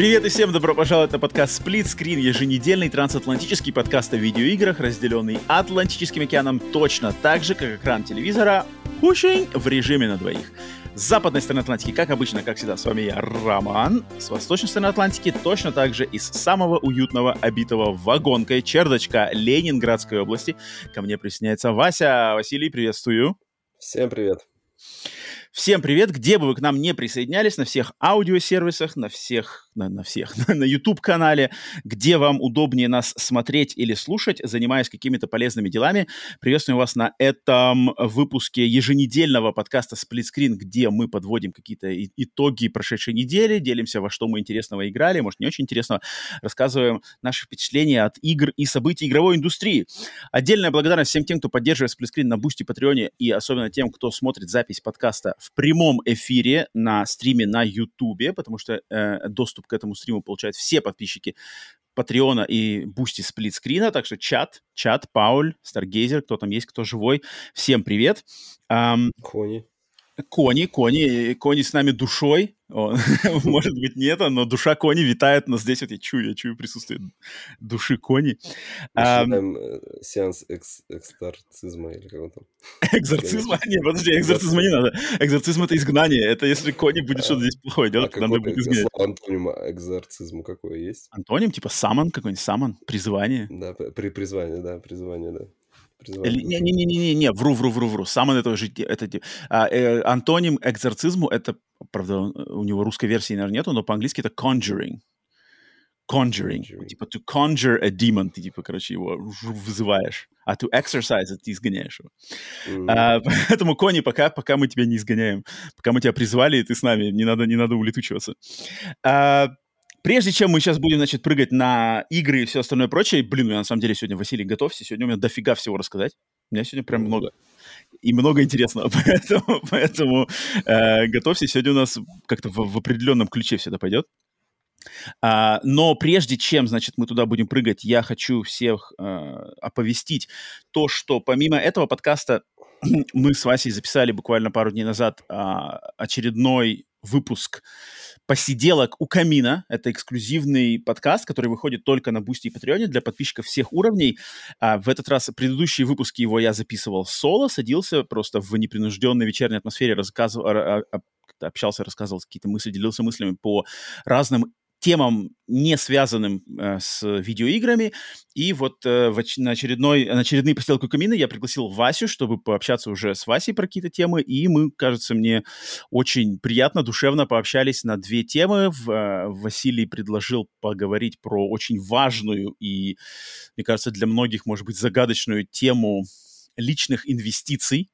Привет и всем добро пожаловать на подкаст Split Screen, еженедельный трансатлантический подкаст о видеоиграх, разделенный Атлантическим океаном точно так же, как экран телевизора, очень в режиме на двоих. С западной стороны Атлантики, как обычно, как всегда, с вами я, Роман. С восточной стороны Атлантики точно так же из самого уютного, обитого вагонкой чердачка Ленинградской области. Ко мне присоединяется Вася. Василий, приветствую. Всем привет. Всем привет, где бы вы к нам не присоединялись, на всех аудиосервисах, на всех на, на всех, на YouTube-канале, где вам удобнее нас смотреть или слушать, занимаясь какими-то полезными делами. Приветствую вас на этом выпуске еженедельного подкаста Split Screen, где мы подводим какие-то итоги прошедшей недели, делимся, во что мы интересного играли, может, не очень интересного, рассказываем наши впечатления от игр и событий игровой индустрии. Отдельная благодарность всем тем, кто поддерживает Split Screen на Бусти, Патреоне, и особенно тем, кто смотрит запись подкаста в прямом эфире на стриме на YouTube, потому что э, доступ к этому стриму получают все подписчики Патреона и Бусти сплитскрина, так что чат, чат, Пауль, Stargazer, кто там есть, кто живой, всем привет. Кони. Кони, Кони, Кони с нами душой, может быть, нет, но душа Кони витает нас здесь, вот я чую, я чую присутствие души Кони. Э, сеанс экзорцизма или как там? Экзорцизма? Нет, подожди, экзорцизма не надо. Экзорцизм — это изгнание. Это если Кони будет что-то здесь плохое делать, а надо будет изгнать. антоним экзорцизму какой есть? Антоним? Типа самон какой-нибудь, самон, призвание? Да, при призвании, да, призвание, да. Не-не-не-не-не, вру, вру, вру, вру. Самон это уже это, а, э, антоним экзорцизму это, правда, у него русской версии, наверное, нету, но по-английски это conjuring. Conjuring. conjuring. Типа to conjure a demon, ты типа, короче, его вызываешь. А to exercise, ты изгоняешь его. Mm. А, поэтому, Кони, пока, пока мы тебя не изгоняем, пока мы тебя призвали, ты с нами, не надо, не надо улетучиваться. А, Прежде чем мы сейчас будем, значит, прыгать на игры и все остальное прочее, блин, я на самом деле сегодня, Василий, готовься, сегодня у меня дофига всего рассказать. У меня сегодня прям много. И много интересного, поэтому, поэтому э, готовься, сегодня у нас как-то в, в определенном ключе все это пойдет. А, но прежде чем, значит, мы туда будем прыгать, я хочу всех а, оповестить то, что помимо этого подкаста мы с Васей записали буквально пару дней назад а, очередной выпуск посиделок у камина. Это эксклюзивный подкаст, который выходит только на Бусти и Патреоне для подписчиков всех уровней. А в этот раз предыдущие выпуски его я записывал соло, садился просто в непринужденной вечерней атмосфере, рассказывал, общался, рассказывал какие-то мысли, делился мыслями по разным темам, не связанным э, с видеоиграми. И вот э, в, на, очередной, на очередные пострелки камина я пригласил Васю, чтобы пообщаться уже с Васей про какие-то темы. И мы, кажется, мне очень приятно, душевно пообщались на две темы. В, э, Василий предложил поговорить про очень важную и, мне кажется, для многих, может быть, загадочную тему личных инвестиций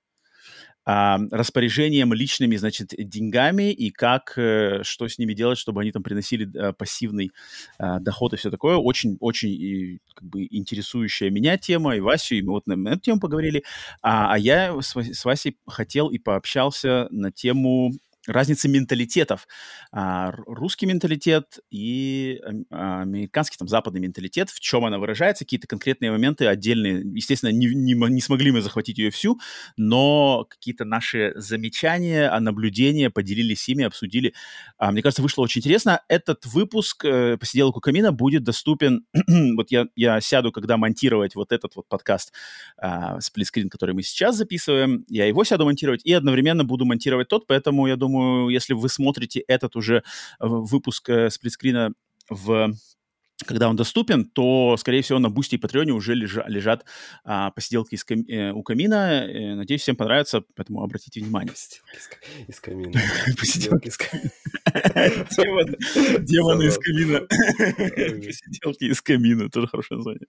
распоряжением личными, значит, деньгами и как, э, что с ними делать, чтобы они там приносили а, пассивный а, доход и все такое. Очень-очень как бы интересующая меня тема, и Васю, и мы вот на эту тему поговорили. А, а я с, с Васей хотел и пообщался на тему разницы менталитетов. А, русский менталитет и а, американский, там, западный менталитет, в чем она выражается, какие-то конкретные моменты отдельные. Естественно, не, не, не смогли мы захватить ее всю, но какие-то наши замечания, наблюдения поделились ими, обсудили. А, мне кажется, вышло очень интересно. Этот выпуск э, «Посиделок у камина» будет доступен, вот я, я сяду, когда монтировать вот этот вот подкаст, Split Screen, который мы сейчас записываем, я его сяду монтировать и одновременно буду монтировать тот, поэтому я думаю, думаю, если вы смотрите этот уже э, выпуск э, сплитскрина в когда он доступен, то, скорее всего, на Бусти и Патреоне уже лежа, лежат а, посиделки из кам... э, у камина. Э, надеюсь, всем понравится, поэтому обратите внимание. Посиделки из камина. Посиделки из камина. Демоны из камина. Посиделки из камина. Тоже хорошее название.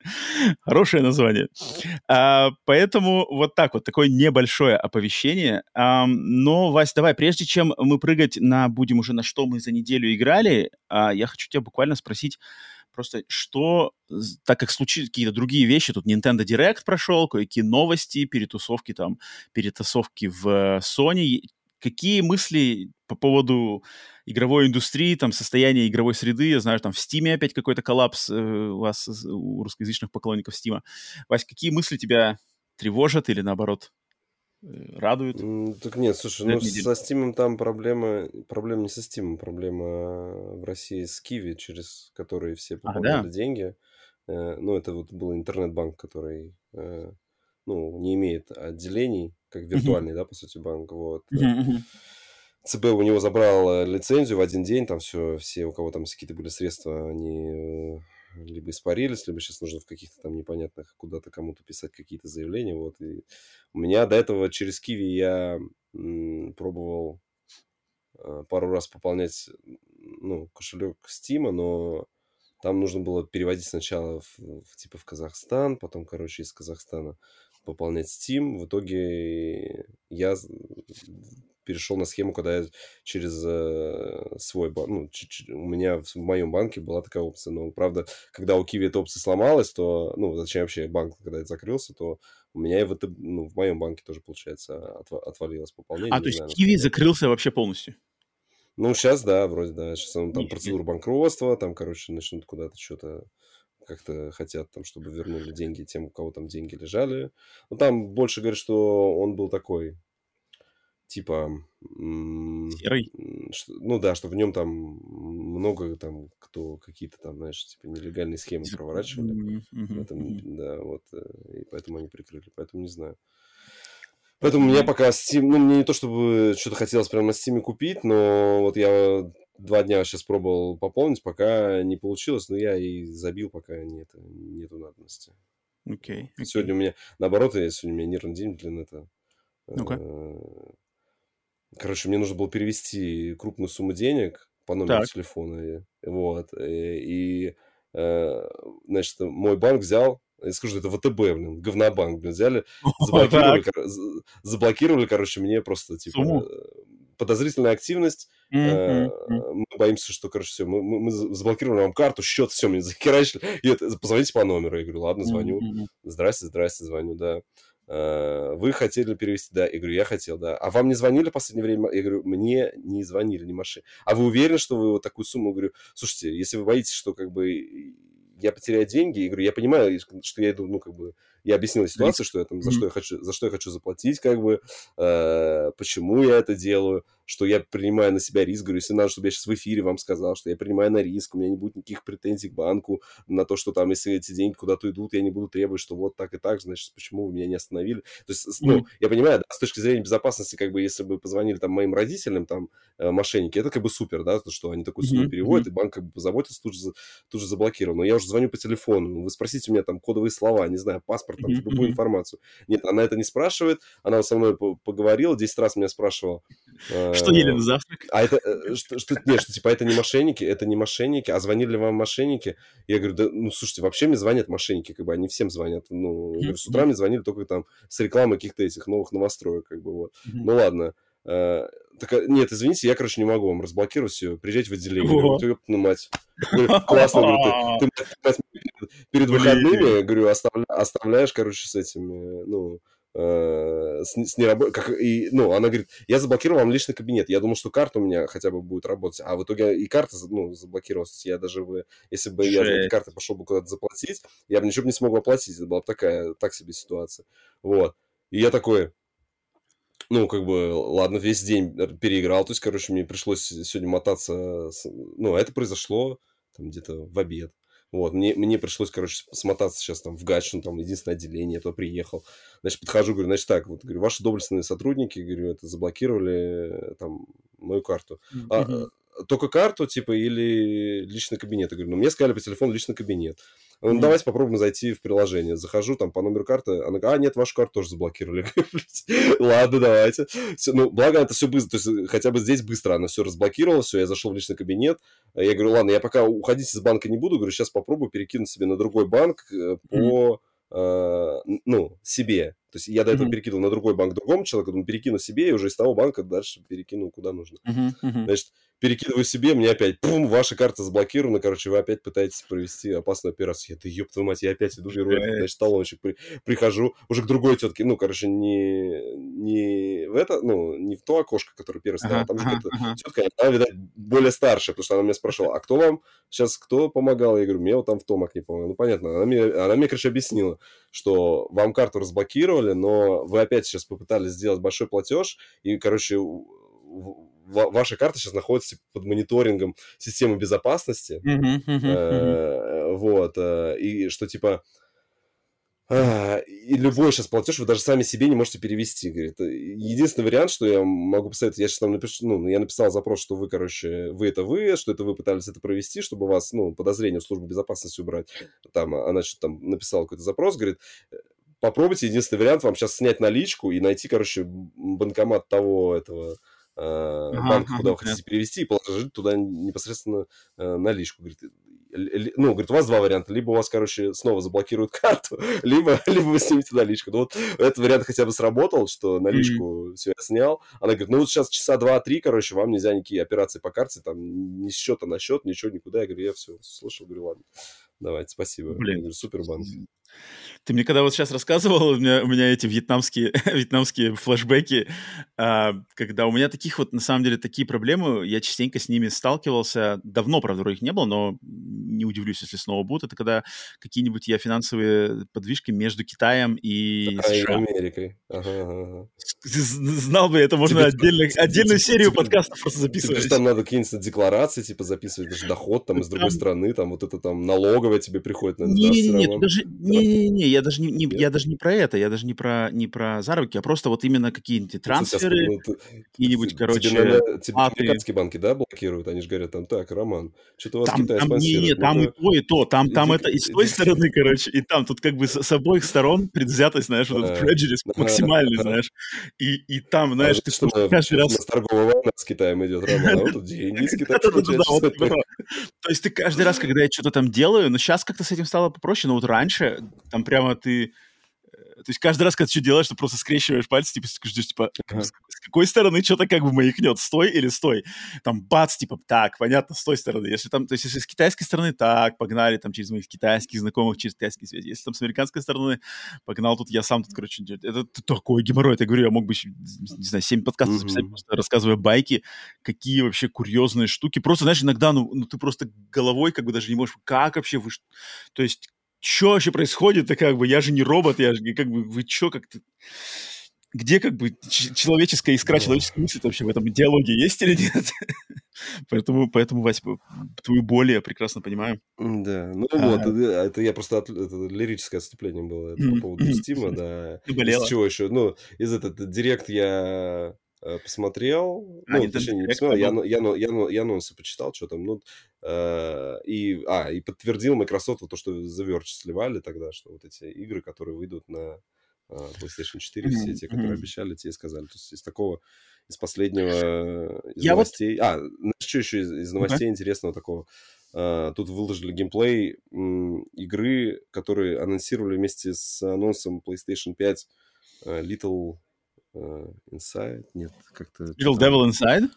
Хорошее название. А, поэтому вот так вот, такое небольшое оповещение. Но, Вась, давай, прежде чем мы прыгать на, будем уже на что мы за неделю играли, а, я хочу тебя буквально спросить, просто что, так как случились какие-то другие вещи, тут Nintendo Direct прошел, кое-какие новости, перетусовки там, перетасовки в Sony. Какие мысли по поводу игровой индустрии, там, состояния игровой среды? Я знаю, там в Steam опять какой-то коллапс э, у вас, у русскоязычных поклонников Steam. Вась, какие мысли тебя тревожат или, наоборот, Э, радует. Так нет, слушай, ну со Steam там проблема, проблема не со Steam, проблема в России с Киви, через который все А, пополняли да? деньги. Э, Ну, это вот был интернет-банк, который, э, ну, не имеет отделений, как виртуальный, да, по сути, банк, вот. ЦБ у него забрал э, лицензию в один день, там все, все, у кого там какие-то были средства, они э, либо испарились, либо сейчас нужно в каких-то там непонятных куда-то кому-то писать какие-то заявления, вот. И у меня до этого через Киви я пробовал э, пару раз пополнять, ну, кошелек Стима, но там нужно было переводить сначала в, в, типа в Казахстан, потом, короче, из Казахстана пополнять Steam. В итоге я перешел на схему, когда я через э, свой банк, ну, у меня в, в моем банке была такая опция, но, правда, когда у Киви эта опция сломалась, то, ну, зачем вообще банк, когда это закрылся, то у меня и в, это, ну, в моем банке тоже, получается, от, отвалилось пополнение. А, то есть Киви закрылся вообще полностью? Ну, сейчас, да, вроде, да. Сейчас он там процедура банкротства, там, короче, начнут куда-то что-то как-то хотят там, чтобы вернули деньги тем, у кого там деньги лежали. Ну, там больше говорят, что он был такой, типа... Серый? Что, ну да, что в нем там много там, кто какие-то там, знаешь, типа нелегальные схемы проворачивали. Mm-hmm. Этом, да, вот, и поэтому они прикрыли. Поэтому не знаю. Поэтому mm-hmm. меня пока Steam, ну, мне не то, чтобы что-то хотелось прямо на Steam купить, но вот я два дня сейчас пробовал пополнить, пока не получилось, но я и забил, пока нет, нету надобности. Окей. Okay, okay. Сегодня у меня, наоборот, я сегодня у меня нервный день, блин, это... Ну-ка. Короче, мне нужно было перевести крупную сумму денег по номеру так. телефона. Вот. И, и, значит, мой банк взял, я скажу, это ВТБ, блин, говнобанк, блин, взяли, заблокировали, кор- заблокировали, короче, мне просто, типа, Сумму? подозрительная активность, mm-hmm. мы боимся, что, короче, все, мы, мы, мы заблокировали вам карту, счет, все, мне захерачили, и это, позвоните по номеру. Я говорю, ладно, звоню, mm-hmm. здрасте, здрасте, звоню, да. Вы хотели перевести, да? Я говорю, я хотел, да. А вам не звонили в последнее время? Я говорю, мне не звонили, не маши. А вы уверены, что вы вот такую сумму? Я говорю, слушайте, если вы боитесь, что как бы я потеряю деньги, я говорю, я понимаю, что я иду, ну, как бы, я объяснил ситуацию, что я там, за что я хочу, за что я хочу заплатить, как бы, э, почему я это делаю, что я принимаю на себя риск, говорю, если надо, чтобы я сейчас в эфире вам сказал, что я принимаю на риск, у меня не будет никаких претензий к банку на то, что там, если эти деньги куда-то идут, я не буду требовать, что вот так и так, значит, почему вы меня не остановили. То есть, ну, я понимаю, да, с точки зрения безопасности, как бы, если бы позвонили там моим родителям, там, э, мошенники, это как бы супер, да, то, что они такую сумму переводят, и банк как бы позаботится, тут же, тут же заблокировал. Но я уже звоню по телефону, вы спросите у меня там кодовые слова, не знаю, паспорт, там, mm-hmm. любую информацию. Нет, она это не спрашивает, она со мной поговорила, 10 раз меня спрашивала. Что ели на завтрак? А это, что, что, нет, что, типа, это не мошенники, это не мошенники, а звонили вам мошенники? Я говорю, да, ну, слушайте, вообще мне звонят мошенники, как бы, они всем звонят. Ну, говорю, с утра мне звонили только там с рекламой каких-то этих новых новостроек, как бы, вот. Ну, ладно. Так, нет, извините, я, короче, не могу вам разблокировать все. Приезжайте в отделение. Говорю, ты, ну, мать. Говорю, классно, говорю, ты, ты, мать, перед, выходными, говорю, оставля, оставляешь, короче, с этими, ну, э, с, с нерабо... как, и, ну, она говорит, я заблокировал вам личный кабинет. Я думал, что карта у меня хотя бы будет работать. А в итоге и карта, ну, заблокировалась. Я даже бы, если бы Шесть. я за эти карты пошел бы куда-то заплатить, я бы ничего бы не смог оплатить. Это была бы такая, так себе ситуация. Вот. И я такой, ну, как бы, ладно, весь день переиграл, то есть, короче, мне пришлось сегодня мотаться, с... ну, это произошло там где-то в обед, вот, мне, мне пришлось, короче, смотаться сейчас там в Гатчину, там единственное отделение, я туда приехал. Значит, подхожу, говорю, значит, так, вот, говорю, ваши доблестные сотрудники, говорю, это заблокировали там мою карту. Mm-hmm. А, только карту, типа, или личный кабинет? Я говорю, ну, мне сказали по телефону личный кабинет. Ну, mm-hmm. давайте попробуем зайти в приложение. Захожу там по номеру карты, она говорит, а, нет, вашу карту тоже заблокировали. Ладно, давайте. Все, ну, благо это все быстро, то есть хотя бы здесь быстро она все разблокировала, все, я зашел в личный кабинет. Я говорю, ладно, я пока уходить из банка не буду, говорю, сейчас попробую перекинуть себе на другой банк по, mm-hmm. э, ну, себе. То есть я до этого mm-hmm. перекинул на другой банк другому человеку, думаю, перекину себе, и уже из того банка дальше перекину куда нужно. Mm-hmm. Mm-hmm. Значит, перекидываю себе, мне опять, пум, ваша карта заблокирована, короче, вы опять пытаетесь провести опасную операцию. Я, да ёб твою мать, я опять иду, этот, значит, талончик, при, прихожу, уже к другой тетке, ну, короче, не, не в это, ну, не в то окошко, которое первое стояло, там же какая-то тетка, она, видать, более старшая, потому что она меня спрашивала, а кто вам сейчас, кто помогал? Я говорю, мне вот там в том окне помогал. Ну, понятно, она мне, она мне, короче, объяснила, что вам карту разблокировали, но вы опять сейчас попытались сделать большой платеж, и, короче, ваша карта сейчас находится под мониторингом системы безопасности, uh-huh. вот, э, и что типа а, и любой сейчас платеж вы даже сами себе не можете перевести. Говорит. Единственный вариант, что я могу посоветовать, я сейчас там напишу, ну, я написал запрос, что вы, короче, вы это вы, что это вы пытались это провести, чтобы вас, ну, подозрение в службу безопасности убрать. Там, она что-то там написала какой-то запрос, говорит, попробуйте, единственный вариант, вам сейчас снять наличку и найти, короче, банкомат того этого э, банка, ага, куда вы хотите перевести, и положить туда непосредственно э, наличку. Говорит, ну, говорит, у вас два варианта. Либо у вас, короче, снова заблокируют карту, либо, либо вы снимете наличку. Ну, вот этот вариант хотя бы сработал, что наличку mm-hmm. все я снял. Она говорит, ну, вот сейчас часа два-три, короче, вам нельзя никакие операции по карте, там, ни счета на счет, ничего, никуда. Я говорю, я все слышал, говорю, ладно. Давайте, спасибо. Блин, говорю, супер банк. Ты мне когда вот сейчас рассказывал, у меня, у меня эти вьетнамские, вьетнамские флешбеки, а, когда у меня таких вот, на самом деле, такие проблемы, я частенько с ними сталкивался, давно, правда, их не было, но не удивлюсь, если снова будут, это когда какие-нибудь я финансовые подвижки между Китаем и а, США. И Америкой. Ага, ага. Знал бы, это можно отдельно, отдельную серию подкастов просто записывать. Там надо какие-нибудь декларации, типа, записывать, даже доход там из другой страны, там вот это там налоговая тебе приходит, наверное, Не-не-не, даже, не-не-не, я даже не, не я даже не про это, я даже не про не про заработки, а просто вот именно какие-нибудь трансферы, ну, какие-нибудь, короче, тебе, тебе американские банки, да, блокируют, они же говорят, там, так, Роман, что-то у вас там, Китай там, не, не, там и то, и то, там, там это и с той стороны, короче, и там, тут как бы с, обоих сторон предвзятость, знаешь, вот этот prejudice максимальный, знаешь, и, и там, знаешь, ты что каждый раз... Торговая война с Китаем идет, Роман, а вот тут деньги из Китая. То есть ты каждый раз, когда я что-то там делаю, но сейчас как-то с этим стало попроще, но вот раньше там прямо ты то есть каждый раз, когда ты что делаешь, ты просто скрещиваешь пальцы, типа, ждешь, типа, ага. с, какой стороны что-то как бы маякнет, стой или стой. Там бац, типа, так, понятно, с той стороны. Если там, то есть если с китайской стороны, так, погнали там через моих китайских знакомых, через китайские связи. Если там с американской стороны, погнал тут, я сам тут, короче, это такой геморрой. Я говорю, я мог бы, не знаю, 7 подкастов записать, mm-hmm. просто рассказывая байки, какие вообще курьезные штуки. Просто, знаешь, иногда, ну, ну ты просто головой как бы даже не можешь, как вообще вы... То есть что вообще происходит-то как бы, я же не робот, я же как бы, вы что как-то... Где как бы человеческая искра, человеческая мысль вообще в этом? Диалоге есть или нет? поэтому, поэтому, Вася, твою боль я прекрасно понимаю. Да, ну а, вот, это, это я просто, от, это лирическое отступление было это по поводу Стима, да. Из чего еще? Ну, из этот директ я Э, посмотрел, а, ну, точнее, не посмотрел, я, я, я, я анонсы почитал, что там, ну, э, и, а, и подтвердил Microsoft то, что The Verge сливали тогда, что вот эти игры, которые выйдут на э, PlayStation 4, mm-hmm. все те, которые mm-hmm. обещали, те сказали. То есть из такого, из последнего, из я новостей... Вот... А, знаешь, что еще из, из новостей okay. интересного такого? Uh, тут выложили геймплей игры, которые анонсировали вместе с анонсом PlayStation 5 uh, Little Inside, нет, как-то... Little Devil Inside?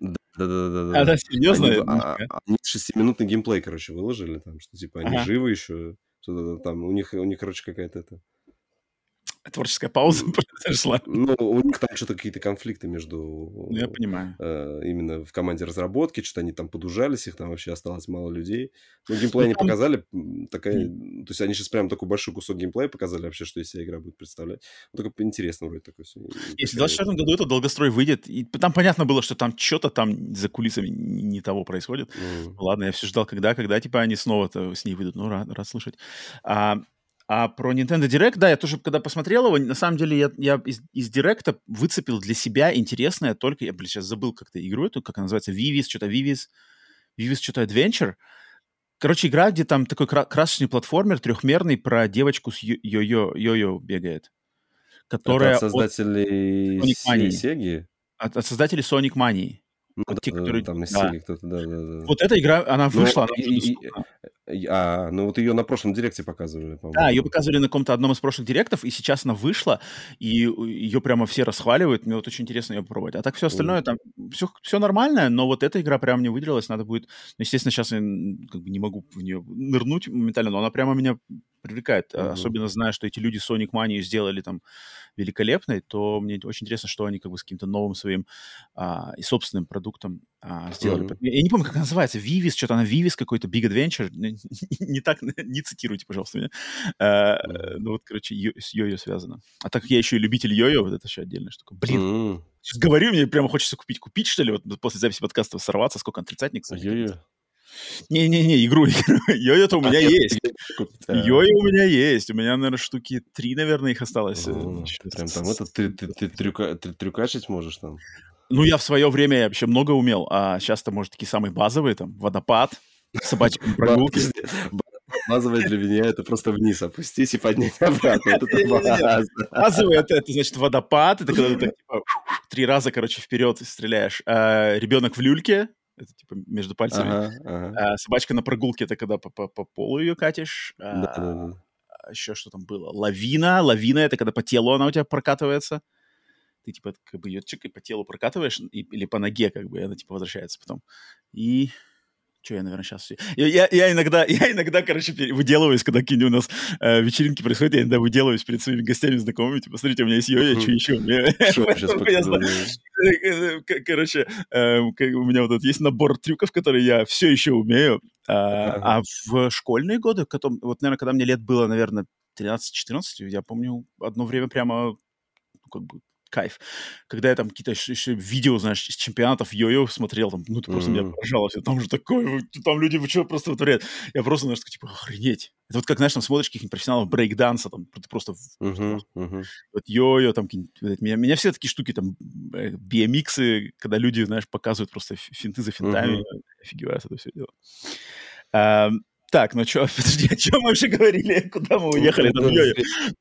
Да, да, да, да. да. А, да, серьезно? Они, а, они шестиминутный геймплей, короче, выложили, там, что типа они ага. живы еще, что-то там, у них, у них, короче, какая-то это творческая пауза произошла. Ну, у них там что-то какие-то конфликты между... Ну, я понимаю. Э, именно в команде разработки, что-то они там подужались, их там вообще осталось мало людей. Ну, геймплей ну, они показали, такая... То есть они сейчас прям такой большой кусок геймплея показали вообще, что из себя игра будет представлять. Ну, только интересно вроде такое все. Если в 2024 году этот долгострой выйдет, и там понятно было, что там что-то там за кулисами не того происходит. Mm. Ладно, я все ждал, когда, когда, типа, они снова-то с ней выйдут. Ну, рад, рад слышать. А, а про Nintendo Direct, да, я тоже, когда посмотрел его, на самом деле я, я из, из Директа выцепил для себя интересное только, я, блин, сейчас забыл как-то игру эту, как она называется, Vivis, что-то Vivis, Vivis что-то Adventure. Короче, игра, где там такой кра- красочный платформер трехмерный про девочку с йо-йо, йо-йо бегает. Которая Это от создателей от Sonic Mania. От, от создателей Sonic Mania. Ну, вот да, те, которые... там из да. кто-то, да, да, да. Вот эта игра, она Ну, вышла, она и- и- А, ну вот ее на прошлом директе показывали, по-моему. Да, ее показывали на каком-то одном из прошлых директов, и сейчас она вышла, и ее прямо все расхваливают. Мне вот очень интересно ее попробовать. А так все остальное там все, все нормально, но вот эта игра прям не выделилась. Надо будет, ну, естественно, сейчас я как бы не могу в нее нырнуть моментально, но она прямо меня привлекает. Мгм. Особенно зная, что эти люди Sonic Mania сделали там великолепной, то мне очень интересно, что они как бы с каким-то новым своим а, и собственным продуктом а, сделали. Мгм. Я, я не помню, как она называется. Vivis, что-то она Vivis какой-то, Big Adventure. Не, так, не цитируйте, пожалуйста, меня. А, Мгм. ну вот, короче, йо- с йо-йо связано. А так как я еще и любитель йо-йо, вот это еще отдельная штука. Блин, М, сейчас говорю, мне прямо хочется купить. Купить, что ли, вот после записи подкаста сорваться, сколько отрицательник? кстати, Ё-ё. Не-не-не, игру, игру. Йо-йо-то у меня А, есть. А, Йо-йо у меня есть. У меня, наверное, штуки три, наверное, их осталось. ещё Прям там это, ты, ты, ты трюка- ты трюкачить можешь там? Ну, я в свое время вообще много умел, а сейчас-то, может, такие самые базовые, там, водопад, собачьи прогулки. Подожди, б- Базовое для меня это просто вниз опустись и поднять обратно. Вот это база. Базовый это, это значит водопад, это когда ты так, типа, три раза, короче, вперед стреляешь. А, ребенок в люльке, это типа между пальцами. Ага, ага. А, собачка на прогулке, это когда по, по- по полу ее катишь. А, Да, да, да. еще что там было? Лавина. Лавина это когда по телу она у тебя прокатывается. Ты типа как бы ее чик и по телу прокатываешь и- или по ноге как бы и она типа возвращается потом. И что я, наверное, сейчас... Я, я, я иногда, я иногда, короче, выделываюсь, когда какие-нибудь у нас э, вечеринки происходят, я иногда выделываюсь перед своими гостями, знакомыми, типа, смотрите, у меня есть еще? Я- Что к- Короче, эм, у меня вот есть набор трюков, которые я все еще умею. А а в школьные годы, вот, наверное, когда мне лет было, наверное, 13-14, я помню одно время прямо, ну, как бы, кайф. Когда я там какие-то еще, видео, знаешь, из чемпионатов йо-йо смотрел, там, ну, ты просто меня Мгм. поражало. всё. Там же такое, там люди, вы что просто вытворяют? Я просто, знаешь, такой, типа, охренеть. Это вот как, знаешь, там смотришь каких-нибудь профессионалов брейкданса, там, ты просто мгм. вот йо-йо, там, меня, меня все такие штуки, там, э, BMX, когда люди, знаешь, показывают просто фи- финты за финтами, Мгм. офигеваю с это все дело. Так, ну что, подожди, о чем мы вообще говорили? Куда мы уехали там?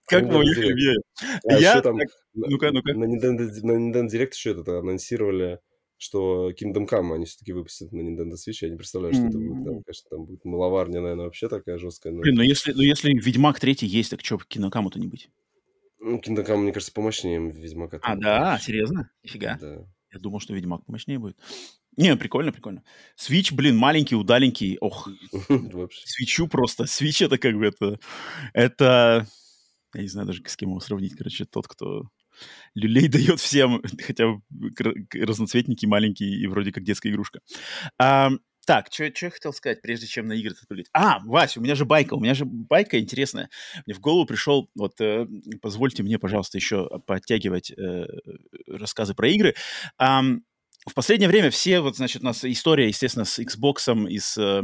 Как мы уехали в йо-йо? А Я ну-ка, ну-ка. на Nintendo, на Nintendo Direct еще это анонсировали, что Kingdom Come они все-таки выпустят на Nintendo Switch. Я не представляю, что это будет. Там, конечно, там будет маловарня, наверное, вообще такая жесткая. но- Блин, ну если, ну если Ведьмак третий есть, так что, кинокаму-то не быть? Ну, Kingdom Come, мне кажется, помощнее Ведьмака. А, да? Серьезно? Нифига. Да. Я думал, что Ведьмак помощнее будет. Не, прикольно, прикольно. Свич, блин, маленький, удаленький. Ох, свечу просто. Свич это как бы это... Это... Я не знаю даже, с кем его сравнить. Короче, тот, кто люлей дает всем, хотя бы разноцветненький, маленький и вроде как детская игрушка. Ам, так, что я хотел сказать, прежде чем на игры отвлечь? А, Вася, у меня же байка, у меня же байка интересная. Мне в голову пришел, вот, э, позвольте мне, пожалуйста, еще подтягивать э, рассказы про игры. Ам, в последнее время все, вот, значит, у нас история, естественно, с Xbox и с э,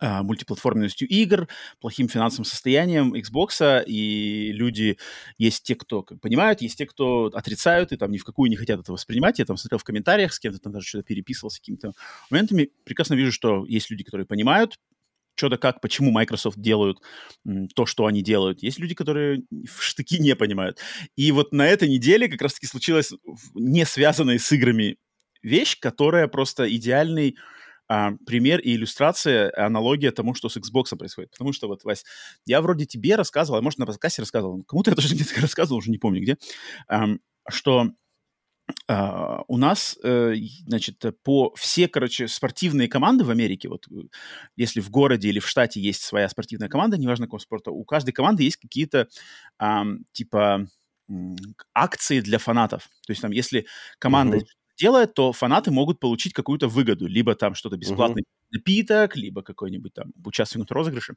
а, мультиплатформенностью игр, плохим финансовым состоянием Xbox, и люди, есть те, кто понимают, есть те, кто отрицают и там ни в какую не хотят это воспринимать. Я там смотрел в комментариях, с кем-то там даже что-то переписывался какими-то моментами. Прекрасно вижу, что есть люди, которые понимают, что да как, почему Microsoft делают то, что они делают. Есть люди, которые в штыки не понимают. И вот на этой неделе как раз-таки случилась в- не связанная с играми вещь, которая просто идеальный а, пример и иллюстрация, аналогия тому, что с Xbox происходит. Потому что вот, Вась, я вроде тебе рассказывал, а может, на подкасте рассказывал, кому-то я тоже где-то рассказывал, уже не помню где, ам, что а, у нас, и, значит, по все, короче, спортивные команды в Америке, вот э, если в городе или в штате есть своя спортивная команда, неважно какого спорта, у каждой команды есть какие-то ам, типа акции для фанатов. То есть там, если команда Мгм. Делает, то фанаты могут получить какую-то выгоду. Либо там что-то бесплатный напиток, либо какой-нибудь там участвовать в розыгрыше.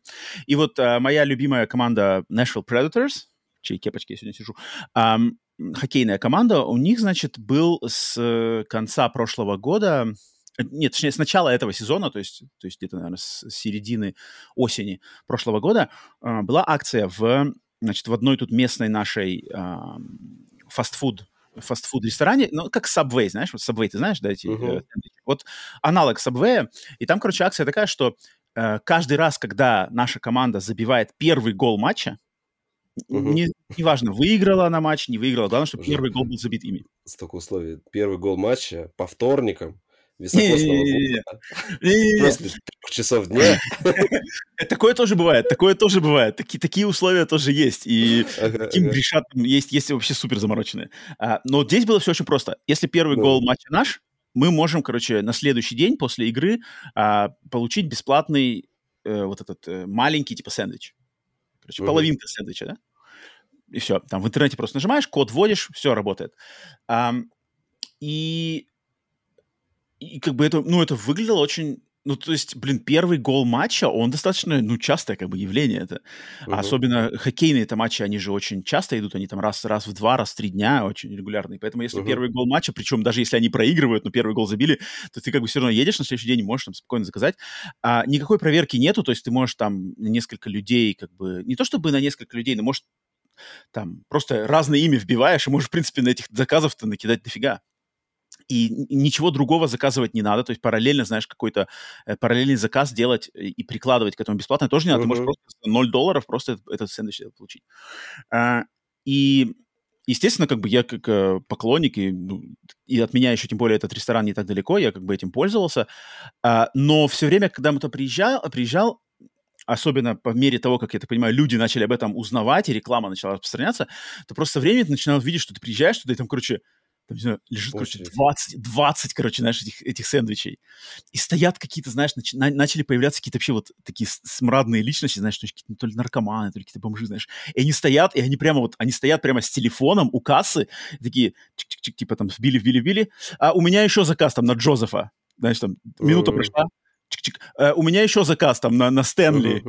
И вот а, моя любимая команда Nashville Predators, в чьей кепочке я сегодня сижу, ам, хоккейная команда, у них, значит, был с конца прошлого года, э, нет, точнее, с начала этого сезона, то есть, то есть где-то, наверное, с середины осени прошлого года, а, была акция в, значит, в одной тут местной нашей ам, фастфуд фастфуд-ресторане, ну, как Subway, знаешь, вот Subway, ты знаешь, да, эти Мгм. э? Вот аналог Subway, и там, короче, акция такая, что э, каждый раз, когда наша команда забивает первый гол матча, Мгм. не, неважно, выиграла она матч, не выиграла, главное, чтобы Уже. первый гол был забит ими. Столько условий. Первый гол матча по вторникам високосного после трех часов дня. Такое тоже бывает, такое тоже бывает. Такие, такие условия тоже есть. И таким грешат есть, есть вообще супер замороченные. А, но здесь было все очень просто. Если первый гол матча наш, мы можем, короче, на следующий день после игры а, получить бесплатный э, вот этот э, маленький типа сэндвич. Короче, половинка сэндвича, да? И все. Там в интернете просто нажимаешь, код вводишь, все работает. и и как бы это, ну, это выглядело очень ну, то есть, блин, первый гол матча, он достаточно, ну, частое как бы явление это. Uh-huh. Особенно хоккейные это матчи, они же очень часто идут, они там раз, раз в два, раз в три дня очень регулярные. Поэтому если uh-huh. первый гол матча, причем даже если они проигрывают, но первый гол забили, то ты как бы все равно едешь на следующий день и можешь там спокойно заказать. А, никакой проверки нету, то есть ты можешь там несколько людей как бы, не то чтобы на несколько людей, но может там просто разное имя вбиваешь, и можешь, в принципе, на этих заказов-то накидать дофига и ничего другого заказывать не надо, то есть параллельно, знаешь, какой-то э, параллельный заказ делать и прикладывать к этому бесплатно тоже не надо, uh-huh. ты можешь просто 0 долларов просто этот сэндвич получить. А, и естественно, как бы я как э, поклонник, и, ну, и от меня еще тем более этот ресторан не так далеко, я как бы этим пользовался, а, но все время, когда мы туда приезжал, приезжал, особенно по мере того, как я это понимаю, люди начали об этом узнавать, и реклама начала распространяться, то просто со временем ты начинал видеть, что ты приезжаешь туда, и там, короче, там, не знаю, лежит, короче, 20, 20, короче, знаешь, этих, этих сэндвичей. И стоят какие-то, знаешь, нач, на, начали появляться какие-то вообще вот такие смрадные личности, знаешь, то, есть, то ли наркоманы, то ли какие-то бомжи, знаешь. И они стоят, и они прямо вот, они стоят прямо с телефоном у кассы, такие, чик-чик-чик, типа там вбили, вбили, вбили. А у меня еще заказ там на Джозефа. Знаешь, там минута прошла, чик-чик. Э, у меня еще заказ там на, на Стэнли.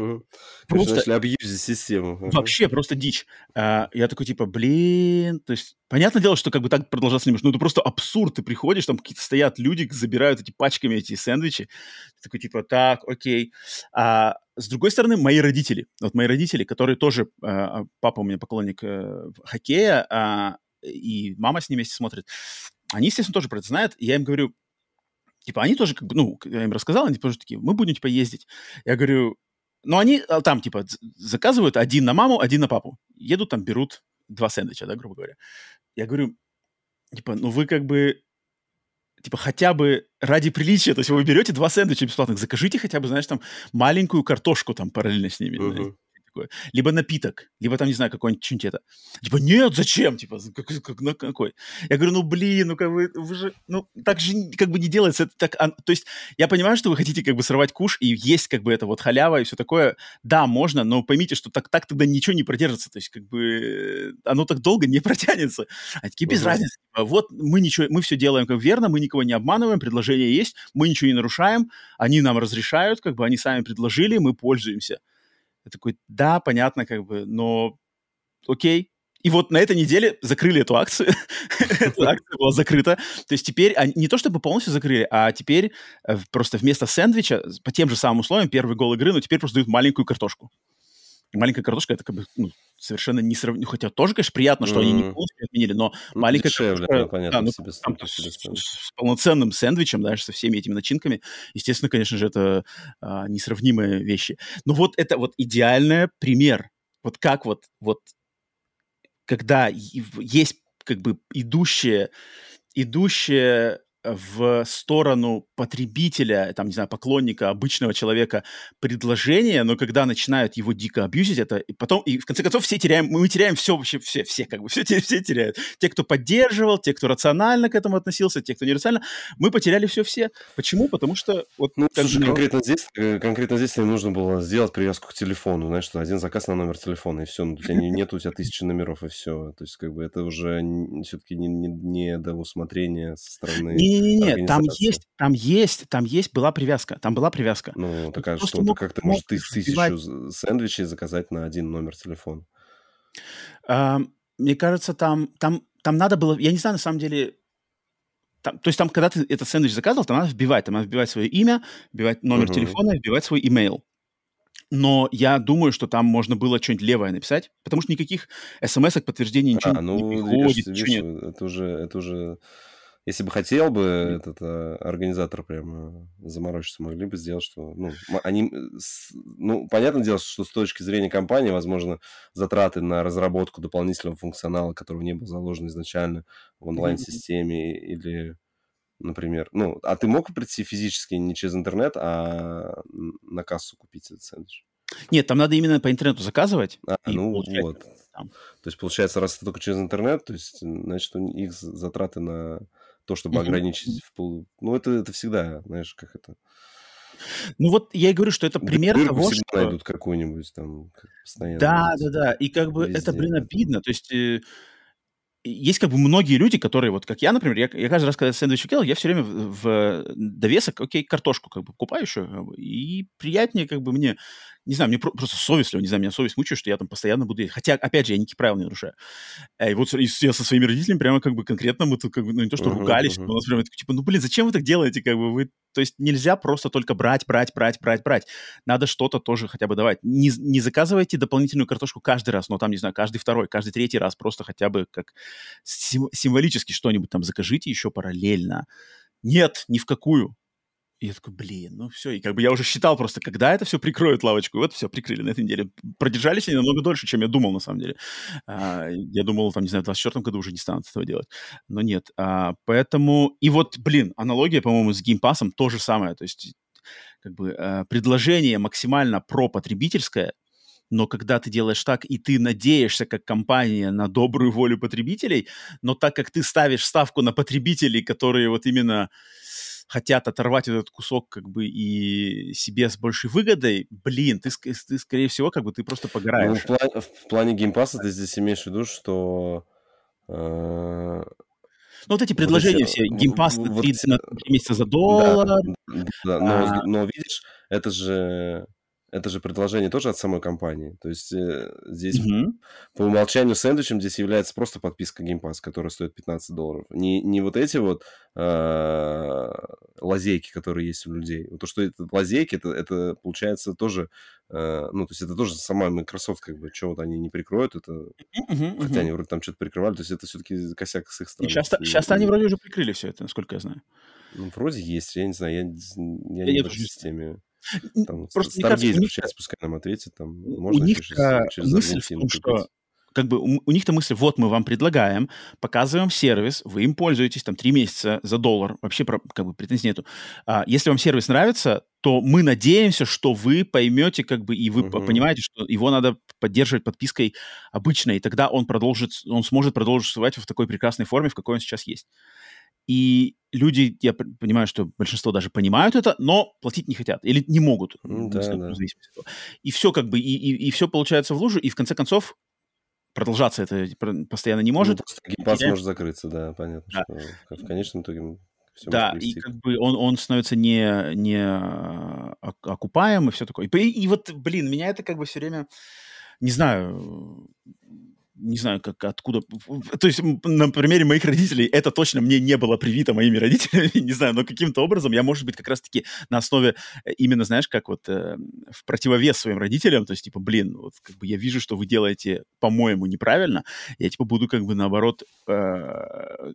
Просто... Начали абьюзить систему. Вообще просто дичь. Э, я такой типа, блин, то есть понятное дело, что как бы так продолжаться не может, но это просто абсурд. Ты приходишь, там какие-то стоят люди, забирают эти пачками эти сэндвичи. Ты такой типа, так, окей. А с другой стороны, мои родители, вот мои родители, которые тоже, э, папа у меня поклонник э, хоккея, э, и мама с ними вместе смотрит, они, естественно, тоже про это знают. И я им говорю, Типа они тоже как бы, ну, я им рассказал, они тоже такие, мы будем, типа, ездить. Я говорю, ну, они а, там, типа, заказывают один на маму, один на папу. Едут там, берут два сэндвича, да, грубо говоря. Я говорю, типа, ну, вы как бы, типа, хотя бы ради приличия, то есть вы берете два сэндвича бесплатных, закажите хотя бы, знаешь, там, маленькую картошку там параллельно с ними. Uh-huh такое. Либо напиток, либо там, не знаю, какой-нибудь что-нибудь это. Типа, нет, зачем? Типа, как, как, на какой? Я говорю, ну, блин, ну, как бы, вы же, ну, так же как бы не делается. Это так, а, то есть я понимаю, что вы хотите как бы сорвать куш и есть как бы это вот халява и все такое. Да, можно, но поймите, что так, так тогда ничего не продержится. То есть как бы оно так долго не протянется. А такие без uh-huh. разницы. Типа, вот мы ничего, мы все делаем как верно, мы никого не обманываем, предложение есть, мы ничего не нарушаем, они нам разрешают, как бы они сами предложили, мы пользуемся. Я такой, да, понятно, как бы, но окей. И вот на этой неделе закрыли эту акцию. Эта акция была закрыта. То есть теперь, не то чтобы полностью закрыли, а теперь э, просто вместо сэндвича, по тем же самым условиям, первый гол игры, но теперь просто дают маленькую картошку маленькая картошка это как бы ну, совершенно не сравнимо. Хотя тоже, конечно, приятно, что mm-hmm. они не полностью отменили, но ну, маленькая дешевле, картошка, понятно, да, ну, себе, там, себе с, с полноценным сэндвичем, да, со всеми этими начинками, естественно, конечно же, это а, несравнимые вещи. Но вот это вот идеальный пример. Вот как вот, вот когда есть как бы идущее, идущее в сторону потребителя, там, не знаю, поклонника, обычного человека предложение, но когда начинают его дико абьюзить, это и потом, и в конце концов все теряем, мы теряем все вообще, все, все как бы, все, все теряют. Те, кто поддерживал, те, кто рационально к этому относился, те, кто нерационально, мы потеряли все-все. Почему? Потому что вот... Ну, слушай, же... конкретно здесь, э, конкретно здесь им нужно было сделать привязку к телефону, знаешь, что один заказ на номер телефона, и все, ну, у тебя нет у тебя тысячи номеров, и все. То есть, как бы, это уже все-таки не, не, не до усмотрения со стороны не-не-не, там есть, там есть, там есть, была привязка, там была привязка. Ну, такая, что мог, как ты можешь тысячу сэндвичей заказать на один номер телефона. А, мне кажется, там, там, там надо было, я не знаю, на самом деле, там, то есть там, когда ты этот сэндвич заказывал, там надо вбивать, там надо вбивать свое имя, вбивать номер uh-huh. телефона, вбивать свой имейл. Но я думаю, что там можно было что-нибудь левое написать, потому что никаких смс-ок, подтверждений, ничего а, ну, не приходит, видишь, ничего видишь, нет. Это уже, это уже если бы хотел бы этот а, организатор прямо заморочиться, могли бы сделать, что, ну, они, ну, понятное дело, что с точки зрения компании, возможно, затраты на разработку дополнительного функционала, которого не был заложен изначально в онлайн-системе или например. Ну, а ты мог прийти физически не через интернет, а на кассу купить этот сэндвич? Нет, там надо именно по интернету заказывать. А, ну вот. Там. То есть, получается, раз это только через интернет, то есть, значит, у их затраты на то, чтобы mm-hmm. ограничить в пол... Ну, это, это всегда, знаешь, как это... Ну вот я и говорю, что это пример Дырку того, что... найдут какую-нибудь там постоянно. Да, да, да. И как бы Везде. это, блин, обидно. То есть э, есть как бы многие люди, которые, вот как я, например, я, я каждый раз, когда сэндвич делал, я все время в, в довесок, окей, картошку как бы купаю еще, и приятнее как бы мне не знаю, мне про- просто совестливо, не знаю, меня совесть мучает, что я там постоянно буду есть. Хотя, опять же, я никакие правила не нарушаю. Э, и вот я со своими родителями прямо как бы конкретно мы тут как бы, ну, не то, что uh-huh, ругались, uh-huh. у нас прямо типа, ну, блин, зачем вы так делаете, как бы вы... То есть нельзя просто только брать, брать, брать, брать, брать. Надо что-то тоже хотя бы давать. Не, не заказывайте дополнительную картошку каждый раз, но там, не знаю, каждый второй, каждый третий раз, просто хотя бы как сим- символически что-нибудь там закажите еще параллельно. Нет, ни в какую. И я такой, блин, ну все. И как бы я уже считал просто, когда это все прикроют лавочку. И вот все, прикрыли на этой неделе. Продержались они намного дольше, чем я думал, на самом деле. А, я думал, там, не знаю, в 2024 году уже не станут этого делать. Но нет. А, поэтому... И вот, блин, аналогия, по-моему, с геймпасом то же самое. То есть как бы а, предложение максимально про-потребительское, но когда ты делаешь так, и ты надеешься как компания на добрую волю потребителей, но так как ты ставишь ставку на потребителей, которые вот именно хотят оторвать этот кусок как бы и себе с большей выгодой, блин, ты, ты скорее всего, как бы ты просто погораешь. Ну, в, плане, в плане геймпаса ты здесь имеешь в виду, что... Э... Ну, вот эти предложения вот эти, все, Game Pass вот, 30 на 3 месяца за доллар. Да, да но, а... но видишь, это же это же предложение тоже от самой компании. То есть э, здесь mm-hmm. по умолчанию сэндвичем здесь является просто подписка Game Pass, которая стоит 15 долларов. Не, не вот эти вот э, лазейки, которые есть у людей. То, что это лазейки, это, это получается тоже, э, ну, то есть это тоже сама Microsoft, как бы, что вот они не прикроют, это, mm-hmm. хотя они вроде там что-то прикрывали, то есть это все-таки косяк с их стороны. сейчас, сейчас они вроде уже прикрыли все это, насколько я знаю. Ну, вроде есть, я не знаю, я, я, я не в системе. Там, Просто Stargaze кажется, них, пускай нам ответит. Там, можно у них через, через мысль в том, что как бы у, у них-то мысль, вот мы вам предлагаем, показываем сервис, вы им пользуетесь там три месяца за доллар, вообще как бы претензий нету. А, если вам сервис нравится, то мы надеемся, что вы поймете как бы и вы uh-huh. понимаете, что его надо поддерживать подпиской обычной, и тогда он продолжит, он сможет продолжить существовать в такой прекрасной форме, в какой он сейчас есть. И люди, я понимаю, что большинство даже понимают это, но платить не хотят или не могут. Да, да. И все как бы, и, и, и все получается в лужу, и в конце концов продолжаться это постоянно не может. Ну, геймпас может закрыться, да, понятно, да. что в конечном итоге все да, и как бы он, он становится не, не окупаем и все такое. И, и вот, блин, меня это как бы все время, не знаю, не знаю, как откуда. То есть на примере моих родителей это точно мне не было привито моими родителями, не знаю, но каким-то образом я, может быть, как раз-таки на основе э, именно, знаешь, как вот э, в противовес своим родителям, то есть типа, блин, вот как бы я вижу, что вы делаете, по-моему, неправильно, я типа буду как бы наоборот э,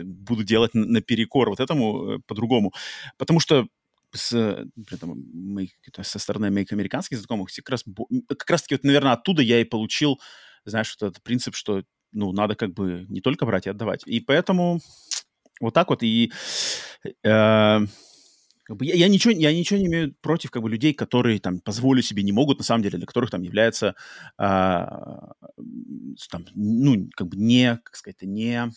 буду делать наперекор вот этому э, по-другому, потому что с, там, моих, со стороны моих американских знакомых как раз, как раз таки вот, наверное, оттуда я и получил знаешь, вот этот принцип, что, ну, надо как бы не только брать и отдавать. И поэтому вот так вот и... Э, как бы я, я, ничего, я ничего не имею против как бы, людей, которые там позволить себе не могут, на самом деле, для которых там является, а, там, ну, как бы не, как сказать, не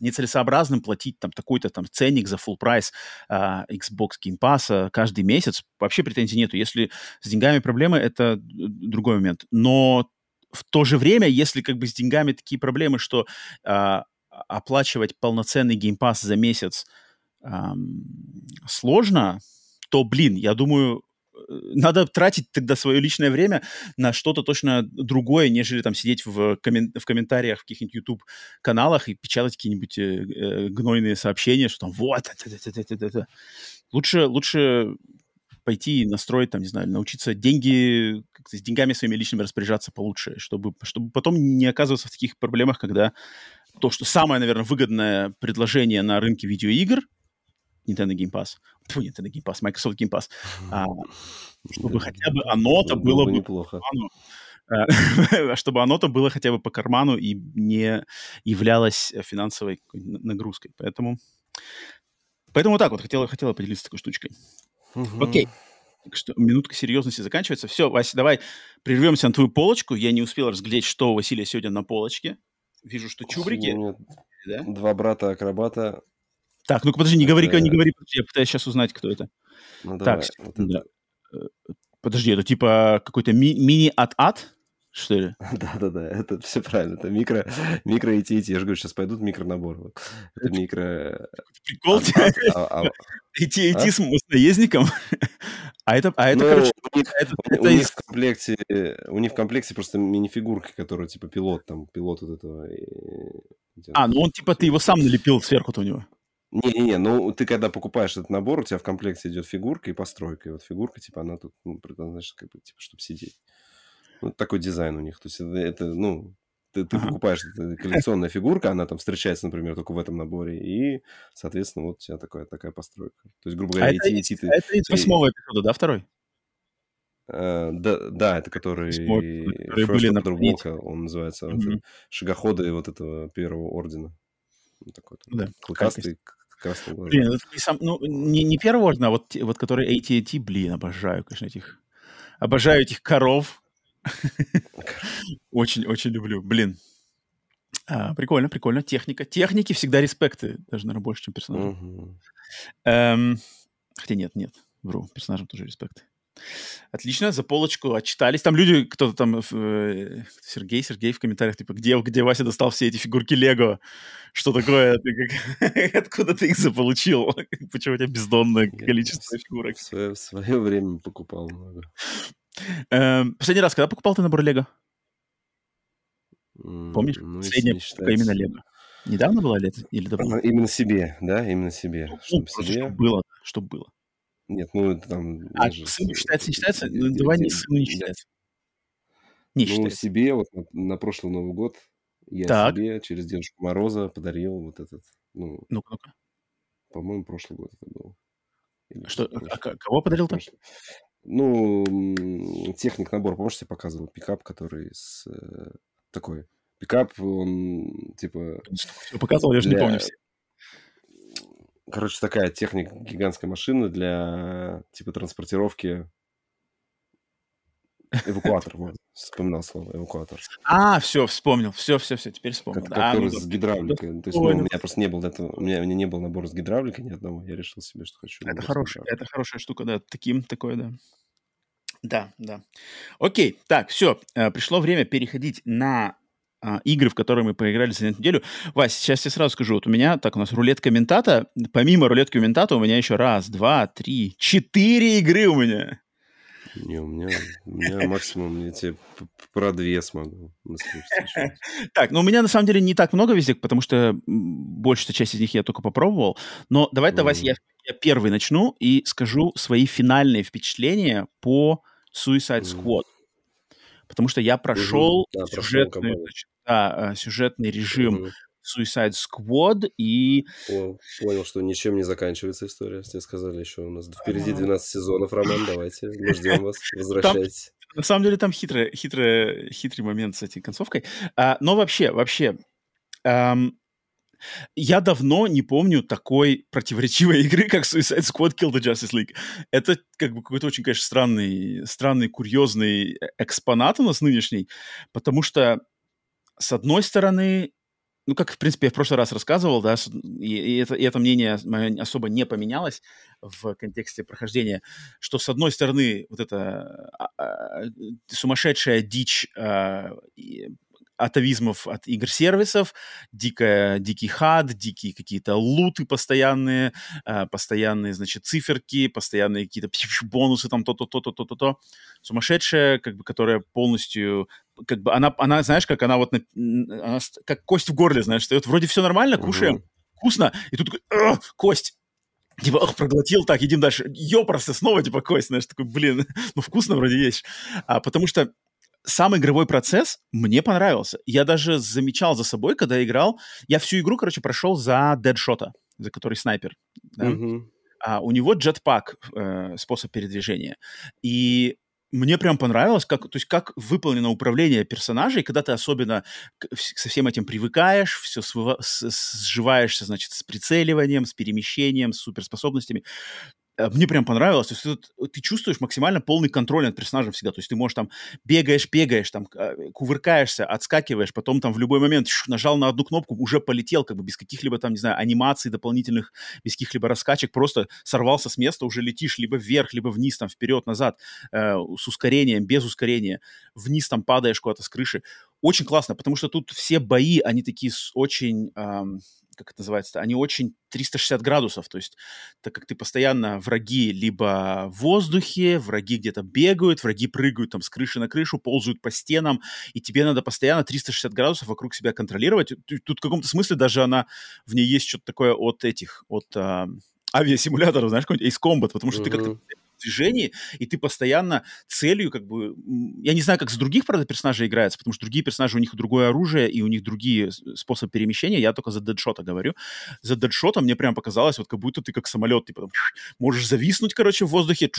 нецелесообразным платить там такой-то там ценник за full прайс uh, Xbox Game Pass каждый месяц. Вообще претензий нету. Если с деньгами проблемы, это другой момент. Но в то же время, если как бы с деньгами такие проблемы, что э, оплачивать полноценный геймпас за месяц э, сложно, то, блин, я думаю, надо тратить тогда свое личное время на что-то точно другое, нежели там сидеть в, коммен- в комментариях в каких-нибудь YouTube-каналах и печатать какие-нибудь э, э, гнойные сообщения, что там вот, это, это, это, это. Лучше, лучше пойти и настроить, там, не знаю, научиться деньги, с деньгами своими личными распоряжаться получше, чтобы, чтобы потом не оказываться в таких проблемах, когда то, что самое, наверное, выгодное предложение на рынке видеоигр, Nintendo Game Pass, фу, Nintendo Game Pass, Microsoft Game Pass, а, чтобы хотя бы оно-то было, было бы неплохо. А, чтобы оно-то было хотя бы по карману и не являлось финансовой нагрузкой. Поэтому Поэтому так вот хотела, хотела поделиться такой штучкой. Мгм. Окей. Так что минутка серьезности заканчивается. Все, Вася, давай прервемся на твою полочку. Я не успел разглядеть, что у Василия сегодня на полочке. Вижу, что чубрики. Меня да? Два брата-акробата. Так, ну-ка, подожди, не говори, Это- не говори, подожди, я пытаюсь сейчас узнать, кто это. Ну, Так, давай. вот да. это. Подожди, это типа какой-то ми- мини-ат-ат, что ли? Да-да-да, это все правильно. Это микро, микро и Я же говорю, сейчас пойдут микронаборы. Вот. Это микро... Прикол, а- а- а- идти, идти с, наездником. А это, а это, Ну, короче, у них, это, у это них в комплекте, у них в комплекте просто мини-фигурки, которые типа пилот, там, пилот вот этого. э, А, ну он типа, ты его сам налепил сверху-то у него. Не-не-не, ну ты когда покупаешь этот набор, у тебя в комплекте идет фигурка и постройка. И вот фигурка, типа, она тут, ну, предназначена, как бы, типа, чтобы сидеть. Ну, такой дизайн у них. То есть это, это, ну, ты, ты Ага. покупаешь это коллекционная фигурка, она там встречается, например, только в этом наборе, и, соответственно, вот у тебя такая, такая постройка. То есть, грубо А говоря, это, идти, из, идти ты... а это из восьмого эпизода, да, второй? э, да, да, это который... Восьмой, которые были на. Walk, он называется. Мгм. Это шагоходы вот этого первого ордена. Ну, такой, да, клыкастый, к- красный глаза. Блин, это не сам, ну, не, не первый орден, а вот, вот который AT&T, блин, обожаю, конечно, этих, обожаю этих коров. Очень-очень люблю, блин. А, прикольно, прикольно. Техника. Техники всегда респекты, даже, наверное, больше, чем персонажам. Мгм. Эм, хотя нет, нет, вру, персонажам тоже респекты. Отлично, за полочку отчитались. Там люди, кто-то там, э, Сергей, Сергей в комментариях, типа, где, где Вася достал все эти фигурки Лего? Что такое? Ты как- Откуда ты их заполучил? Почему у тебя бездонное количество в фигурок? свое, в свое время покупал много. Эм, Последний раз, когда покупал ты набор Лего? Помнишь? Ну, Последняя покупка именно Лего. Недавно было лето или давно? Именно себе, да, именно себе. Ну, Чтобы просто себе. чтоб было, чтоб было. Нет, ну это там... А, же сыну считается, не считается? Ну, давай не сыну не считается. Не Ну, считается. себе вот на, прошлый Новый год я Так. себе через Дедушку Мороза подарил вот этот, ну, Ну-ка, ну-ка. по-моему, прошлый год это был. Или Что, а кого подарил-то? прошлый. Ну, техник набор, помнишь, я показывал пикап, который с э, такой пикап, он типа Всё показывал, я же не для- помню все. Короче, такая техника, гигантская машина для типа транспортировки эвакуатор. Вот, вспоминал слово эвакуатор. А, все, вспомнил. Все, все, все, теперь вспомнил. Как- Да, который ну, с гидравликой. То есть, ну, Понял. у меня просто не было этого, у меня, у меня не было набора с гидравликой ни одного. Я решил себе, что хочу. Это набор хорошая, это хорошая штука, да. Таким такое, да. Да, да. Окей, так, все. Пришло время переходить на а, игры, в которые мы поиграли за эту неделю. Вась, сейчас я сразу скажу. Вот у меня, так, у нас рулетка ментата. Помимо рулетки ментата у меня еще раз, два, три, четыре игры у меня. Не, у меня, у меня максимум, я тебе про две смогу. Так, ну у меня на самом деле не так много везде, потому что большая часть из них я только попробовал. Но давай, давай, я, я первый начну и скажу свои финальные впечатления по Suicide. Squad. Потому что я прошел сюжетный, сюжетный режим. Suicide Squad, и О, Понял, что ничем не заканчивается история. Тебе сказали еще у нас впереди Ага. 12 сезонов, Роман, давайте, мы ждем вас, возвращайтесь. на самом деле там хитрый, хитрый, хитрый момент с этой концовкой. А, но вообще, вообще, ам, я давно не помню такой противоречивой игры, как Suicide Squad Kill the Justice League. Это как бы какой-то очень, конечно, странный, странный, курьезный э- экспонат у нас нынешний, потому что, с одной стороны, ну, как, в принципе, я в прошлый раз рассказывал, да, и это, и это мнение мое особо не поменялось в контексте прохождения, что, с одной стороны, вот эта а, а, сумасшедшая дичь а, и атовизмов от игр-сервисов, дикая, дикий хад, дикие какие-то луты постоянные, а, постоянные, значит, циферки, постоянные какие-то бонусы, там то-то, то-то, то-то, то. Сумасшедшая, как бы, которая полностью, как бы, она, она знаешь, как она вот, она как кость в горле, знаешь, встает, вроде все нормально, кушаем, Мгм. вкусно, и тут такой, «Ugh, кость, Типа, ох, проглотил, так, едим дальше. Ёпросто, снова, типа, кость, знаешь, такой, блин, ну, вкусно вроде есть. А, потому что сам игровой процесс мне понравился. Я даже замечал за собой, когда играл, я всю игру, короче, прошел за Дэдшота, за который снайпер. да. Мгм. А у него джетпак, э, способ передвижения. И мне прям понравилось, как, то есть как выполнено управление персонажей, когда ты особенно со всем этим привыкаешь, все сживаешься, значит, с прицеливанием, с перемещением, с суперспособностями. Э, мне прям понравилось. То есть ты, ты чувствуешь максимально полный контроль над персонажем всегда. То есть ты можешь там бегаешь, бегаешь, там э, кувыркаешься, отскакиваешь, потом там в любой момент нажал на одну кнопку, уже полетел, как бы без каких-либо там, не знаю, анимаций дополнительных, без каких-либо раскачек, просто сорвался с места, уже летишь либо вверх, либо вниз, там вперед, назад, э, с ускорением, без ускорения, вниз там падаешь куда-то с крыши. Очень классно, потому что тут все бои, они такие очень... Эм, как это называется, они очень 360 градусов, то есть так как ты постоянно враги либо в воздухе, враги где-то бегают, враги прыгают там с крыши на крышу, ползают по стенам, и тебе надо постоянно 360 градусов вокруг себя контролировать. Тут в каком-то смысле даже она, в ней есть что-то такое от этих, от а, авиасимуляторов, знаешь, какой-нибудь Ace Combat, потому что mm-hmm. ты как-то движении, и ты постоянно целью, как бы... Я не знаю, как за других, правда, персонажей играется, потому что другие персонажи, у них другое оружие, и у них другие способы перемещения. Я только за дедшота говорю. За Deadshot а мне прям показалось, вот как будто ты как самолет, типа, там, можешь зависнуть, короче, в воздухе,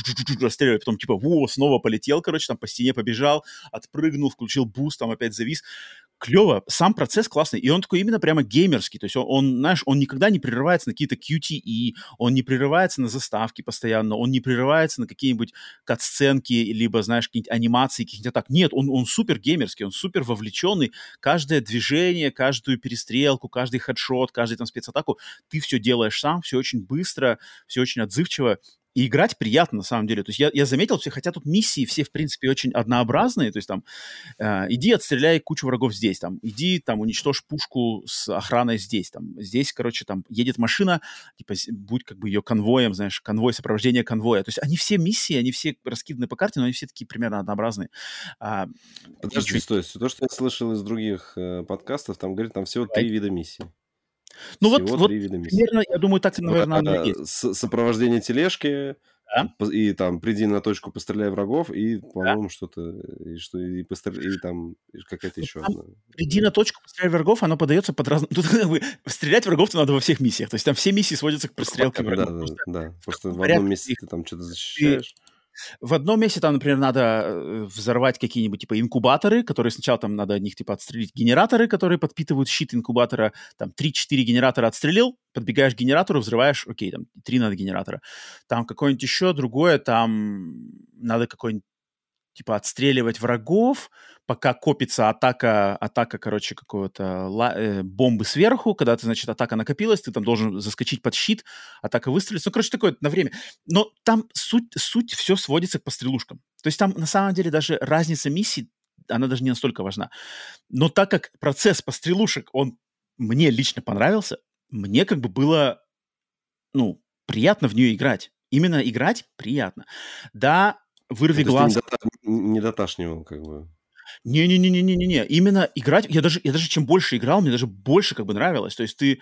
расстреливать, потом, типа, во, снова полетел, короче, там по стене побежал, отпрыгнул, включил буст, там опять завис клево, сам процесс классный, и он такой именно прямо геймерский, то есть он, он, знаешь, он никогда не прерывается на какие-то QTE, он не прерывается на заставки постоянно, он не прерывается на какие-нибудь кат-сценки, либо, знаешь, какие-нибудь анимации, каких-нибудь так. Нет, он, он супер геймерский, он супер вовлеченный, каждое движение, каждую перестрелку, каждый хедшот, каждый там спецатаку, ты все делаешь сам, все очень быстро, все очень отзывчиво, и играть приятно, на самом деле. То есть я, я заметил, все, хотя тут миссии все, в принципе, очень однообразные. То есть там, э, иди отстреляй кучу врагов здесь, там, иди там уничтожь пушку с охраной здесь, там, здесь, короче, там, едет машина, типа, будь как бы ее конвоем, знаешь, конвой, сопровождение конвоя. То есть они все миссии, они все раскиданы по карте, но они все такие примерно однообразные. А, Подожди, чуть... стой, то, что я слышал из других э, подкастов, там, говорит, там всего три вида миссий. Ну вот, вот примерно, я думаю, так, наверное, оно и есть. Сопровождение тележки, да? и там приди на точку, постреляй врагов, и, по-моему, да. что-то, и, что, и, постреляй, и там какая-то еще там, одна. Приди на точку, постреляй врагов, оно подается под разным... Тут как бы стрелять врагов-то надо во всех миссиях, то есть там все миссии сводятся к пристрелке врагов. Да, да, да, просто в одном месте ты там что-то защищаешь. В одном месте там, например, надо э, взорвать какие-нибудь типа инкубаторы, которые сначала там надо от них типа отстрелить генераторы, которые подпитывают щит инкубатора. Там 3-4 генератора отстрелил, подбегаешь к генератору, взрываешь, окей, там 3 надо генератора. Там какое-нибудь еще другое, там надо какой-нибудь типа отстреливать врагов, пока копится атака, атака, короче, какого-то э, бомбы сверху, когда ты, значит, атака накопилась, ты там должен заскочить под щит, атака выстрелить. Ну, короче, такое на время. Но там суть, суть все сводится к пострелушкам. То есть там на самом деле даже разница миссий, она даже не настолько важна. Но так как процесс пострелушек, он мне лично понравился, мне как бы было, ну, приятно в нее играть. Именно играть приятно. Да, вырви ну, глаз. Не доташнивал, как бы. Не-не-не-не-не-не. Именно играть... Я даже, я даже чем больше играл, мне даже больше как бы нравилось. То есть ты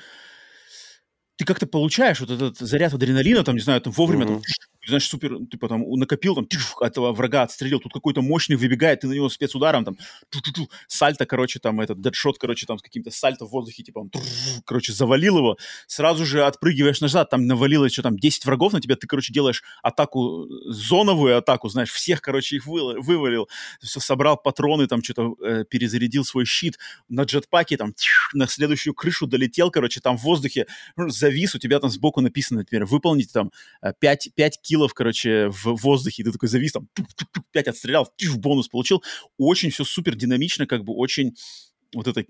ты как-то получаешь вот этот заряд адреналина, там, не знаю, там вовремя mm-hmm. там, знаешь, супер, типа там накопил, там, тьф, этого врага отстрелил, тут какой-то мощный выбегает, ты на него спецударом, там, сальто, короче, там, этот, дедшот, короче, там, с каким-то сальто в воздухе, типа, он, короче, завалил его, сразу же отпрыгиваешь назад, там, навалилось еще там 10 врагов на тебя, ты, короче, делаешь атаку, зоновую атаку, знаешь, всех, короче, их вы, вывалил, все, собрал патроны, там, что-то э, перезарядил свой щит, на джетпаке, там, тьф, на следующую крышу долетел, короче, там, в воздухе, ну, завис, у тебя там сбоку написано, например, выполнить там 5, 5 кило килов, короче, в воздухе, и ты такой завис, там, 5 отстрелял, бонус получил. Очень все супер динамично, как бы очень вот это,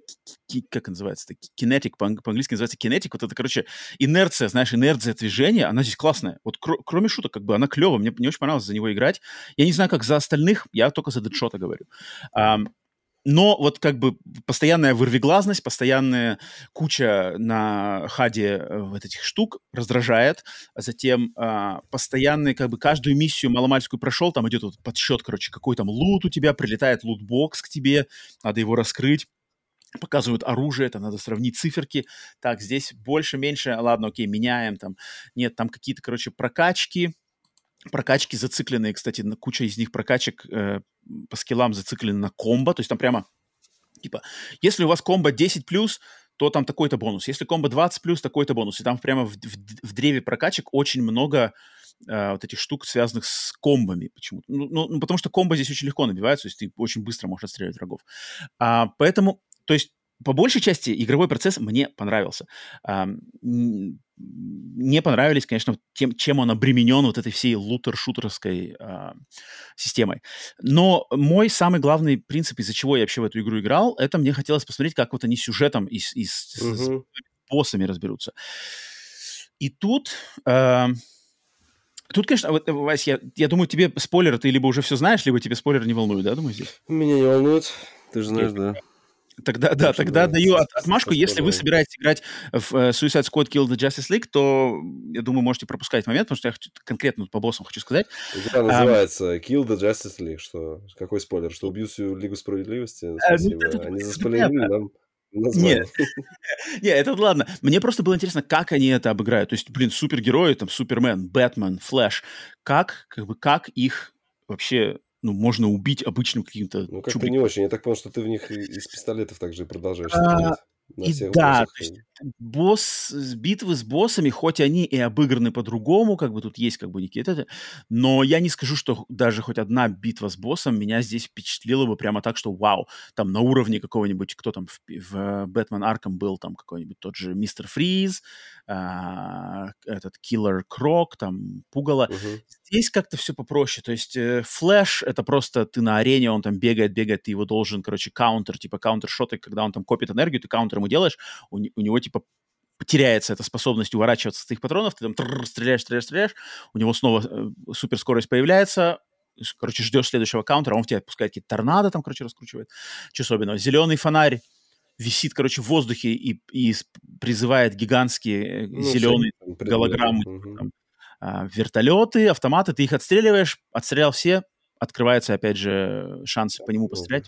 как называется, это кинетик, по-английски называется кинетик, вот это, короче, инерция, знаешь, инерция движения, она здесь классная. Вот кр- кроме шуток, как бы она клевая, мне, мне очень понравилось за него играть. Я не знаю, как за остальных, я только за Дэдшота говорю. Um, но вот как бы постоянная вырвиглазность, постоянная куча на хаде э, вот этих штук раздражает. А затем а, постоянный, как бы каждую миссию маломальскую прошел, там идет вот подсчет, короче, какой там лут у тебя, прилетает лутбокс к тебе, надо его раскрыть показывают оружие, это надо сравнить циферки. Так, здесь больше, меньше, ладно, окей, меняем там. Нет, там какие-то, короче, прокачки, прокачки зацикленные, кстати, на куча из них прокачек э, по скиллам зациклены на комбо, то есть там прямо, типа, если у вас комбо 10+, то там такой-то бонус. Если комбо 20+, такой-то бонус. И там прямо в, в, в древе прокачек очень много а, вот этих штук, связанных с комбами почему-то. Ну, ну, ну, потому что комбо здесь очень легко набивается, то есть ты очень быстро можешь отстреливать врагов. А, поэтому, то есть по большей части игровой процесс мне понравился. Не понравились, конечно, тем, чем он обременен вот этой всей лутер-шутерской а, системой. Но мой самый главный принцип, из-за чего я вообще в эту игру играл, это мне хотелось посмотреть, как вот они сюжетом и, и с, угу. с боссами разберутся. И тут... Э, Тут, конечно, вот, Вась, я, я думаю, тебе спойлер, ты либо уже все знаешь, либо тебе спойлер не волнует, да, думаю, здесь? Меня не волнует, ты же знаешь, да. Тогда, да, тогда даю от, отмашку. Если вы собираетесь играть в uh, Suicide Squad Kill the Justice League, то, я думаю, можете пропускать момент, потому что я хочу, конкретно по боссам хочу сказать. Игра называется um, Kill the Justice League. Что, какой спойлер? Что убью всю Лигу Справедливости? Спасибо. Ну, это, Они заспойлерили нам нет, нет, это ладно. Мне просто было интересно, как они это обыграют. То есть, блин, супергерои, там, Супермен, Бэтмен, Флэш, как, как бы, как их вообще ну, можно убить обычным каким-то... Ну, как-то не очень. Я так понял, что ты в них из пистолетов также продолжаешь а, стрелять. И да, то есть босс, битвы с боссами, хоть они и обыграны по-другому, как бы тут есть как бы некие но я не скажу, что даже хоть одна битва с боссом меня здесь впечатлила бы прямо так, что вау, там на уровне какого-нибудь, кто там в, в Бэтмен Арком был, там какой-нибудь тот же Мистер Фриз, а, этот Киллер Крок, там Пугало. Uh-huh. Здесь как-то все попроще, то есть э, Флэш — это просто ты на арене, он там бегает, бегает, ты его должен, короче, каунтер, типа каунтер-шоты, когда он там копит энергию, ты каунтер ему делаешь, у, у него типа теряется эта способность уворачиваться от этих патронов, ты там тррр, стреляешь, стреляешь, стреляешь, у него снова э, суперскорость появляется, короче, ждешь следующего каунтера, он в тебя отпускает какие-то торнадо, там, короче, раскручивает. Что особенного? Зеленый фонарь висит, короче, в воздухе и, и призывает гигантские э, ну, зеленые голограммы, угу. там, вертолеты, автоматы, ты их отстреливаешь, отстрелял все, открывается, опять же, шансы по нему пострелять.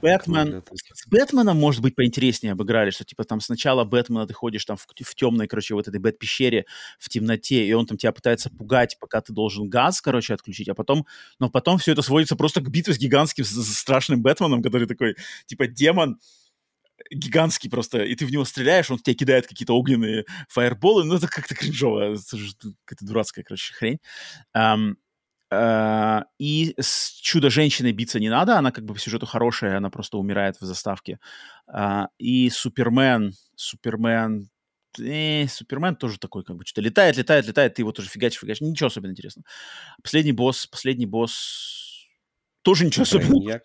Бэтмен... С Бэтменом, может быть, поинтереснее обыграли, что, типа, там сначала Бэтмена ты ходишь там в, в темной, короче, вот этой Бэт-пещере в темноте, и он там тебя пытается пугать, пока ты должен газ, короче, отключить, а потом... Но потом все это сводится просто к битве с гигантским, с, с страшным Бэтменом, который такой, типа, демон, гигантский просто, и ты в него стреляешь, он в тебя кидает какие-то огненные фаерболы, ну, это как-то кринжово, это какая-то дурацкая, короче, хрень. Um, Uh, и с Чудо-женщиной биться не надо, она как бы по сюжету хорошая, она просто умирает в заставке. Uh, и Супермен, Супермен, э, Супермен тоже такой, как бы, что-то летает, летает, летает, ты его тоже фигачишь, фигачишь, ничего особенно интересного. Последний босс, последний босс тоже ничего особенного.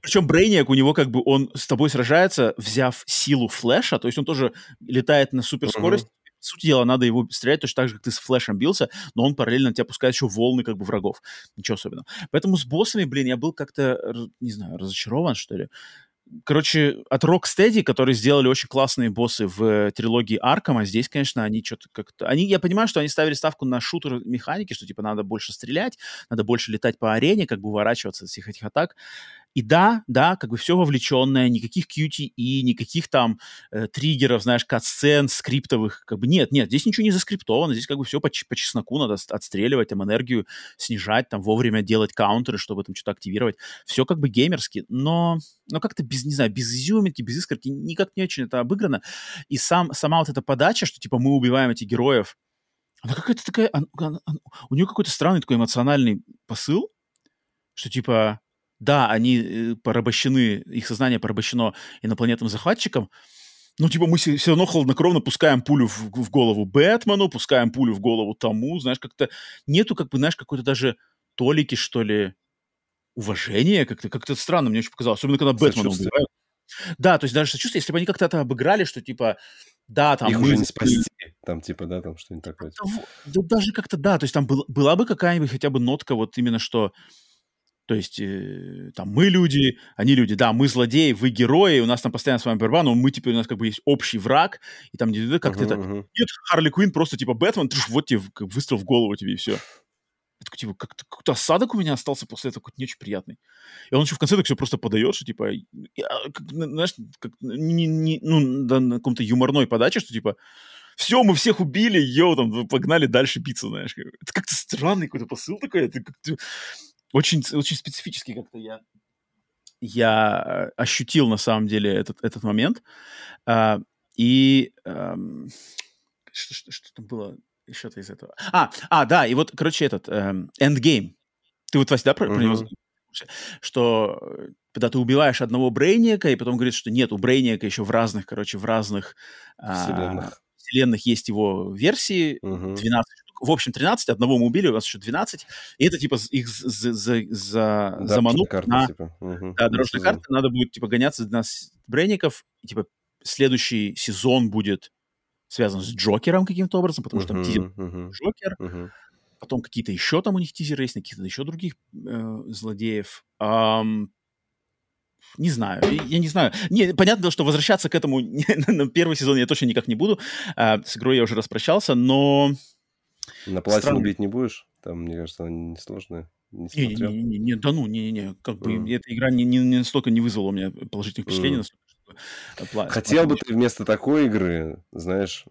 Причем Брейниак, у него как бы он с тобой сражается, взяв силу Флэша, то есть он тоже летает на суперскорость, сути дела, надо его стрелять точно так же, как ты с флешем бился, но он параллельно тебя пускает еще волны как бы врагов. Ничего особенного. Поэтому с боссами, блин, я был как-то, не знаю, разочарован, что ли. Короче, от Rocksteady, которые сделали очень классные боссы в трилогии Аркама, здесь, конечно, они что-то как-то... Они, я понимаю, что они ставили ставку на шутер механики, что, типа, надо больше стрелять, надо больше летать по арене, как бы уворачиваться от всех этих атак. И да, да, как бы все вовлеченное, никаких QTE, никаких там э, триггеров, знаешь, катсцен, скриптовых, как бы нет, нет, здесь ничего не заскриптовано, здесь как бы все по, по чесноку, надо отстреливать, там энергию снижать, там вовремя делать каунтеры, чтобы там что-то активировать. Все как бы геймерски, но, но как-то без, не знаю, без изюминки, без искорки, никак не очень это обыграно. И сам, сама вот эта подача, что типа мы убиваем этих героев, она какая-то такая, она, она, у нее какой-то странный такой эмоциональный посыл, что типа да, они э, порабощены, их сознание порабощено инопланетным захватчиком, ну, типа, мы все равно хладнокровно пускаем пулю в, в голову Бэтмену, пускаем пулю в голову тому, знаешь, как-то нету, как бы, знаешь, какой-то даже толики, что ли, уважения, как-то как странно мне очень показалось, особенно когда Бэтмена убивают. Да, то есть даже сочувствие, если бы они как-то это обыграли, что, типа, да, там... Их мы... уже не спасти, там, типа, да, там что-нибудь такое. Да, даже как-то, да, то есть там был, была бы какая-нибудь хотя бы нотка вот именно, что то есть э, там мы люди, они люди, да, мы злодеи, вы герои, у нас там постоянно с вами борьба, но мы теперь у нас как бы есть общий враг, и там как-то uh-huh, это... Uh-huh. Нет, Харли Квин просто типа Бэтмен, тш, вот тебе как, выстрел в голову тебе и все. Это, типа, как-то какой-то осадок у меня остался после этого, какой-то не очень приятный. И он еще в конце так все просто подает, что, типа, я, как, знаешь, как, не, не, ну, да, на каком-то юморной подаче, что, типа, все, мы всех убили, йоу, там, погнали дальше биться, знаешь. Это как-то странный какой-то посыл такой, это как-то очень, очень специфически как-то я, я ощутил на самом деле этот, этот момент. А, и а, что, что, что там было? что-то из этого. А, а, да, и вот, короче, этот эм, Endgame. Ты вот, Вася, да, про, про него что э, когда ты убиваешь одного Брейника, и потом говорит, что нет, у Брейника еще в разных, короче, в разных а, Вселенных. вселенных есть его версии, Мгм. 12 штук. В общем, 13, одного мы убили, у нас еще 12. И это, типа, их за, за, за, Дорожная заманут карта, на типа. Мгм. да, На дорожная карта, надо будет, типа, гоняться на с- Брейников. И, типа, следующий сезон будет связан с Джокером каким-то образом, потому что там тизер мгм, Джокер, мгм. потом какие-то еще там у них тизеры есть, на каких-то еще других э, злодеев. Ам, не знаю, я я не знаю. Не, понятно, что возвращаться к этому на первый сезон я точно никак не буду. А, с игрой я уже распрощался, но... На Странно. бить не будешь? Там, мне кажется, она несложная. Не смотрел. Не-не-не, не, да ну, не-не-не, как бы Мгм. эта игра не, не, не настолько не вызвала у меня положительных впечатлений, Мгм. настолько, что, Хотел бы ты вместо такой игры, знаешь,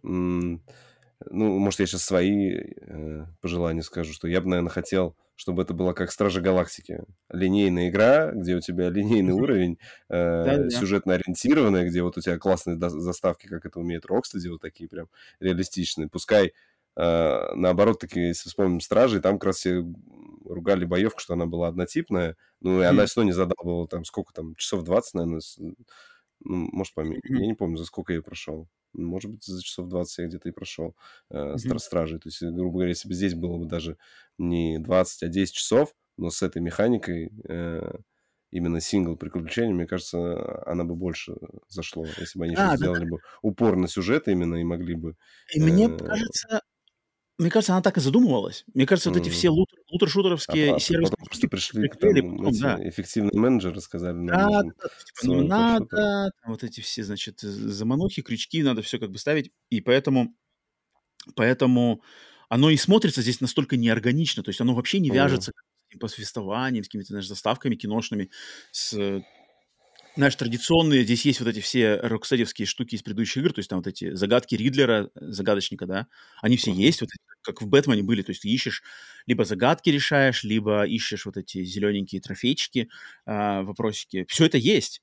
ну, может, я сейчас свои э, пожелания скажу, что я бы, наверное, хотел, чтобы это была как Стражи Галактики. Линейная игра, где у тебя линейный Мгм. уровень, э, сюжетно ориентированная, где вот у тебя классные до- заставки, как это умеет Rocksteady, вот такие прям реалистичные. Пускай, наоборот, такие, если вспомним Стражи, там как раз все ругали боевку, что она была однотипная, ну, и она все равно не задалбывала там сколько там, часов 20, наверное, с- ну, может, поменьше. Мгм. Я не помню, за сколько я прошел. Может быть, за часов 20 я где-то и прошел э, стражей. То есть, э, грубо говоря, если бы здесь было бы даже не 20, а 10 часов, но с этой механикой, э, именно сингл приключения, мне кажется, она бы больше зашло, если бы они Да, да, сделали бы упор на сюжет именно и могли бы... И мне э, кажется, мне кажется, она так и задумывалась. Мне кажется, вот эти все лутер, а лутер-шутеровские по- и сервисные потом просто пришли к потом, да. эффективные менеджеры, сказали, нам Да, типа, ну лутер-шутер. надо, вот эти все, значит, заманухи, крючки, надо все как бы ставить, и поэтому, поэтому оно и смотрится здесь настолько неорганично, то есть оно вообще не вяжется этим повествованием, с какими-то, знаешь, заставками киношными, с, э, знаешь, традиционные, здесь есть вот эти все рокстедевские штуки из предыдущих игр, то есть там вот эти загадки Ридлера, э, загадочника, да, они все есть, вот как в Бэтмене были, то есть ты ищешь, либо загадки решаешь, либо ищешь вот эти зелененькие трофейчики, а, вопросики, все это есть.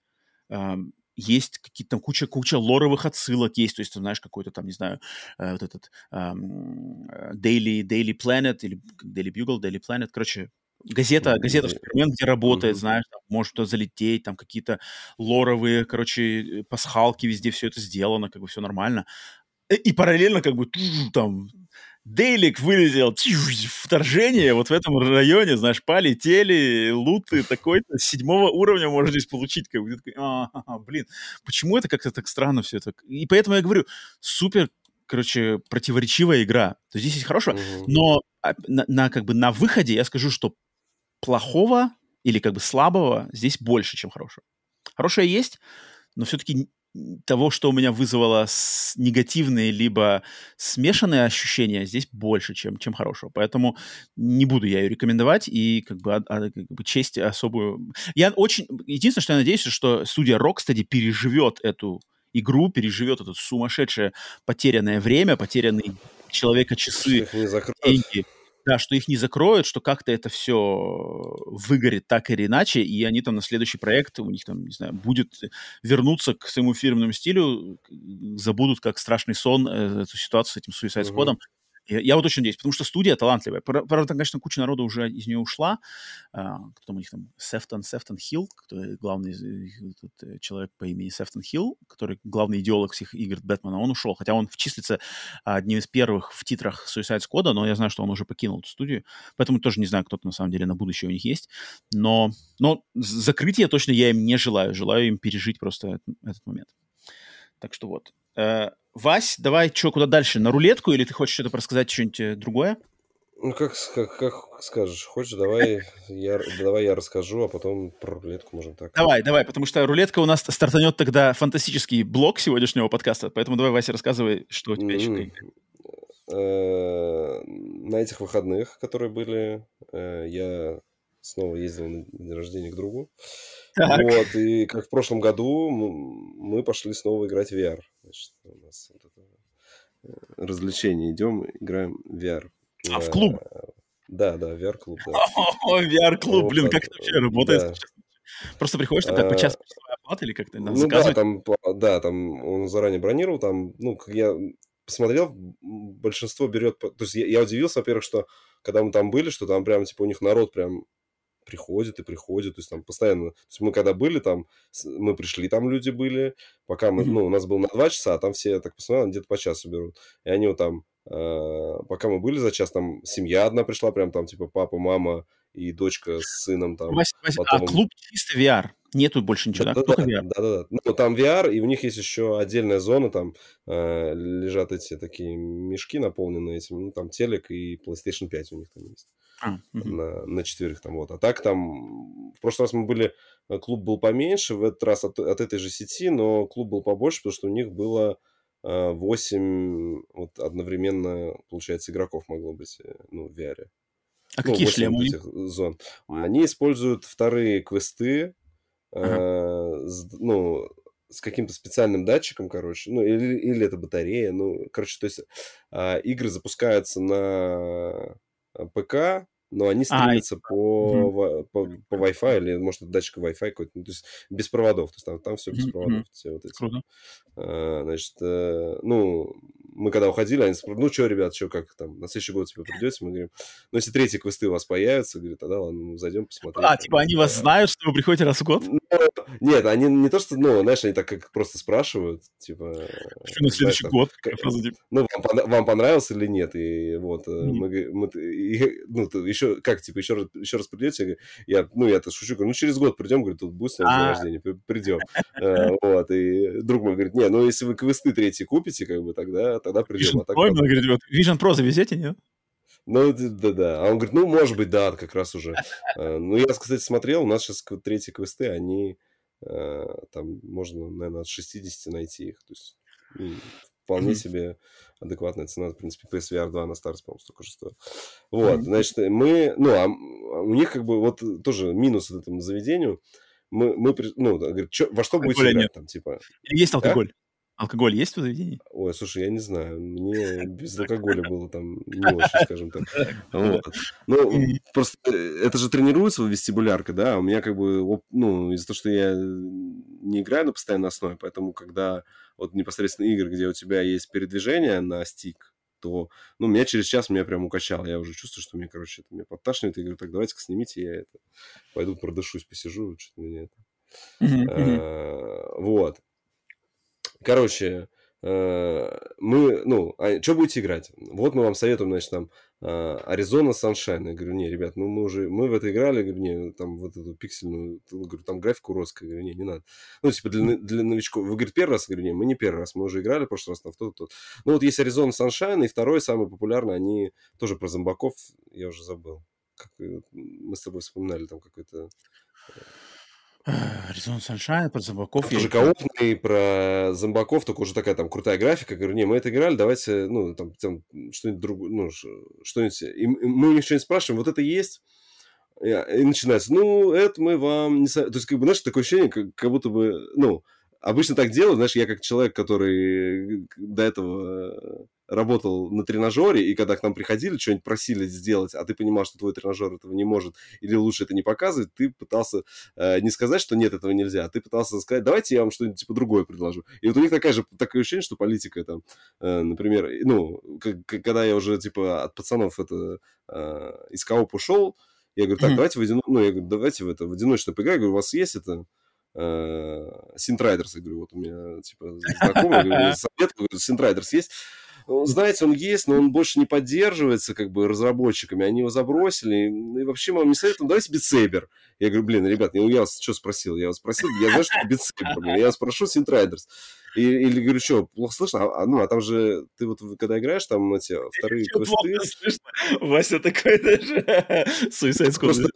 Ам, есть какие-то там куча, куча лоровых отсылок есть, то есть ты знаешь какой-то там, не знаю, э, вот этот э, Daily, Daily Planet или Daily Bugle, Daily Planet, короче, газета, газета. Супермен, где работает, знаешь, там может туда залететь, там какие-то лоровые, короче, э, пасхалки, везде все это сделано, как бы все нормально. Э, И параллельно как бы там Дейлик вылетел, вторжение вот в этом районе, знаешь, полетели луты такой-то, седьмого уровня можно здесь получить. Как бы, такой, «А, блин, почему это как-то так странно все это? И поэтому я говорю, супер, короче, противоречивая игра. То есть здесь есть хорошего, Мгм. но а, на, на, как бы на выходе я скажу, что плохого или как бы слабого здесь больше, чем хорошего. Хорошее есть, но все-таки того, что у меня вызвало негативные либо смешанные ощущения, здесь больше, чем, чем хорошего. Поэтому не буду я ее рекомендовать и как бы, а- а, как бы честь особую... Я очень... Единственное, что я надеюсь, что студия Rocksteady переживет эту игру, переживет это сумасшедшее потерянное время, потерянные человека часы, деньги, да, что их не закроют, что как-то это все выгорит так или иначе, и они там на следующий проект, у них там, не знаю, будет вернуться к своему фирменному стилю, забудут как страшный сон э, эту ситуацию с этим Suicide. Squad. Я, я вот очень надеюсь, потому что студия талантливая. Пра- Правда, конечно, куча народа уже из нее ушла. А, кто там у них там? Сефтон, Сефтон Хилл, который главный этот, э, человек по имени Сефтон Хилл, который главный идеолог всех игр Бэтмена, он ушел. Хотя он числится одним из первых в титрах Suicide Squad, но я знаю, что он уже покинул эту студию. Поэтому тоже не знаю, кто-то на самом деле на будущее у них есть. Но, но з- закрытия точно я им не желаю. Желаю им пережить просто этот момент. Так что вот. Э, Вась, давай, что, куда дальше? На рулетку или ты хочешь что-то рассказать, что-нибудь э, другое? Ну, как, как, как скажешь. Хочешь, давай я, давай я расскажу, а потом про рулетку можем так. Давай, давай, потому что рулетка у нас стартанет тогда фантастический блок сегодняшнего подкаста, поэтому давай, Вася, рассказывай, что у тебя еще. Э, На этих выходных, которые были, я снова ездил на день рождения к другу. Так. Вот, и как в прошлом году мы пошли снова играть в VR. Значит, у нас вот это, э, развлечение. Идем, играем в VR. А, в клуб? Да, да, VR-клуб, да. О, VR-клуб, Вот блин, как это вообще работает? да. Просто приходишь, там как бы А, час оплата или как-то надо Ну да, там, да, там он заранее бронировал, там, ну, как я посмотрел, большинство берет... То есть я, я удивился, во-первых, что когда мы там были, что там прям, типа, у них народ прям приходит и приходит, то есть там постоянно, то есть мы когда были там, мы пришли, там люди были, пока мы, ну, у нас было на два часа, а там все, я так посмотрел, где-то по часу берут, и они вот там, э, пока мы были за час, там семья одна пришла, прям там типа папа, мама и дочка с сыном там. Вася, Вася, а клуб чисто VR? Нету больше ничего, да? Да, да, да, да, да. Ну, там VR, и у них есть еще отдельная зона, там э, лежат эти такие мешки, наполненные этим, ну, там телек и PlayStation 5 у них там есть. А, угу. на, на четверых там вот. А так там, в прошлый раз мы были, э, клуб был поменьше, в этот раз от, от этой же сети, но клуб был побольше, потому что у них было э, 8 вот одновременно, получается, игроков могло быть, э, ну, в VR. А ну, какие шлемы? Этих зон. Они используют вторые квесты, ага. с, ну, с каким-то специальным датчиком, короче, ну, или, или это батарея, ну, короче, то есть э, игры запускаются на э, ПК, но они а, стримятся а, по, по, по Wi-Fi или, может, это датчик Wi-Fi какой-то, ну, то есть без проводов, то есть там, там все без проводов, все вот эти. Круто. А, значит, э, ну, мы когда уходили, они спрашивали, ну что, ребят, что, как там, на следующий год типа придете? Мы говорим, ну, если третьи квесты у вас появятся, говорит, тогда ладно, мы зайдем посмотрим. А, типа они вас знают, что вы приходите раз в год? Ну, нет, они не то, что, ну, знаешь, они так как просто спрашивают, типа... Что на следующий год? Как, типа. ну, вам, вам понравилось или нет? И вот, mm-hmm. мы, мы и, ну, еще, как, типа, еще раз, еще раз придете? Я, ну, я-то шучу, говорю, ну, через год придем, говорю, тут будет с день а. рождения, придем. Э, вот, и друг мой говорит, не, ну, если вы квесты третьи купите, как бы, тогда, тогда придем. А так, он говорит, вот, Vision Pro завезете, нет? Ну, да-да. А он говорит, ну, может быть, да, как раз уже. Э, ну, я, кстати, смотрел, у нас сейчас третьи квесты, они э, там можно, наверное, от 60 найти их. То есть ну, вполне себе адекватная цена. В принципе, PSVR 2 на старте, по-моему, столько же стоит. Вот, значит, мы... Ну, а у них как бы вот тоже минус этому заведению. Мы, мы ну, говорит, чё, во что будете играть там, типа... Есть алкоголь? Алкоголь есть в заведении? Ой, слушай, я не знаю. Мне без алкоголя было там не очень, скажем так. Вот. Ну, просто э, это же тренируется вестибулярка, да? У меня как бы, ну, из-за того, что я не играю на постоянной основе, поэтому когда вот непосредственно игры, где у тебя есть передвижение на стик, то, ну, меня через час меня прям укачало. Я уже чувствую, что мне, короче, это меня подташнивает. Я говорю, так, давайте-ка снимите, я это пойду продышусь, посижу, что-то меня это... А, вот. Короче, э, мы, ну, а что будете играть? Вот мы вам советуем, значит, там, Аризона Sunshine. Я говорю, не, ребят, ну мы уже, мы в это играли, я говорю, не, там вот эту пиксельную, говорю, там графику уродская, я говорю, не, не надо. Ну, типа для, для новичков. Вы, говорите, первый раз? Я говорю, не, мы не первый раз, мы уже играли в прошлый раз там в тот, тот. Ну, вот есть Аризона Sunshine, и второй, самый популярный, они тоже про зомбаков, я уже забыл. Как, мы с тобой вспоминали там какой-то э, Arizona Sunshine, про зомбаков. Тоже коопный, про зомбаков, только уже такая там крутая графика. Говорю, не, мы это играли, давайте, ну, там, там что-нибудь другое, ну, что-нибудь... И мы у них что-нибудь спрашиваем, вот это есть? И начинается, ну, это мы вам не... То есть, как бы, знаешь, такое ощущение, как, как будто бы, ну, обычно так делают, знаешь, я как человек, который до этого работал на тренажере, и когда к нам приходили, что-нибудь просили сделать, а ты понимал, что твой тренажер этого не может, или лучше это не показывать, ты пытался э, не сказать, что нет, этого нельзя, а ты пытался сказать, давайте я вам что-нибудь типа другое предложу. И вот у них такая же, такое ощущение, что политика там, э, например, ну, когда я уже типа от пацанов это э, из co-op ушел, я говорю, так, давайте в одино... ну, я говорю, давайте в это, в одиночную поиграем, я говорю, у вас есть это, Synth Riders, я говорю, вот у меня, типа, знакомый, говорю, совет, говорю, Synth Riders есть? Знаете, он есть, но он больше не поддерживается как бы разработчиками, они его забросили, и вообще мы вам не советуем, давайте Beat Saber. Я говорю, блин, ребят, я вас что спросил? Я вас спросил, я знаю, что Beat Saber, я вас прошу Synth Riders. И, или говорю, что, плохо слышно? А, а, ну, а там же, ты вот когда играешь, там эти вторые квесты... Вася такой даже Suicide Squad. Просто,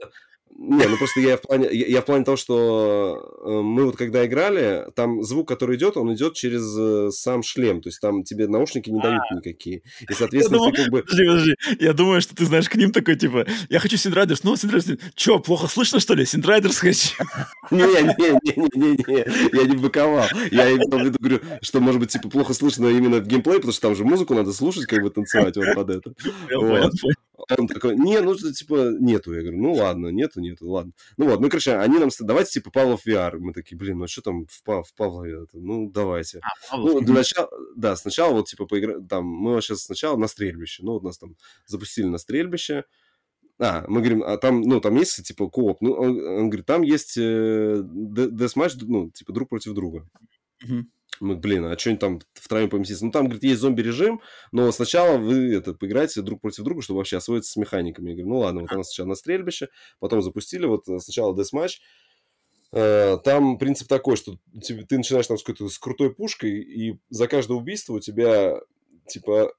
не, ну просто я в плане, я, я в плане того, что э, мы вот когда играли, там звук, который идет, он идет через э, сам шлем, то есть там тебе наушники не дают а. никакие. И, соответственно, думал, ты как бы... Подожди, подожди, я думаю, что ты знаешь к ним такой, типа, я хочу Synth Riders, ну, Synth Riders, что, плохо слышно, что ли? Synth Riders хочу. Не-не-не-не-не, я не быковал. Я имел в виду, говорю, что, может быть, типа, плохо слышно именно в геймплей, потому что там же музыку надо слушать, как бы танцевать вот под это. он такой, не, ну, типа, нету. Я говорю, ну, ладно, нету, нету, ладно. Ну, вот, ну, короче, они нам, давайте, типа, Pavlov VR. Мы такие, блин, ну, что там в, в Павлове? Ну, давайте. А, ну, для начала, да, сначала вот, типа, поиграть, там, мы сейчас сначала на стрельбище. Ну, вот нас там запустили на стрельбище. А, мы говорим, а там, ну, там есть, типа, кооп. Ну, он, он говорит, там есть э, десматч, ну, типа, друг против друга. Mm-hmm. Мы, блин, а что-нибудь там втроем поместиться? Ну, там, говорит, есть зомби-режим, но сначала вы это поиграете друг против друга, чтобы вообще освоиться с механиками. Я говорю, ну ладно, вот у нас сначала на стрельбище, потом запустили, вот сначала десматч. Э, там принцип такой, что ты начинаешь там с какой-то с крутой пушкой, и за каждое убийство у тебя, типа,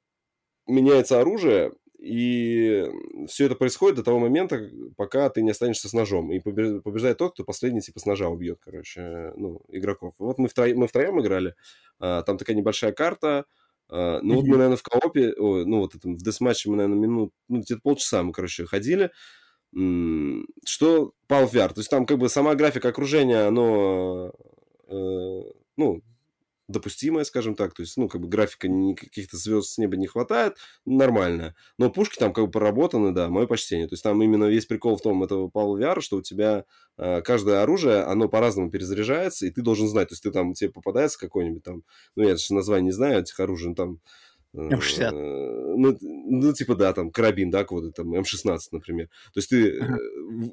меняется оружие, и все это происходит до того момента, пока ты не останешься с ножом. И побеждает тот, кто последний типа с ножа убьет, короче, ну, игроков. Вот мы, втро... мы втроем играли. А, там такая небольшая карта. А, ну, mm-hmm. вот мы, наверное, в коопе, о, ну, вот этом, в десматче мы, наверное, минут, ну, где-то полчаса мы, короче, ходили. Что Pal VR. То есть там как бы сама графика окружения, оно, э, ну, допустимая, скажем так. То есть, ну, как бы графика каких-то звезд с неба не хватает, нормальная. Но пушки там как бы проработаны, да, мое почтение. То есть, там именно весь прикол в том этого Power VR, что у тебя э, каждое оружие, оно по-разному перезаряжается, и ты должен знать. То есть, ты там, тебе попадается какой-нибудь там, ну, я же название не знаю этих оружий, там, М60. Ну, ну, типа, да, там, карабин, да, какой-то там, М16, например. То есть ты ага.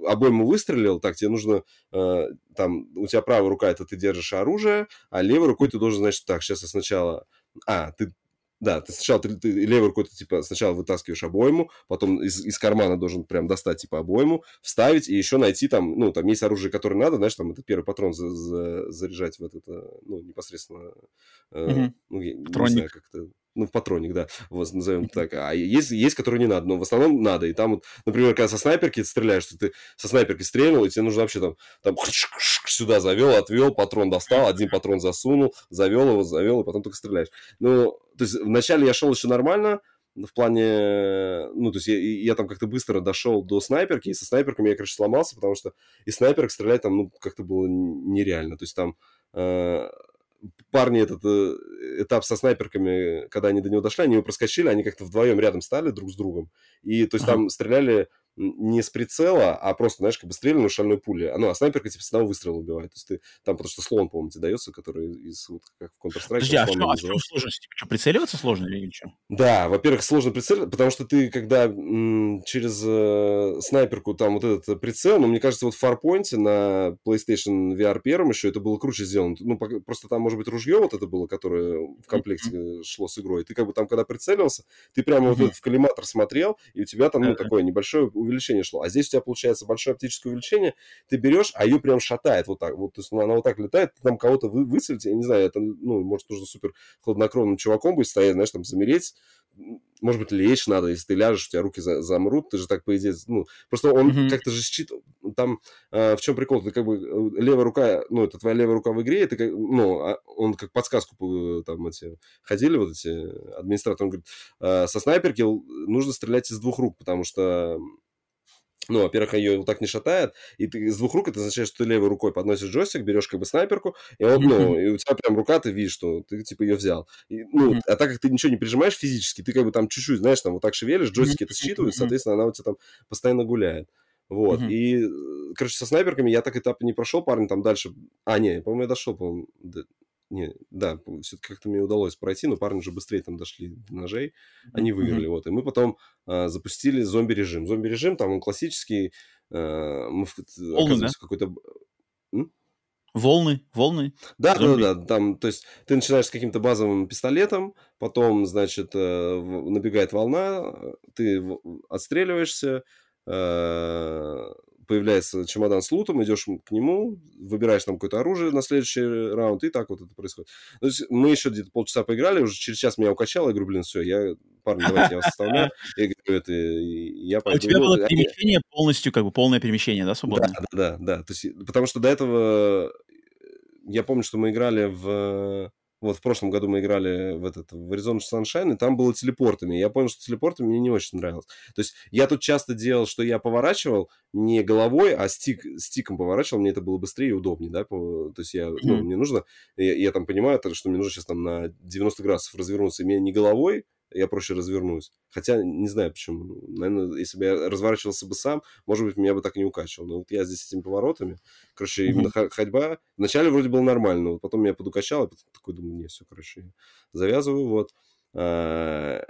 обойму выстрелил, так, тебе нужно, э, там, у тебя правая рука, это ты держишь оружие, а левой рукой ты должен, значит, так, сейчас я сначала... А, ты да, ты сначала ты, ты левой рукой ты, типа, сначала вытаскиваешь обойму, потом из, из кармана должен прям достать, типа, обойму, вставить и еще найти там, ну, там есть оружие, которое надо, знаешь, там, это первый патрон за, за, заряжать в этот, ну, непосредственно, э, ну, я, не знаю, как-то ну, в патроник, да, вот, назовем так. А есть, есть, которые не надо, но в основном надо. И там, вот, например, когда со снайперки стреляешь, что ты со снайперки стрельнул, и тебе нужно вообще там, там сюда завел, отвел, патрон достал, один патрон засунул, завел его, завел, и потом только стреляешь. Ну, то есть вначале я шел еще нормально, в плане, ну, то есть я, я там как-то быстро дошел до снайперки, и со снайперками я, короче, сломался, потому что из снайперок стрелять там, ну, как-то было нереально. То есть там э, парни этот э, этап со снайперками, когда они до него дошли, они его проскочили, они как-то вдвоем рядом стали друг с другом. И то есть там стреляли не с прицела, а просто, знаешь, как бы стреляли на шальной пуле. А, ну, а снайперка типа с одного выстрела убивает. То есть ты там, потому что слон, по-моему, тебе дается, который из, вот, как в Counter-Strike. Подожди, а, что, а в чем сложность? Типа, что, прицеливаться сложно или что? Да, во-первых, сложно прицеливаться, потому что ты, когда м- через э, снайперку там вот этот прицел, ну, мне кажется, вот в Farpoint на PlayStation VR первом еще это было круче сделано. Ну, просто там, может быть, ружье вот это было, которое в комплекте mm-hmm. шло с игрой. Ты как бы там, когда прицеливался, ты прямо mm-hmm. вот этот в коллиматор смотрел, и у тебя там, ну, mm-hmm. такое небольшое увеличение шло. А здесь у тебя получается большое оптическое увеличение, ты берешь, а ее прям шатает вот так. Вот, то есть она вот так летает, ты там кого-то вы, выцелите, я не знаю, это, ну, может, нужно супер хладнокровным чуваком быть стоять, знаешь, там, замереть, может быть, лечь надо, если ты ляжешь, у тебя руки за, замрут, ты же так, по идее, ну, просто он mm-hmm. как-то же считывает, там, э, в чем прикол, ты как бы, э, левая рука, ну, это твоя левая рука в игре, ты как, ну, а он как подсказку, там, эти, ходили вот эти администраторы, он говорит, э, со снайперки нужно стрелять из двух рук, потому что ну, во-первых, ее вот так не шатает, и ты с двух рук, это означает, что ты левой рукой подносишь джойстик, берешь как бы снайперку, и, он, ну, и у тебя прям рука, ты видишь, что ты типа ее взял. И, ну, а так как ты ничего не прижимаешь физически, ты как бы там чуть-чуть, знаешь, там вот так шевелишь, джойстики это считывают, соответственно, она у тебя там постоянно гуляет. Вот, mm-hmm. и, короче, со снайперками я так этап не прошел, парни там дальше... А, не, по-моему, я дошел, по-моему, не, да, все-таки как-то мне удалось пройти, но парни уже быстрее там дошли до ножей, они выиграли, mm-hmm. вот, и мы потом а, запустили зомби-режим. Зомби-режим, там он классический, а, мы Волны, да? какой-то... М? Волны, волны. Да, да, да, там, то есть ты начинаешь с каким-то базовым пистолетом, потом, значит, э, набегает волна, ты отстреливаешься, э, появляется чемодан с лутом, идешь к нему, выбираешь там какое-то оружие на следующий раунд, и так вот это происходит. То есть мы еще где-то полчаса поиграли, уже через час меня укачало, я говорю, блин, все, я, парни, давайте я вас оставляю. Я говорю, это, я пойду. А у тебя было перемещение полностью, как бы полное перемещение, да, свободное? Да, да, да, да. То есть, потому что до этого я помню, что мы играли в вот в прошлом году мы играли в этот в Arizona Sunshine, и там было телепортами. Я понял, что телепортами мне не очень нравилось. То есть я тут часто делал, что я поворачивал не головой, а стик, стиком поворачивал, мне это было быстрее и удобнее, да, то есть я, ну, мне нужно, я, я там понимаю, что мне нужно сейчас там на 90 градусов развернуться, и мне не головой я проще развернусь. Хотя не знаю почему. Наверное, если бы я разворачивался бы сам, может быть, меня бы так не укачивал. Но вот я здесь с этими поворотами, короче, mm-hmm. именно ходьба, вначале вроде было нормально, вот потом меня подукачало, потом такой думаю, не, все, короче, завязываю, вот. А,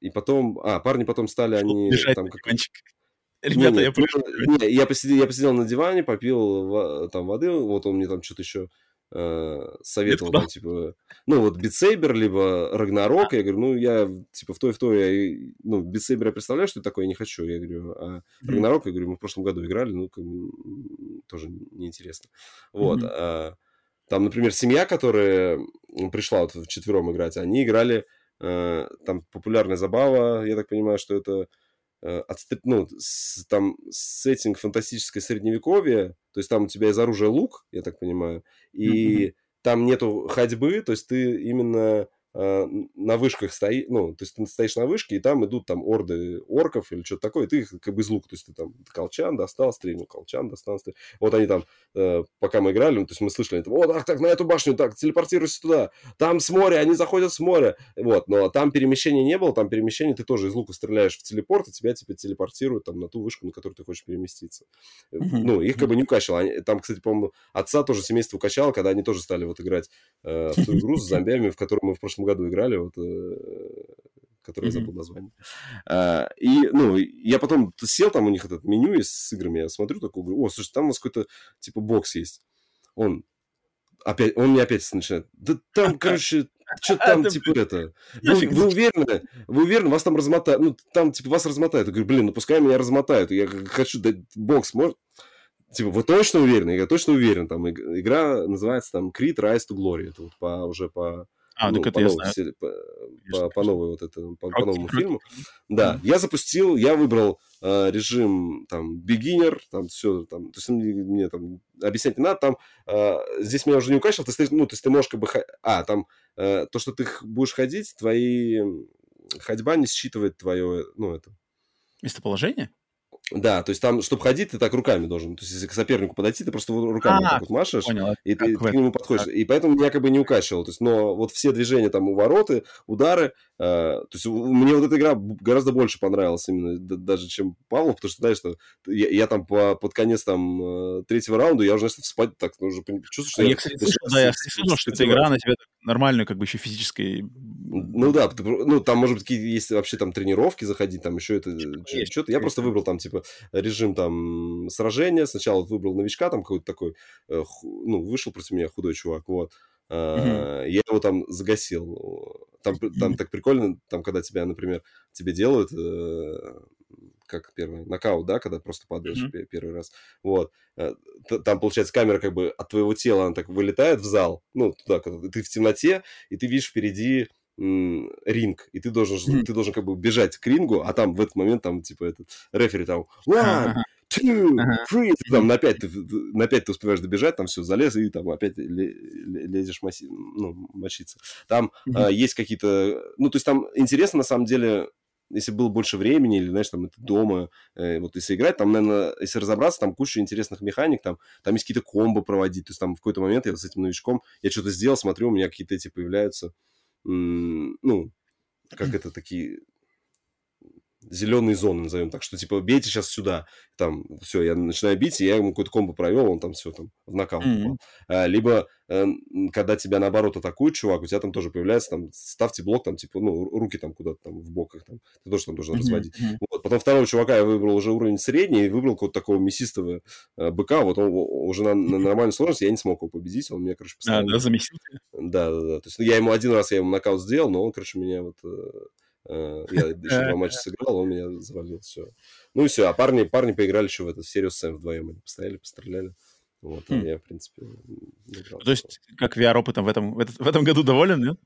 и потом, а, парни потом стали, они там как... Ребята, не, я понял. Не, я посидел, я посидел на диване, попил там воды, вот он мне там что-то еще э, советовал, там, типа, ну, вот Битсейбер, либо Рагнарок, я говорю, ну, я, типа, в то и в то, я, ну, Битсейбер я представляю, что это такое, я не хочу, я говорю, а Рагнарок, я говорю, мы в прошлом году играли, ну, как, тоже неинтересно, вот, mm-hmm. а, там, например, семья, которая пришла вот вчетвером играть, они играли, э, там, популярная забава, я так понимаю, что это Э, ну, с, там сеттинг фантастическое средневековье, то есть там у тебя из оружия лук, я так понимаю, и mm-hmm. там нету ходьбы, то есть ты именно на вышках стоишь, ну, то есть ты стоишь на вышке, и там идут там орды орков или что-то такое, и ты их как бы из лука, то есть ты там колчан достал, стрельнул, колчан достал, стрельнул. Вот они там, э, пока мы играли, ну, то есть мы слышали, там, о, так, так, на эту башню, так, телепортируйся туда, там с моря, они заходят с моря, вот, но там перемещения не было, там перемещение, ты тоже из лука стреляешь в телепорт, и тебя теперь телепортируют там на ту вышку, на которую ты хочешь переместиться. Mm-hmm. Ну, их как бы не укачивало. Они, там, кстати, по-моему, отца тоже семейство укачало, когда они тоже стали вот играть э, в ту игру с зомбями, в которую мы в прошлом году играли, вот, Э, который я забыл название. А, и, ну, я потом сел там у них этот меню с играми, я смотрю такой, говорю, о, слушай, там у нас какой-то, типа, бокс есть. Он опять, он мне опять начинает, да там, короче, что там, типа, это... Вы, вы уверены? Вы уверены? Вас там размотают? Ну, там, типа, вас размотают. Я говорю, блин, ну, пускай меня размотают. Я хочу дать бокс, может... Типа, вы точно уверены? Я точно уверен. Там игра называется там Creed Rise to Glory. Это вот по, уже по а, ну, так это по, новой, серии, по, по, по новой вот это, по, по новому фильму. Да, я запустил, я выбрал э, режим там beginner, там все, там, то есть мне, мне там объяснять не надо, там э, здесь меня уже не укачивал, ты, ну, то есть ты можешь как бы, а, там э, то, что ты будешь ходить, твои ходьба не считывает твое, ну, это... Местоположение? Да, то есть там, чтобы ходить, ты так руками должен. То есть, если к сопернику подойти, ты просто руками а, так вот машешь, понял. и ты, ты к нему подходишь. Так. И поэтому меня как бы не укачивал. То есть, но вот все движения там у вороты, удары, э, то есть мне вот эта игра гораздо больше понравилась именно даже, чем Павлов, потому что, знаешь, что я, я там по, под конец там э, третьего раунда, я уже начал спать так, ну, уже чувствую, что а я... Я, кстати, слышал, да, я слышал, что эта игра на тебя нормальную, как бы еще физической... Ну да, ну там, может быть, какие есть вообще там тренировки заходить, там еще это... Что-то. Я просто выбрал там, типа, режим там сражения. Сначала выбрал новичка, там какой-то такой, э, ну, вышел против меня худой чувак, вот. Uh-huh. Я его там загасил. Там, там так прикольно, там, когда тебя, например, тебе делают, э, как первый, нокаут, да, когда просто падаешь uh-huh. первый раз. Вот. Э, там, получается, камера как бы от твоего тела, она так вылетает в зал, ну, туда, когда ты в темноте, и ты видишь впереди ринг, и ты должен, mm. ты должен как бы бежать к рингу, а там в этот момент там типа этот рефери там one, two, three, ты, там на пять, ты, на пять ты успеваешь добежать, там все, залез, и там опять лезешь маси, ну, мочиться. Там mm-hmm. а, есть какие-то, ну, то есть там интересно на самом деле если было больше времени, или, знаешь, там, это дома, э, вот если играть, там, наверное, если разобраться, там куча интересных механик, там, там есть какие-то комбо проводить, то есть там в какой-то момент я вот с этим новичком, я что-то сделал, смотрю, у меня какие-то эти появляются, ну, как это такие зеленые зоны, назовем так, что типа бейте сейчас сюда, там все, я начинаю бить, и я ему какой-то комбо провел, он там все там в нокаут mm-hmm. А, либо э, когда тебя наоборот атакует чувак, у тебя там тоже появляется там ставьте блок там типа ну руки там куда-то там в боках там, ты тоже там должен mm-hmm. разводить. Вот. Потом второго чувака я выбрал уже уровень средний и выбрал какого-то такого мясистого э, быка, вот он уже на, на нормальной сложности я не смог его победить, он меня короче постоянно... А, да, замесил Да, да, да. То есть я ему один раз я ему нокаут сделал, но он короче меня вот э, Э, я еще два матча сыграл, он меня завалил, все. Ну и все, а парни, парни поиграли еще в эту серию Сэм вдвоем, они постояли, постреляли. Вот, а хм. я, в принципе, играл. То есть, как VR-опытом в этом, в, этот, в этом году доволен, нет?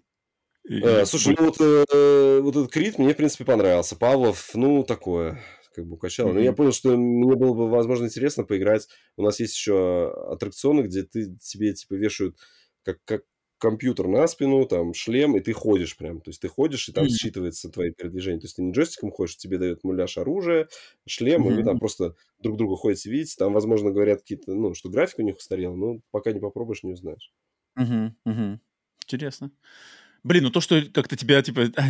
Э, слушай, ну вот, э, вот этот Крит мне, в принципе, понравился. Павлов, ну, такое, как бы укачал. Mm-hmm. Но я понял, что мне было бы, возможно, интересно поиграть. У нас есть еще аттракционы, где ты тебе, типа, вешают как, как, компьютер на спину, там шлем, и ты ходишь прям. То есть ты ходишь, и там mm-hmm. считывается твои передвижения. То есть ты не джойстиком ходишь, тебе дают муляж оружия, шлем, mm-hmm. и вы там просто друг друга ходите, видите. Там, возможно, говорят какие-то, ну, что график у них устарел, но пока не попробуешь, не узнаешь. Mm-hmm. Mm-hmm. Интересно. Блин, ну то, что как-то тебя, типа, «А,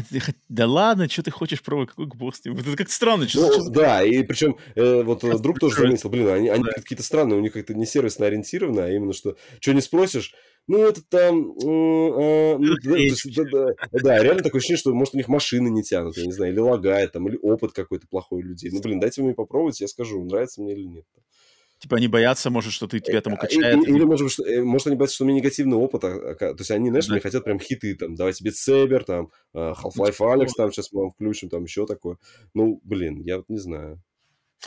да ладно, что ты хочешь пробовать, какой бог с ним? Это как странно, что Ну, да, и причем э, вот э, Как друг тоже заметил, блин, они, они Да. какие-то странные, у них как-то не сервисно ориентированы, а именно что, что не спросишь, ну, это там, м, а, ну, да, есть, да, да, да, реально такое ощущение, что, может, у них машины не тянут, я не знаю, или лагает там, или опыт какой-то плохой у людей. Ну, блин, дайте мне попробовать, я скажу, нравится мне или нет. Типа они боятся, может, что ты тебя там А, и- укачает. и- Или, может, быть, что- э, может, они боятся, что у меня негативный опыт, а- а- то есть они, знаешь, Да. мне хотят прям хиты, там, давайте Saber, там, а, Half-Life Alex, там, сейчас мы вам включим, там, еще такое. Ну, блин, я вот не знаю.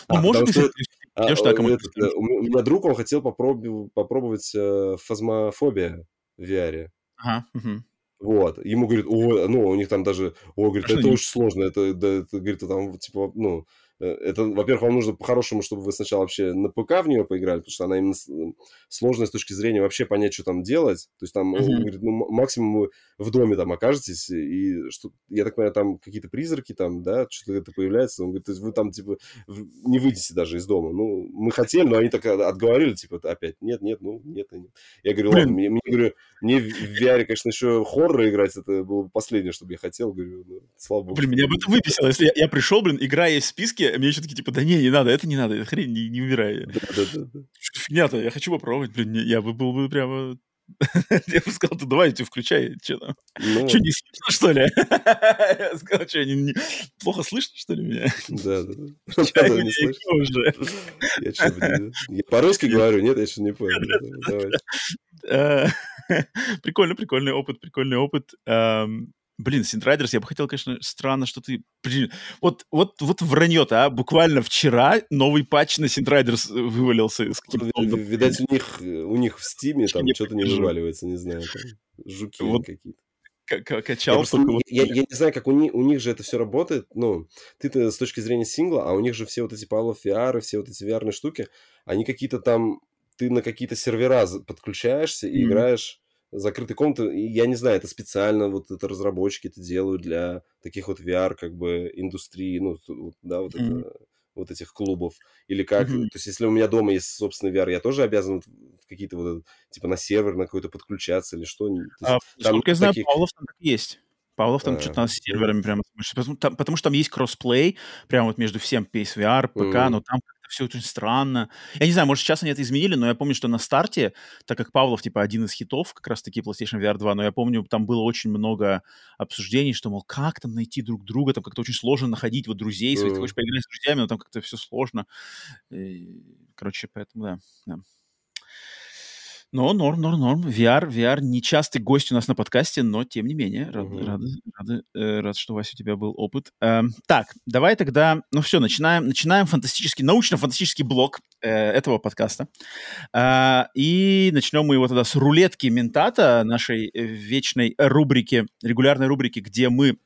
Ну, А, может быть, что а, э, кому-то этот, э, у ме- у меня друг, он хотел попробовать, попробовать э, фазмофобия в VR. Ага, мгм. Вот. Ему говорит, ой, ну, у них там даже, ой, говорит, Конечно, это очень сложно, это, да, это, говорит, там, типа, ну, э, это, во-первых, вам нужно по-хорошему, чтобы вы сначала вообще на ПК в нее поиграли, потому что она именно м, сложная с точки зрения вообще понять, что там делать. То есть там, он Мгм. говорит, ну, максимум вы в доме там окажетесь, и что, я так понимаю, там какие-то призраки там, да, что-то это появляется. Он говорит, то есть вы там, типа, не выйдете даже из дома. Ну, мы хотели, но они так отговорили, типа, опять, нет, нет, ну, нет, нет. Я говорю, ладно, мне, мне, говорю, мне в VR, конечно, еще хоррор играть, это было бы последнее, что бы я хотел, говорю, ну, слава богу. Блин, что меня бы это выписало. Если я, я пришел, блин, игра есть в списке, а мне еще такие, типа, да не, не надо, это не надо, это хрень, не, не умирай. Да, да, да, да. Что фигня-то, я хочу попробовать, блин, я бы был бы прямо... Я бы сказал, ты давай, ты включай, что там? Ну, Что, не слышно, что ли? Я сказал, что, не- не- плохо слышно, что ли, меня? да, да, да. Не слышу. и уже. Я я по-русски говорю, нет, я еще не понял. Давай. Э, Прикольно, прикольный опыт, прикольный опыт. Эм, Блин, Synth Riders, я бы хотел, конечно, странно, что ты... Блин, вот, вот, вот вранье-то, а? Буквально вчера новый патч на Synth Riders вывалился каким-то... Ви- ви- Видать, у них, у них в Стиме там что-то не вываливается, не знаю, там жуки Вот какие-то. к- к- Я, качал просто вот... я, я не знаю, как у них, у них же это все работает. Ну, ты-то с точки зрения сингла, а у них же все вот эти Palo VR, все вот эти VR штуки, они какие-то там, ты на какие-то сервера подключаешься и Мгм. играешь в закрытой комнаты. Я не знаю, это специально вот это разработчики это делают для таких вот VR как бы индустрии, ну, да, вот Мгм. это вот этих клубов. Или как, Мгм. то есть если у меня дома есть собственный VR, я тоже обязан в какие-то вот, типа на сервер на какой-то подключаться или что? Есть А, там Насколько я знаю, таких- Павлов там так есть. Павлов там А, что-то с серверами прямо... Потому, там- потому что там есть кроссплей, прямо вот между всем PSVR, ПК, Мгм. но там как-то все очень странно. Я не знаю, может, сейчас они это изменили, но я помню, что на старте, так как Павлов, типа, один из хитов, как раз-таки PlayStation VR 2, но я помню, там было очень много обсуждений, что, мол, как там найти друг друга, там как-то очень сложно находить вот друзей своих, ты Мгм. хочешь поиграть с друзьями, но там как-то все сложно. И, короче, поэтому, да, да. Но норм, норм, норм. VR, VR нечастый гость у нас на подкасте, но тем не менее, рады, Мгм. рады, рады, э, рад, что, Вася, у тебя был опыт. Эм, так, давай тогда, ну все, начинаем, начинаем фантастический, научно-фантастический блок э, этого подкаста. А, и начнем мы его тогда с рулетки Ментата, нашей э, вечной рубрики, регулярной рубрики, где мы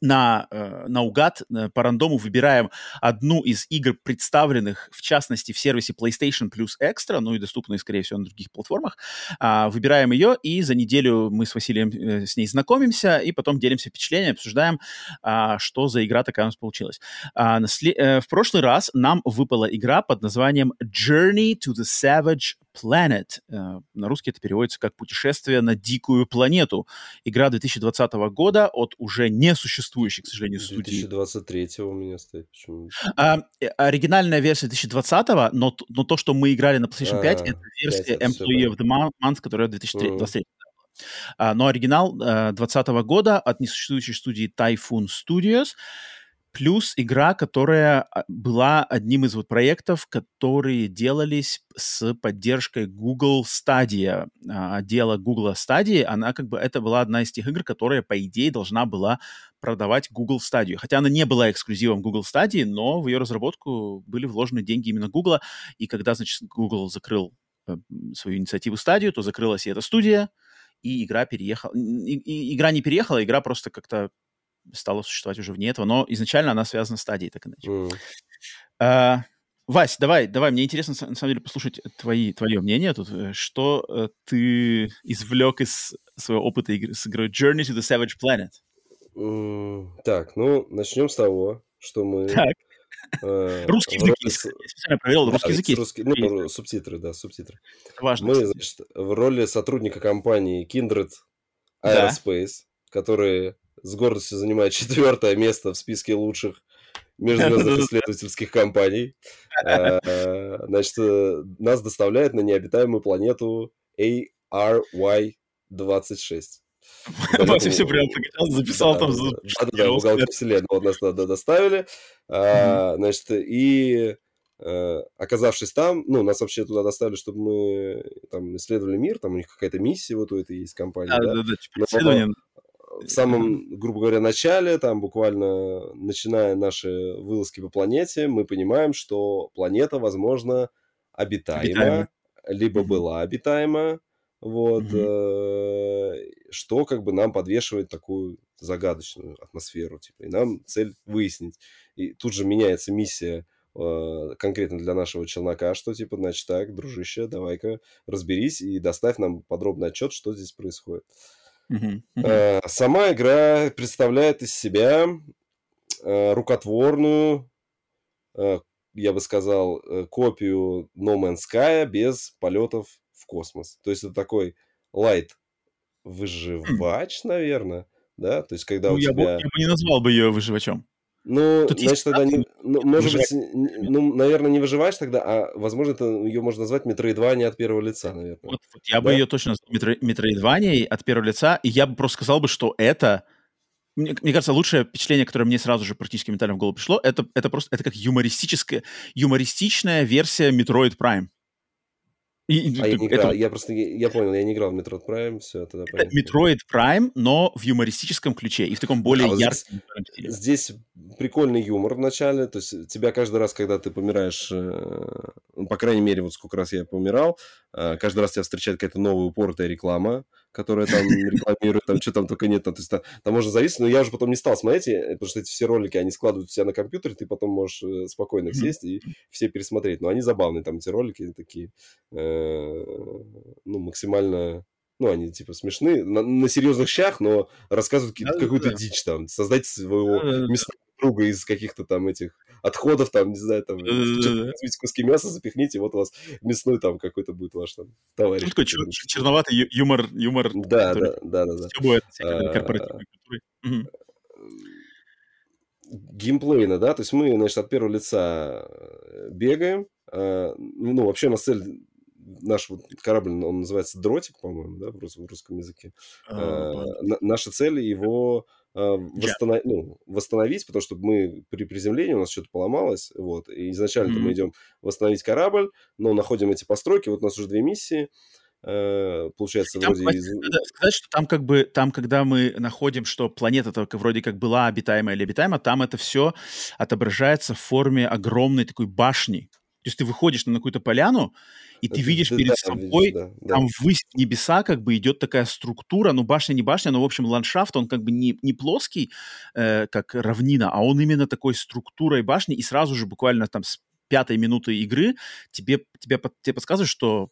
на, э, наугад, э, по рандому выбираем одну из игр, представленных, в частности, в сервисе PlayStation Plus Extra, ну и доступные, скорее всего, на других платформах. А, выбираем ее, и за неделю мы с Василием э, с ней знакомимся, и потом делимся впечатлениями, обсуждаем, а, что за игра такая у нас получилась. А, в прошлый раз нам выпала игра под названием Journey to the Savage Planet. Э, на русский это переводится как «Путешествие на дикую планету». Игра 2020 года от уже не существующей, к сожалению, студии 2023 у меня стоит. Почему? а, э, оригинальная версия 2020, но, но то, что мы играли на PlayStation 5, А, это версия 5, это всё Employee of the Mon- Month, которая 2023 Мгм. а, но оригинал 2020 года от несуществующей студии Typhoon Studios, плюс игра, которая а, была одним из вот проектов, которые делались с поддержкой Google Stadia, а, отдела Google Stadia. Она как бы, это была одна из тех игр, которая, по идее, должна была продавать Google Stadia. Хотя она не была эксклюзивом Google Stadia, но в ее разработку были вложены деньги именно Google. И когда, значит, Google закрыл э, свою инициативу Stadia, то закрылась и эта студия, и игра переехала. И, и- игра не переехала, игра просто как-то стала существовать уже вне этого, но изначально она связана с стадией, так иначе. М. А, Вась, давай, давай, мне интересно, на самом деле, послушать твои, твое мнение тут. Э, Что э, ты извлек из своего опыта игры с игрой Journey to the Savage Planet? М, Так, ну, начнем с того, что мы... Так, э, русский язык роли есть. с- Я специально проверил, Да, русский язык есть. русский- ну, субтитры, да, субтитры. Это важно. Мы, значит, в роли сотрудника компании Kindred Да. Aerospace. С гордостью занимает четвертое место в списке лучших межзвездных исследовательских компаний. Э, значит, э, нас доставляет на необитаемую планету ARY-26. Вася все прям записал там. Да-да-да, вселенной. Вот нас доставили. А, значит, и э, оказавшись там, ну, нас вообще туда доставили, чтобы мы там исследовали мир, там у них какая-то миссия вот у этой есть компании. Да, да, да, типа исследование в самом, грубо говоря, начале, там буквально начиная наши вылазки по планете, мы понимаем, что планета, возможно, обитаема, обитаема. либо была обитаема, вот, mm-hmm. э, что как бы нам подвешивает такую загадочную атмосферу, типа, и нам цель выяснить. И тут же меняется миссия э, конкретно для нашего челнока, что типа, значит, так, дружище, давай-ка разберись и доставь нам подробный отчет, что здесь происходит. Э, сама игра представляет из себя э, рукотворную, э, я бы сказал, копию No Man's Sky без полетов в космос. То есть это такой лайт выживач, наверное, да? То есть когда ну, у я тебя... Бы, я бы не назвал бы ее выживачом. Ну, Тут значит, тогда, не, ну, может быть, ну, наверное, не выживаешь тогда, а, возможно, это, ее можно назвать метроидванией от первого лица, наверное. Вот, вот я да? бы ее точно назвал метро, метроидванией от первого лица, и я бы просто сказал бы, что это, мне, мне кажется, лучшее впечатление, которое мне сразу же практически ментально в голову пришло, это, это просто, это как юмористическая, юмористичная версия Metroid Prime. И, а я не играл, это... я просто, я, я понял, я не играл в Metroid Prime, все, тогда понятно. Metroid Prime, но в юмористическом ключе и в таком более да, ярком здесь, здесь прикольный юмор в начале, то есть тебя каждый раз, когда ты помираешь, э, ну, по крайней мере, вот сколько раз я помирал, э, каждый раз тебя встречает какая-то новая упоротая реклама, которая там рекламирует, там что там только нет, там, то есть там, там можно зависеть, но я уже потом не стал смотреть, потому что эти все ролики, они складывают себя на компьютер, ты потом можешь э, спокойно сесть и все пересмотреть, но они забавные, там эти ролики такие, э, ну, максимально ну, они типа смешные, на, на серьезных щах, но рассказывают да, какую-то да. дичь там, создать своего да, местного друга из каких-то там этих отходов, там, не знаю, там, возьмите куски мяса, запихните, вот у вас мясной там какой-то будет ваш там товарищ. Такой черноватый юмор, юмор. Да, да, да, да. Стебывает а, корпоративной культурой. Геймплейно, да, то есть мы, значит, от первого лица э, бегаем, а, ну, вообще у нас цель наш вот корабль, он называется дротик, по-моему, да, в русском языке. А, наша цель его а, восстанов... ну, восстановить, потому что мы при приземлении у нас что-то поломалось, вот, и изначально mm-hmm. мы идем восстановить корабль, но находим эти постройки, вот у нас уже две миссии, э, получается, там, вроде... Из... Сказать, что там как бы, там, когда мы находим, что планета только вроде как была обитаемая или обитаема, там это все отображается в форме огромной такой башни, то есть ты выходишь на какую-то поляну, и ты видишь да, перед да, собой, видишь, да, да. там ввысь небеса как бы идет такая структура, ну башня не башня, но в общем ландшафт, он как бы не, не плоский, э, как равнина, а он именно такой структурой башни, и сразу же буквально там с пятой минуты игры тебе, тебе, тебе подсказывают, что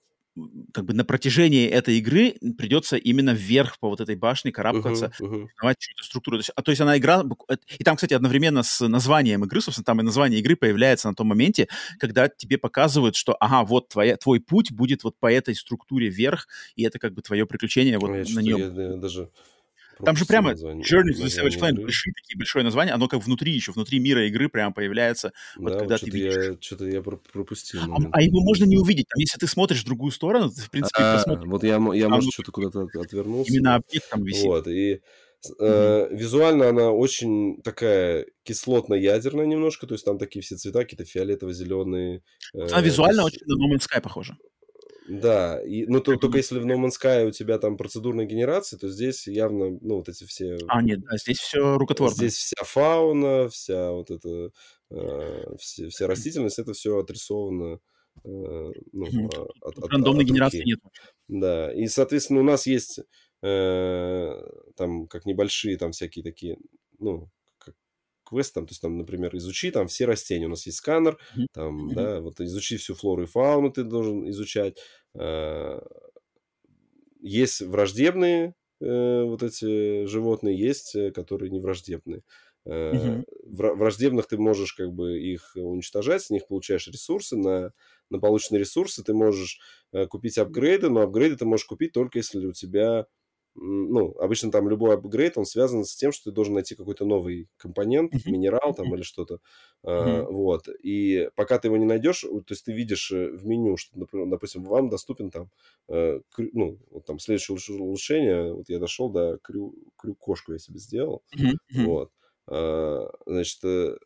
как бы на протяжении этой игры придется именно вверх по вот этой башне карабкаться, uh-huh, uh-huh. чью-то структуру. То есть, а, то есть она игра... И там, кстати, одновременно с названием игры, собственно, там и название игры появляется на том моменте, когда тебе показывают, что, ага, вот твоя, твой путь будет вот по этой структуре вверх, и это как бы твое приключение вот я на нем. Я, я даже там же прямо название, Journey to the Savage Planet, большие такие, большое название, оно как внутри еще, внутри мира игры прямо появляется. Вот да, когда вот ты видишь. Что-то я пропустил. А, а его можно не увидеть. Там, если ты смотришь в другую сторону, ты, в принципе, а, посмотришь. Вот я, я может, что-то куда-то отвернулся. Именно объект там висит. Вот, и Uh-huh. визуально она очень такая кислотно-ядерная немножко, то есть там такие все цвета, какие-то фиолетово-зеленые. Она э, визуально есть... очень на No Man's Sky похожа. Да, и, ну то, только если в No Man's Sky у тебя там процедурная генерация, то здесь явно, ну, вот эти все... А, нет, да, здесь все рукотворно. Здесь вся фауна, вся вот эта, э, все, вся растительность, это все отрисовано э, ну, mm от, от, Рандомной от генерации нет. Да, и, соответственно, у нас есть э, там как небольшие там всякие такие, ну, квест, там, то есть, там, например, изучи там все растения. У нас есть сканер, там, mm-hmm. да, вот изучи всю флору и фауну ты должен изучать. Э, есть враждебные э, вот эти животные, есть, э, которые не враждебные. Mm-hmm. Враждебных ты можешь как бы их уничтожать, с них получаешь ресурсы, на, на полученные ресурсы ты можешь купить апгрейды, но апгрейды ты можешь купить только если у тебя ну, обычно там любой апгрейд, он связан с тем, что ты должен найти какой-то новый компонент, Мгм. минерал там или что-то, а, Мгм. вот, и пока ты его не найдешь, то есть ты видишь э, в меню, что, например, допустим, вам доступен там, э, крю- ну, вот там следующее улучш- улучшение, вот я дошел до крю, крю-кошку я себе сделал. Мгм. вот, А, значит, э,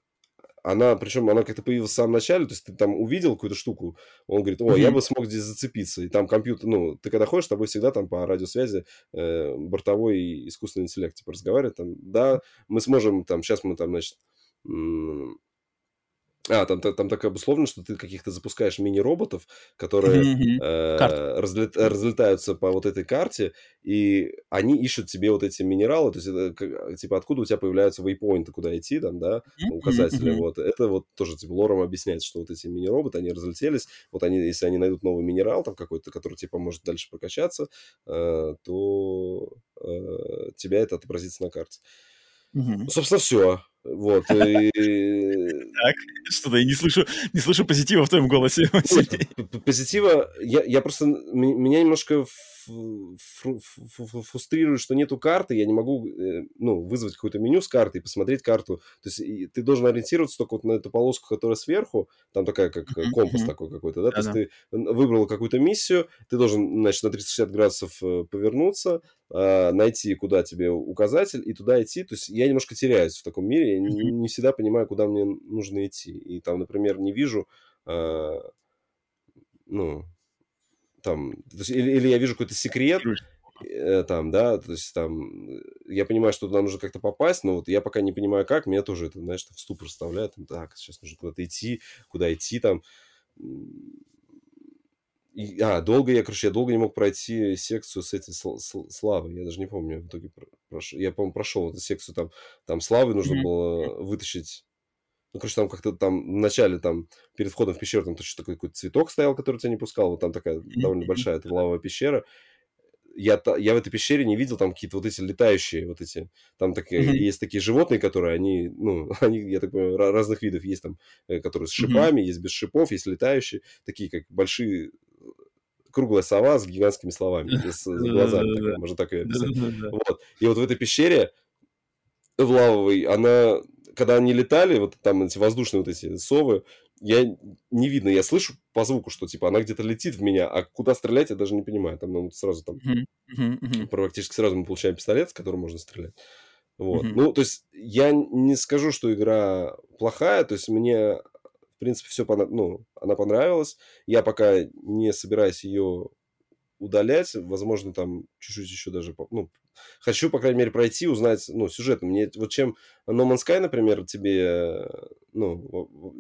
она, причем она как-то появилась в самом начале, то есть ты там увидел какую-то штуку, он говорит, о, я Мгм. бы смог здесь зацепиться. И там компьютер, ну, ты когда ходишь, с тобой всегда там по радиосвязи э, бортовой искусственный интеллект типа разговаривает, там, да, мы сможем, там, сейчас мы там, значит, м, а, там, та- там так обусловлено, что ты каких-то запускаешь мини-роботов, которые э, разлет- разлетаются по вот этой карте, и они ищут тебе вот эти минералы, то есть это как- типа откуда у тебя появляются вейпоинты, куда идти, там, да, указатели, вот. Это вот тоже типа лором объясняется, что вот эти мини-роботы, они разлетелись, вот они, если они найдут новый минерал там какой-то, который тебе поможет дальше прокачаться, э, то э, тебя это отобразится на карте. Собственно, все. Вот. И... Так, что-то я не слышу, не слышу позитива в твоем голосе. Позитива, я, я просто, меня немножко фрустрирует, что нету карты, я не могу, э, ну, вызвать какое-то меню с карты и посмотреть карту. То есть ты должен ориентироваться только вот на эту полоску, которая сверху, там такая, как э, компас такой какой-то, да, то есть ты выбрал какую-то миссию, ты должен, значит, на 360 градусов э, повернуться, а, найти, куда тебе указатель, и туда идти. То есть я немножко теряюсь в таком мире, я не, не всегда понимаю, куда мне нужно идти. И там, например, не вижу, а, ну, там, то есть или, или я вижу какой-то секрет, э, там, да, то есть там, э, я понимаю, что туда нужно как-то попасть, но вот я пока не понимаю, как, меня тоже это, знаешь, в ступор вставляет, там, так, сейчас нужно куда-то идти, куда идти, там, и, а, долго я, короче, я долго не мог пройти секцию с этой сл- сл- славой. Я даже не помню, в итоге про- прошел. Я, по-моему, прошел эту секцию там, там славы нужно Мгм. было вытащить. Ну, короче, там как-то там в начале, там, перед входом в пещеру, там точно такой какой-то цветок стоял, который тебя не пускал. Вот там такая довольно большая эта лавовая пещера. Я, я в этой пещере не видел там какие-то вот эти летающие, вот эти, там такие, Мгм. есть такие животные, которые, они, ну, они, я так понимаю, ра- разных видов. Есть там, э, которые с шипами, есть без шипов, есть летающие, такие как большие круглая сова с гигантскими словами, с, с глазами, такая, можно так ее описать. Вот. И вот в этой пещере в лавовой, она, когда они летали, вот там эти воздушные вот эти совы, я не видно, я слышу по звуку, что типа она где-то летит в меня, а куда стрелять я даже не понимаю. Там ну, сразу там практически сразу мы получаем пистолет, с которым можно стрелять. Вот. Ну, то есть я не скажу, что игра плохая, то есть мне, принципе, все ну, она понравилась. Я пока не собираюсь ее удалять, возможно, там чуть-чуть еще даже, ну, хочу, по крайней мере, пройти, узнать, ну, сюжет. Мне вот чем No Man's Sky, например, тебе, ну, в-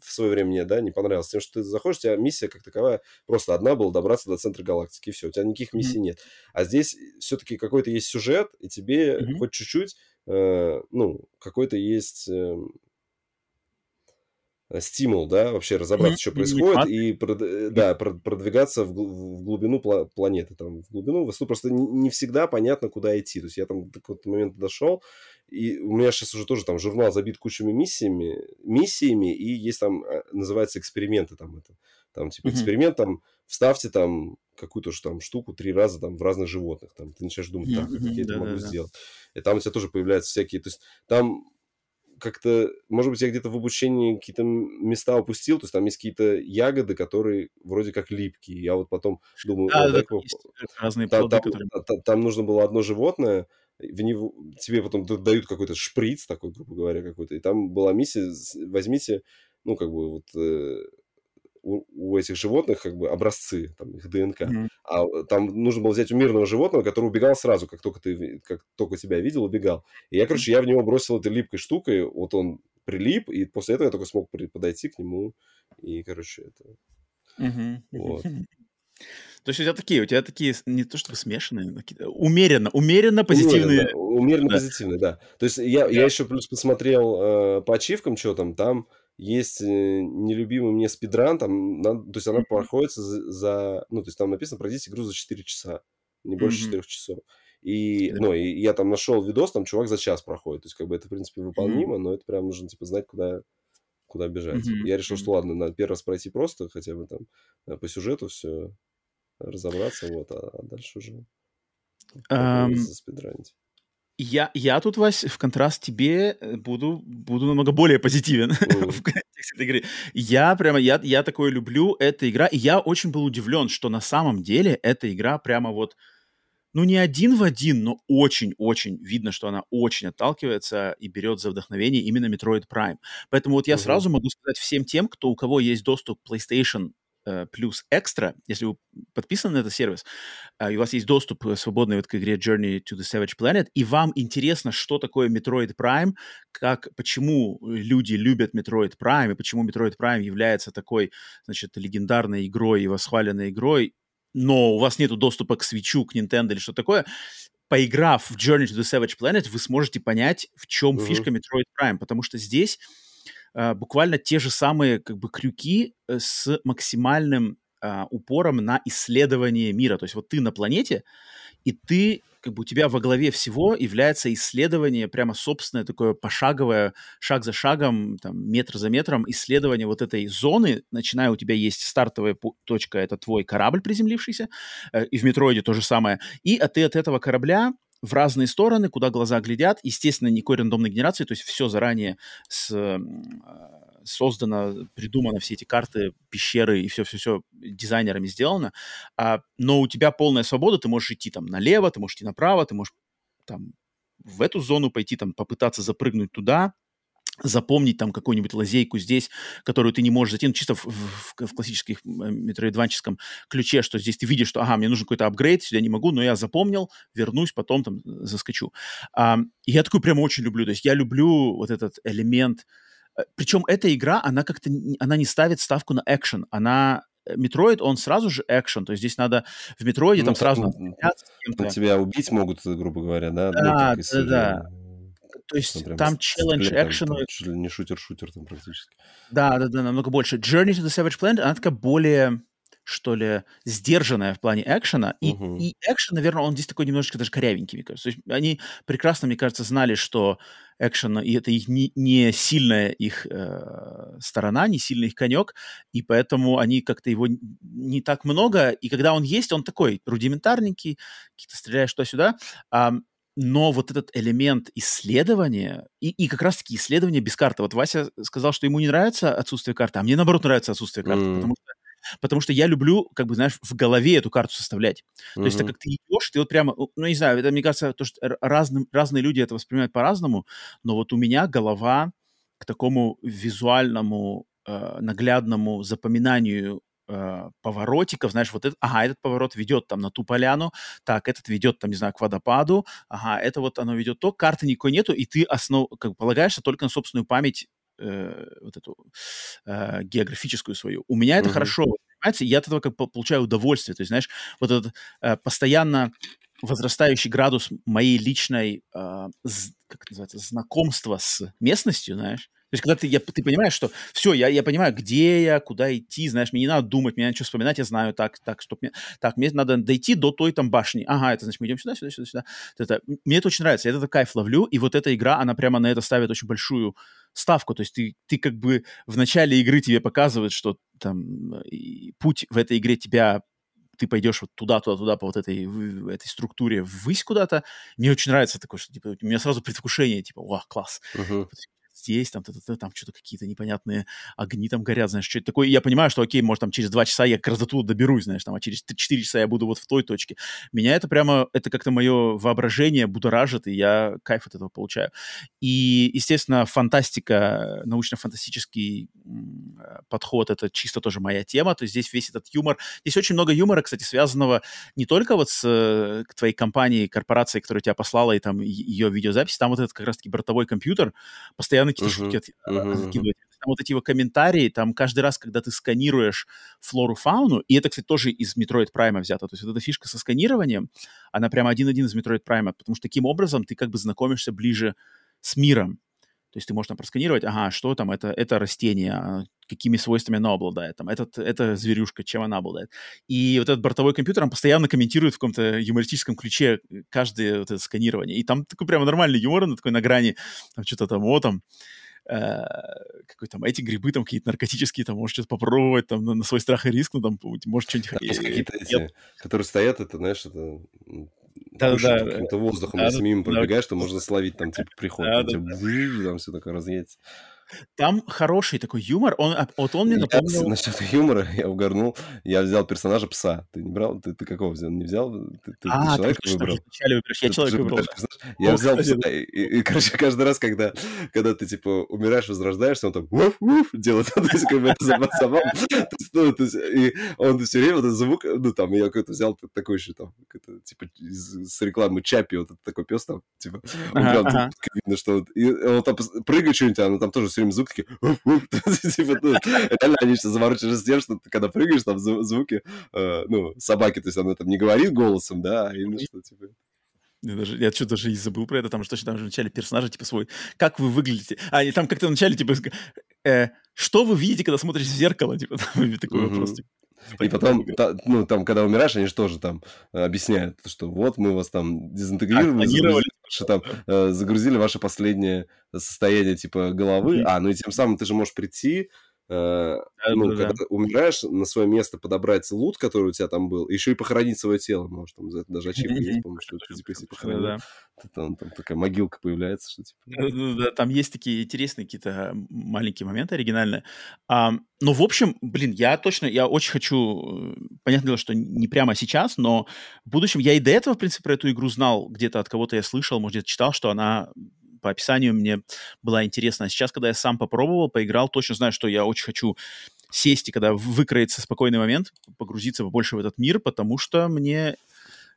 свое время мне, да, не понравилось, тем, что ты заходишь, у тебя миссия как таковая просто одна была добраться до центра галактики, и все, у тебя никаких миссий нет. А здесь все-таки какой-то есть сюжет, и тебе Мгм. хоть чуть-чуть, э, ну, какой-то есть... э, стимул, да, вообще разобраться, что происходит, и прод- э, да, прод- продвигаться в, гл- в глубину пла- планеты, там, в глубину, ну, просто не, не всегда понятно, куда идти, то есть я там до какого-то момента дошел, и у меня сейчас уже тоже там журнал забит кучами миссиями, миссиями, и есть там, э, называется эксперименты, там это, там типа эксперимент, там, вставьте там какую-то ж там штуку три раза там в разных животных, там, ты начинаешь думать, так, как я это могу сделать? И там у тебя тоже появляются всякие, то есть там как-то, может быть, я где-то в обучении какие-то места упустил, то есть там есть какие-то ягоды, которые вроде как липкие. Я вот потом думаю, Да, да, там поп- есть разные та- плоды, там, которые... та- та- там нужно было одно животное, в него, тебе потом дают какой-то шприц такой, грубо говоря, какой-то, и там была миссия, возьмите, ну, как бы вот э, у, у этих животных как бы образцы, там, их ДНК. Мгм. А э, там нужно было взять у мирного животного, который убегал сразу, как только ты, как только тебя видел, убегал. И я, короче, я в него бросил этой липкой штукой, вот он прилип, и после этого я только смог подойти к нему, и, короче, это... Мгм. Вот. То есть у тебя такие, у тебя такие не то чтобы смешанные, но умеренно, умеренно Умеренно, позитивные. да, умеренно да. позитивный, да. То есть я, я Да. еще плюс посмотрел э, по ачивкам, что там, там есть э, нелюбимый мне спидран, там, надо- то есть она проходится за, за- ну, то есть там написано, пройдите игру за 4 часа, не больше Мгм. 4 часов. И, Да. ну, и я там нашел видос, там чувак за час проходит, то есть как бы это, в принципе, выполнимо, но это прям нужно, типа, знать, куда, куда бежать. Мгм. Я решил, что ладно, надо первый раз пройти просто, хотя бы там э, по сюжету все разобраться, вот, а, а дальше уже... Эм, Заспидранить. Я, я тут, Вась, в контраст тебе э, буду, буду намного более позитивен Мгм. в контексте этой игры. Я прямо, я, я такое люблю, эта игра, и я очень был удивлен, что на самом деле эта игра прямо вот, ну не один в один, но очень-очень видно, что она очень отталкивается и берет за вдохновение именно Metroid Prime. Поэтому вот я Мгм. сразу могу сказать всем тем, кто, у кого есть доступ к PlayStation плюс экстра, если вы подписаны на этот сервис, а, и у вас есть доступ э, свободный вот к игре Journey to the Savage Planet, и вам интересно, что такое Metroid Prime, как, почему люди любят Metroid Prime, и почему Metroid Prime является такой, значит, легендарной игрой и восхваленной игрой, но у вас нет доступа к свечу, к Nintendo или что такое, поиграв в Journey to the Savage Planet, вы сможете понять, в чем Мгм. фишка Metroid Prime, потому что здесь буквально те же самые как бы крюки э, с максимальным а, упором на исследование мира. То есть вот ты на планете, и ты, как бы у тебя во главе всего является исследование, прямо собственное такое пошаговое, шаг за шагом, там, метр за метром, исследование вот этой зоны, начиная у тебя есть стартовая точка, это твой корабль приземлившийся, э, и в метроиде то же самое, и а ты от этого корабля в разные стороны, куда глаза глядят, естественно, никакой рандомной генерации, то есть все заранее с, э, создано, придумано, все эти карты, пещеры и все-все-все дизайнерами сделано, а, но у тебя полная свобода, ты можешь идти там налево, ты можешь идти направо, ты можешь там в эту зону пойти, там попытаться запрыгнуть туда, запомнить там какую-нибудь лазейку здесь, которую ты не можешь зайти, ну, чисто в, в, в классических метроидванческом ключе, что здесь ты видишь, что, ага, мне нужен какой-то апгрейд, сюда не могу, но я запомнил, вернусь, потом там заскочу. А, и я такой прямо очень люблю, то есть я люблю вот этот элемент, причем эта игра, она как-то, она не ставит ставку на экшен, она Metroid, он сразу же экшен, то есть здесь надо в Metroid е Ну, там сразу там тебя убить могут, грубо говоря, да? Ну, Да, из да, да. То ну, есть прям там с- челлендж там- экшена, там чуть ли не шутер-шутер там практически. да, да, да, намного больше. Journey to the Savage Planet, она такая более, что ли, сдержанная в плане экшена. И, Мгм. и экшен, наверное, он здесь такой немножечко даже корявенький, мне кажется. То есть они прекрасно, мне кажется, знали, что экшен, и это их не, не сильная их э, сторона, не сильный их конек, и поэтому они как-то его не так много, и когда он есть, он такой рудиментарненький, какие-то стреляешь туда-сюда, но вот этот элемент исследования, и, и как раз-таки исследование без карты. Вот Вася сказал, что ему не нравится отсутствие карты, а мне, наоборот, нравится отсутствие карты, М. потому что Потому что я люблю, как бы, знаешь, в голове эту карту составлять. То есть, так как ты идешь, ты вот прямо, ну, не знаю, это, мне кажется, то, что разным, разные люди это воспринимают по-разному, но вот у меня голова к такому визуальному, э, наглядному запоминанию э, поворотиков, знаешь, вот это, ага, этот поворот ведет там на ту поляну, так, этот ведет там, не знаю, к водопаду, ага, это вот оно ведет то, карты никакой нету, и ты основ, как полагаешься только на собственную память э, вот эту э, географическую свою. У меня это Мгм. хорошо и я от этого как по- получаю удовольствие. То есть, знаешь, вот этот э, постоянно возрастающий градус моей личной, э, з- как это называется, знакомства с местностью, знаешь. То есть, когда ты, я, ты понимаешь, что все, я, я понимаю, где я, куда идти, знаешь, мне не надо думать, мне надо что вспоминать, я знаю, так, так, чтоб мне, так, мне надо дойти до той там башни. Ага, это значит, мы идем сюда, сюда, сюда, сюда. Это, мне это очень нравится, я этот кайф ловлю, и вот эта игра, она прямо на это ставит очень большую ставку. То есть ты, ты как бы в начале игры тебе показывают, что там э, путь в этой игре тебя ты пойдешь вот туда, туда, туда по вот этой, в- этой структуре ввысь куда-то. Мне очень нравится такое, что типа, у меня сразу предвкушение, типа, вау, класс. Мгм. Здесь, там, там что-то какие-то непонятные огни там горят, знаешь, что это такое. И я понимаю, что, окей, может, там через два часа я как раз до туда доберусь, знаешь, там, а через четыре часа я буду вот в той точке. Меня это прямо, это как-то мое воображение будоражит, и я кайф от этого получаю. И, естественно, фантастика, научно-фантастический э, подход, это чисто тоже моя тема. То есть здесь весь этот юмор. Здесь очень много юмора, кстати, связанного не только вот с э, твоей компанией, корпорацией, которая тебя послала, и там ее видеозапись, там вот этот как раз-таки бортовой компьютер, постоянно какие-то Мгм. шутки от- мгм. закидывает. Там вот эти его комментарии, там каждый раз, когда ты сканируешь флору, фауну, и это, кстати, тоже из Metroid Prime взято, то есть вот эта фишка со сканированием, она прямо один-один из Metroid Prime, потому что таким образом ты как бы знакомишься ближе с миром. То есть ты можешь там просканировать, ага, что там, это, это растение, а, какими свойствами оно обладает, там, этот, это зверюшка, чем она обладает. И вот этот бортовой компьютер, он постоянно комментирует в каком-то юмористическом ключе каждое вот это сканирование. И там такой прямо нормальный юмор, он такой на грани, там что-то там, о, там, э, какой там, эти грибы там какие-то наркотические, там, может что-то попробовать, там, на, на свой страх и риск, ну, там, может, что-нибудь... Э, какие-то эти, которые стоят, это, знаешь, это Да, да, каким-то воздухом, да, если мимо пробегаешь, то можно словить там, типа, приход, там все такое разъедется. Там хороший такой юмор. Он, вот он мне Я, напомнил... насчет юмора я угорнул. Я взял персонажа пса. Ты не брал? Ты, ты какого взял? Не взял? Ты, ты- ты А, ты человека точно, выбрал? вначале выбираешь. Я Ты человека выбрал. персонажа. Я О, взял пса, и, и- и, короче, каждый раз, когда, когда ты, типа, умираешь, возрождаешься, он там уф, уф, делает. То есть, как бы, это забавно. забавно. То есть, ну, то есть, И он все время, этот звук, ну, там, я какой-то взял такой еще, там, типа, из- с рекламы Чапи, вот такой пес там, типа, он прям, видно, что и он там прыгает что-нибудь, а он там тоже все время звук такие, типа, ну, реально они сейчас заморочены с тем, что ты когда прыгаешь, там зву- звуки, э, ну, собаки, то есть она там не говорит голосом, да, а именно что, типа, Я, даже, я что-то даже и забыл про это, там что там же в начале персонажа, типа, свой, как вы выглядите? А, и там как-то в начале, типа, э, что вы видите, когда смотришь в зеркало? Типа, там такой Мгм. вопрос. типа. И потом, та- ну, там, когда умираешь, они же тоже там э, объясняют, что вот мы вас там дезинтегрировали, ваше там, э, загрузили ваше последнее состояние, типа, головы. А, ну и тем самым ты же можешь прийти, ну, Да-да-да. когда умираешь, на свое место подобрать лут, который у тебя там был, еще и похоронить свое тело можешь. Там за это даже ачивка есть, по-моему, что ты, типа, если похоронил, то там, там такая могилка появляется, что типа... Да, там есть такие интересные какие-то маленькие моменты оригинальные. Ам, ну, в общем, блин, я точно, я очень хочу, э, понятное дело, что не прямо сейчас, но в будущем, я и до этого, в принципе, про эту игру знал, где-то от кого-то я слышал, может, где-то читал, что она по описанию мне была интересна. А сейчас, когда я сам попробовал, поиграл, точно знаю, что я очень хочу сесть и когда выкроется спокойный момент, погрузиться побольше в этот мир, потому что мне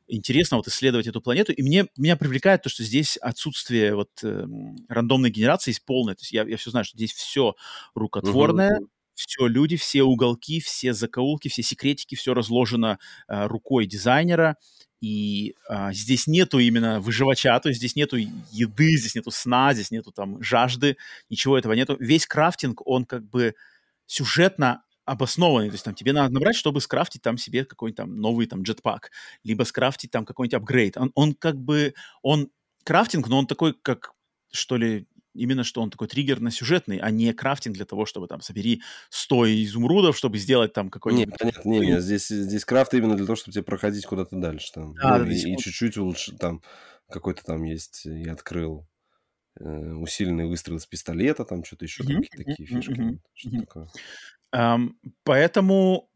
интересно вот исследовать эту планету, и мне, меня привлекает то, что здесь отсутствие вот эм, рандомной генерации есть полное, то есть я, я все знаю, что здесь все рукотворное, Мгм. все люди, все уголки, все закоулки, все секретики, все разложено э, рукой дизайнера, и а, здесь нету именно выживача, то есть здесь нету еды, здесь нету сна, здесь нету там жажды, ничего этого нету. Весь крафтинг, он как бы сюжетно обоснованный, то есть там тебе надо набрать, чтобы скрафтить там себе какой-нибудь там новый там джетпак, либо скрафтить там какой-нибудь апгрейд. Он, он как бы, он крафтинг, но он такой, как, что ли, именно что он такой триггерно-сюжетный, а не крафтинг для того, чтобы там собери 100 изумрудов, чтобы сделать там какой-нибудь... понятно, не, не, здесь, здесь крафт именно для того, чтобы тебе проходить куда-то дальше. Там. Да, Ну, да, и, и чуть-чуть лучше там какой-то там есть, я открыл э, усиленный выстрел из пистолета, там что-то еще, там Мгм, какие-то такие фишки. мгм, Что-то такое. Ам, поэтому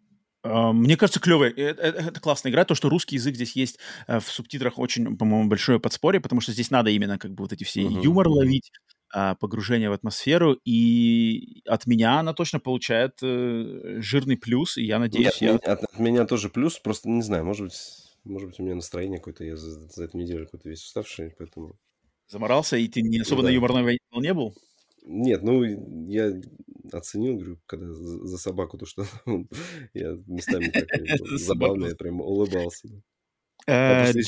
ам, мне кажется, клевая. Это, это- это классная игра. То, что русский язык здесь есть э, в субтитрах, очень, по-моему, большое подспорье, потому что здесь надо именно как бы вот эти все Мгм, юмор ловить, а, погружение в атмосферу. И от меня она точно получает э, жирный плюс. И я Нет, надеюсь, я... ми- от, от меня тоже плюс, просто не знаю, может быть, может быть, у меня настроение какое-то, я за, за эту неделю какой-то весь уставший, поэтому... заморался, и ты не особо на Да. юморной войне не был. Нет, ну, я оценил, говорю, когда за, собаку то, что я местами так э, За забавно, я прям улыбался. Да. Э, Там,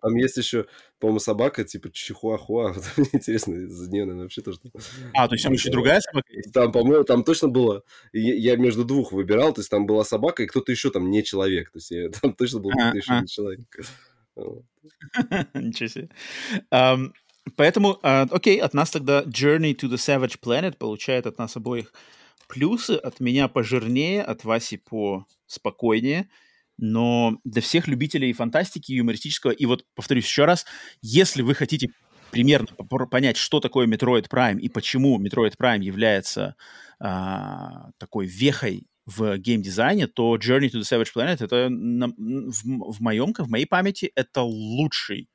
там- Journey- есть еще, по-моему, собака, типа чихуахуа. Вот Мне интересно, за нее, наверное, вообще тоже... А, то есть там еще другая собака есть? Там, по-моему, там точно было... Я, я между двух выбирал, то есть там была собака и кто-то еще там не человек. То есть я- там точно был А, кто-то еще а. не человек. Ничего себе. Поэтому, а, окей, от нас тогда Journey to the Savage Planet получает от нас обоих плюсы. От меня пожирнее, от Васи по спокойнее. Но для всех любителей фантастики, юмористического, и вот повторюсь еще раз, если вы хотите примерно понять, что такое Metroid Prime и почему Metroid Prime является а, такой вехой в геймдизайне, то Journey to the Savage Planet это на- в, в моем, в моей памяти это лучший,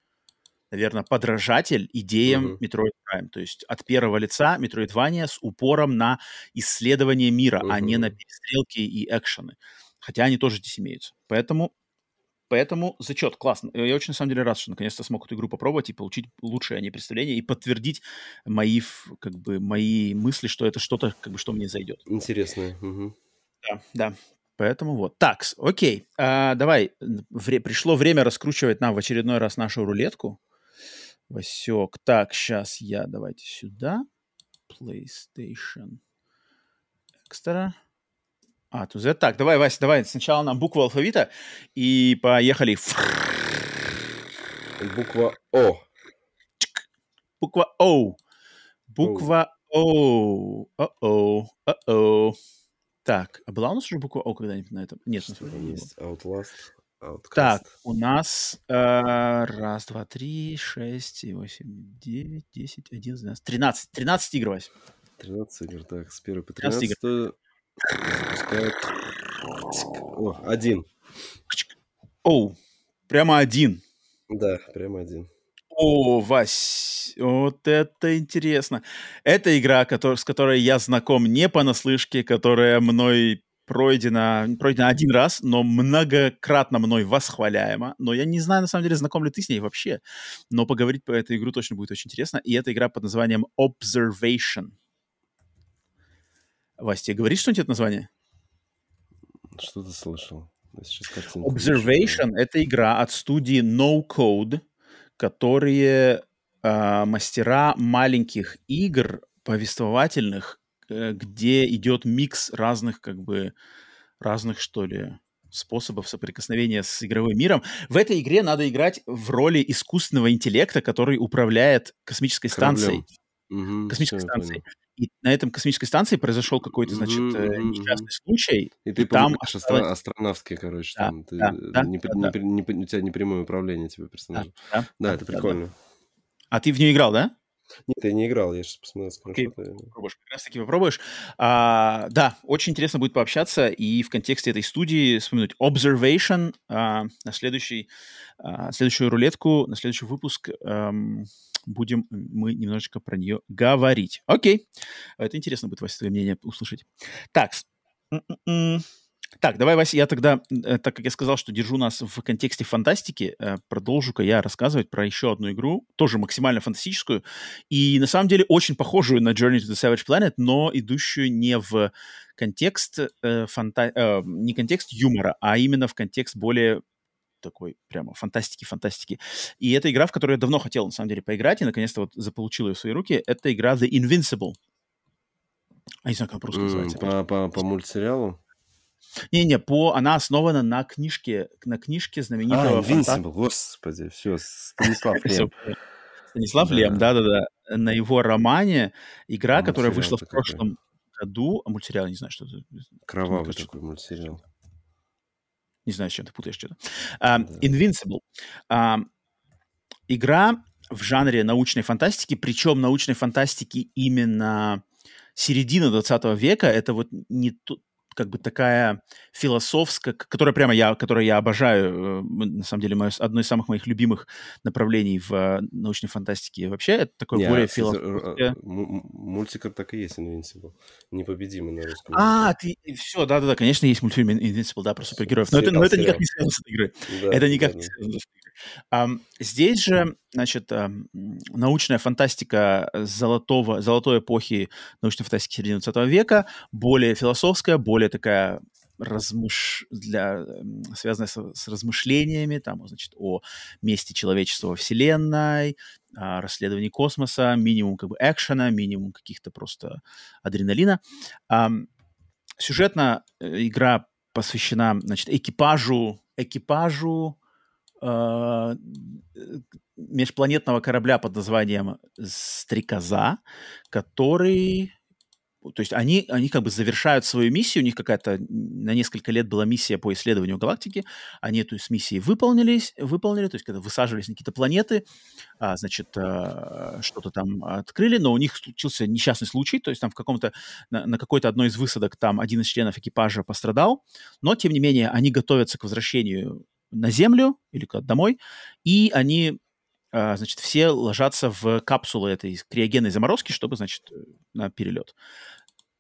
наверное, подражатель идеям Мгм. Metroid Prime. То есть от первого лица Metroidvania с упором на исследование мира, а не на перестрелки и экшены. Хотя они тоже здесь имеются. Поэтому Поэтому зачет, классно. Я очень, на самом деле, рад, что наконец-то смог эту игру попробовать и получить лучшее о ней представление и подтвердить мои, как бы, мои мысли, что это что-то, как бы, что мне зайдет. Интересно. мгм. Да, да. Поэтому вот. Так, окей. А, давай. Вре- пришло время раскручивать нам в очередной раз нашу рулетку. Васек. Так, сейчас я, давайте сюда. PlayStation Extra. А, тут Z. Так, давай, Вася, давай. Сначала нам букву алфавита и поехали. Буква О. Буква О. Буква О. О-о. О-о. Так, а была у нас уже буква О когда-нибудь на этом? Нет, на Что было. есть? Outlast. Outcast. Так, у нас э, раз, два, три, шесть, восемь, девять, десять, одиннадцать, двенадцать, тринадцать. Тринадцать игр, Вась. 13 игр, так, с 1 по 13 игр. 13 запускают... О, один. Оу, прямо один. Да, прямо один. О, Вась, вот это интересно. Это игра, с которой я знаком не понаслышке, которая мной пройдена, пройдена один раз, но многократно мной восхваляема. Но я не знаю, на самом деле, знаком ли ты с ней вообще. Но поговорить по этой игру точно будет очень интересно. И эта игра под названием Observation. Вась, тебе говорит что-нибудь это название? Что ты слышал? Observation — это игра от студии No Code, которые а, мастера маленьких игр повествовательных, э, где идет микс разных, как бы, разных, что ли, способов соприкосновения с игровым миром. В этой игре надо играть в роли искусственного интеллекта, который управляет космической станцией. Мгм, Космической станцией. понял. И на этом космической станции произошел какой-то, значит, мгм, несчастный случай. И ты там помнишь осталось- астронавтский, короче, Да, там. Ты, да, э, да, не, да, не да. не при- у тебя не прямое управление тебе персонажа. Да, Да, да, это да, да. прикольно. А ты в нее играл, да? Нет, я не играл, я сейчас посмотрел Окей. попробуешь, как раз таки попробуешь. А, да, очень интересно будет пообщаться и в контексте этой студии вспомнить Observation а, на следующий, а, следующую рулетку, на следующий выпуск ам, будем мы немножечко про нее говорить. Окей, это интересно будет, Вася, твое мнение услышать. Так, м-м-м. так, давай, Вася, я тогда, э, так как я сказал, что держу нас в контексте фантастики, э, продолжу-ка я рассказывать про еще одну игру, тоже максимально фантастическую, и на самом деле очень похожую на Journey to the Savage Planet, но идущую не в контекст э, фанта... э, не контекст юмора, а именно в контекст более такой прямо фантастики-фантастики. И это игра, в которую я давно хотел, на самом деле, поиграть, и наконец-то вот заполучил ее в свои руки. Это игра The Invincible. А не знаю, как по-русски М, называется. По, по, по мультсериалу? Не-не, по... она основана на книжке, на книжке А, знаменитого фанта- Invincible, господи, все, Станислав Лем. Станислав Да. Лем, да-да-да. На его романе игра, А которая вышла в прошлом году, а мультсериал, не знаю, что это. Кровавый такой мультсериал. Не знаю, с чем ты путаешь что-то. Да. Invincible. А, игра в жанре научной фантастики, причем научной фантастики именно середины 20 века. Это вот не ту- как бы такая философская, которая прямо я, которую я обожаю, э, на самом деле, моё, одно из самых моих любимых направлений в э, научной фантастике вообще. Это такое Не, более а, философское. р- м- м- Мультик так и есть Invincible. Непобедимый на русском А, ты все, да-да-да, конечно, есть мультфильм Invincible, да, про супергероев. Но это, но это никак не связано с игрой. Да, Это никак да, не связано с игрой. Ам, Здесь же, значит, научная фантастика золотого, золотой эпохи научной фантастики середины 20 века, более философская, более такая размыш... для, связанная с, с размышлениями, там, значит, о месте человечества во Вселенной, о расследовании космоса, минимум как бы экшена, минимум каких-то просто адреналина. Сюжетно э, игра посвящена, значит, экипажу, экипажу э, межпланетного корабля под названием Стрекоза, который... То есть они, они как бы завершают свою миссию, у них какая-то на несколько лет была миссия по исследованию галактики, они эту с миссией выполнились, выполнили, то есть когда высаживались на какие-то планеты, а, значит, а, что-то там открыли, но у них случился несчастный случай, то есть там в каком-то, на, на какой-то одной из высадок там один из членов экипажа пострадал, но тем не менее они готовятся к возвращению на Землю или домой, и они, значит, все ложатся в капсулы этой криогенной заморозки, чтобы, значит, на перелет.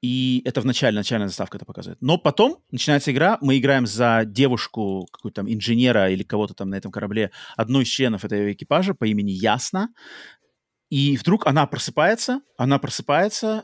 И это в начале, начальная заставка это показывает. Но потом начинается игра, мы играем за девушку, какую-то там инженера или кого-то там на этом корабле, одной из членов этого экипажа по имени Ясна. И вдруг она просыпается, она просыпается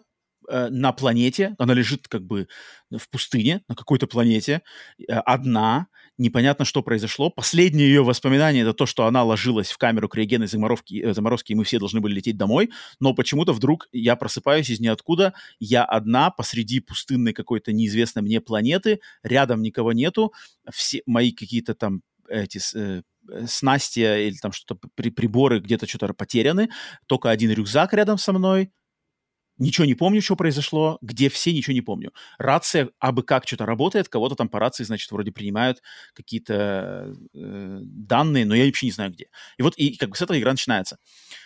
э, на планете, она лежит как бы в пустыне, на какой-то планете, э, одна, непонятно, что произошло. Последнее ее воспоминание это то, что она ложилась в камеру криогенной заморозки, э, заморозки, и мы все должны были лететь домой, но почему-то вдруг я просыпаюсь из ниоткуда, я одна посреди пустынной какой-то неизвестной мне планеты, рядом никого нету, все мои какие-то там эти э, снасти или там что-то при, приборы где-то что-то потеряны, только один рюкзак рядом со мной, ничего не помню, что произошло, где все, ничего не помню. Рация абы как что-то работает, кого-то там по рации, значит, вроде принимают какие-то э, данные, но я вообще не знаю где. И вот и как бы с этого игра начинается.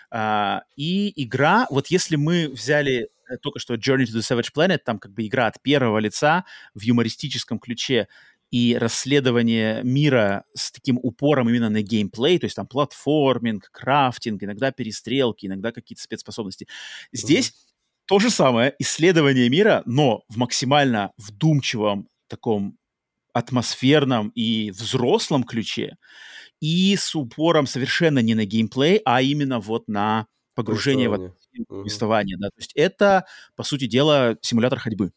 А, и игра, вот если мы взяли э, только что Journey to the Savage Planet, там как бы игра от первого лица в юмористическом ключе, и расследование мира с таким упором именно на геймплей, то есть там платформинг, крафтинг, иногда перестрелки, иногда какие-то спецспособности. Здесь mm-hmm. То же самое, исследование мира, но в максимально вдумчивом таком атмосферном и взрослом ключе, и с упором совершенно не на геймплей, а именно вот на погружение в повествование. Да. То есть это, по сути дела, симулятор ходьбы.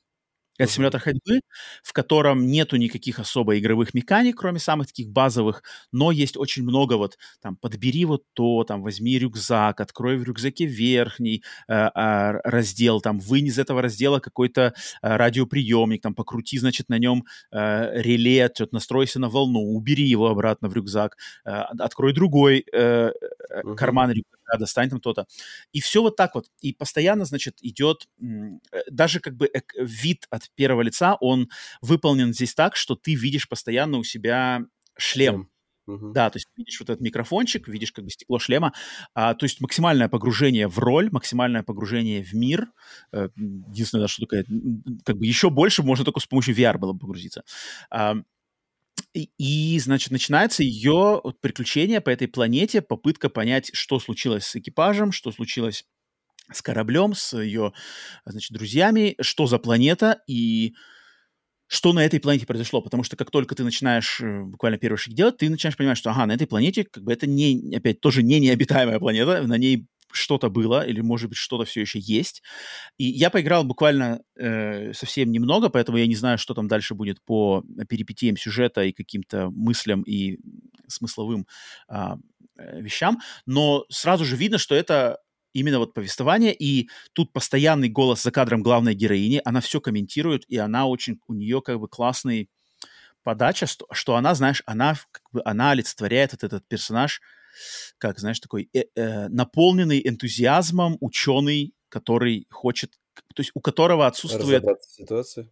Это симулятор ходьбы, в котором нету никаких особо игровых механик, кроме самых таких базовых, но есть очень много вот там подбери вот то, там возьми рюкзак, открой в рюкзаке верхний э, э, раздел, там вынь из этого раздела какой-то э, радиоприемник, там покрути, значит, на нем э, реле, что-то настройся на волну, убери его обратно в рюкзак, э, открой другой э, uh-huh. карман рюкзака, да, достань там то-то. И все вот так вот. И постоянно, значит, идет э, даже как бы вид от первого лица, он выполнен здесь так, что ты видишь постоянно у себя шлем. Uh-huh. Да, то есть видишь вот этот микрофончик, видишь как бы стекло шлема, а, то есть максимальное погружение в роль, максимальное погружение в мир. Э, единственное, что такое, как бы еще больше можно только с помощью VR было бы погрузиться. А, и, значит, начинается ее приключение по этой планете, попытка понять, что случилось с экипажем, что случилось с кораблем, с ее, значит, друзьями, что за планета и что на этой планете произошло, потому что как только ты начинаешь э, буквально первый шаг делать, ты начинаешь понимать, что, ага, на этой планете как бы это не, опять, тоже не необитаемая планета, на ней что-то было, или, может быть, что-то все еще есть. И я поиграл буквально э, совсем немного, поэтому я не знаю, что там дальше будет по перипетиям сюжета и каким-то мыслям и смысловым а, э, вещам. Но сразу же видно, что это именно вот повествование, и тут постоянный голос за кадром главной героини, она все комментирует, и она очень, у нее как бы классный подача, что, она, знаешь, она как бы, она олицетворяет вот этот персонаж, как, знаешь, такой э, э, наполненный энтузиазмом ученый, который хочет, то есть у которого отсутствует... ситуация?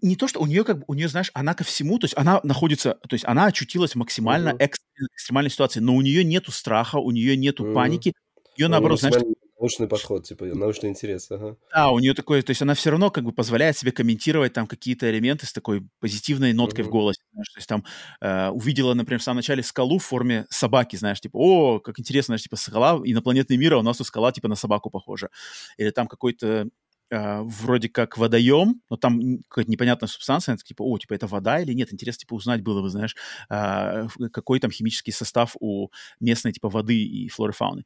Не то, что у нее, как бы, у нее, знаешь, она ко всему, то есть она находится, то есть она очутилась в максимально uh-huh. экстремальной ситуации, но у нее нету страха, у нее нету uh-huh. паники, ее, наоборот, знаешь, Научный подход, типа, научный интерес, ага. Да, у нее такой, то есть она все равно как бы позволяет себе комментировать там какие-то элементы с такой позитивной ноткой uh-huh. в голосе, знаешь, то есть там э, увидела, например, в самом начале скалу в форме собаки, знаешь, типа, о, как интересно, знаешь, типа скала инопланетный мир, а у нас тут скала типа на собаку похожа. Или там какой-то Uh, вроде как водоем, но там какая-то непонятная субстанция, типа, о, типа, это вода или нет? Интересно, типа, узнать было бы, знаешь, uh, какой там химический состав у местной, типа, воды и флоры фауны.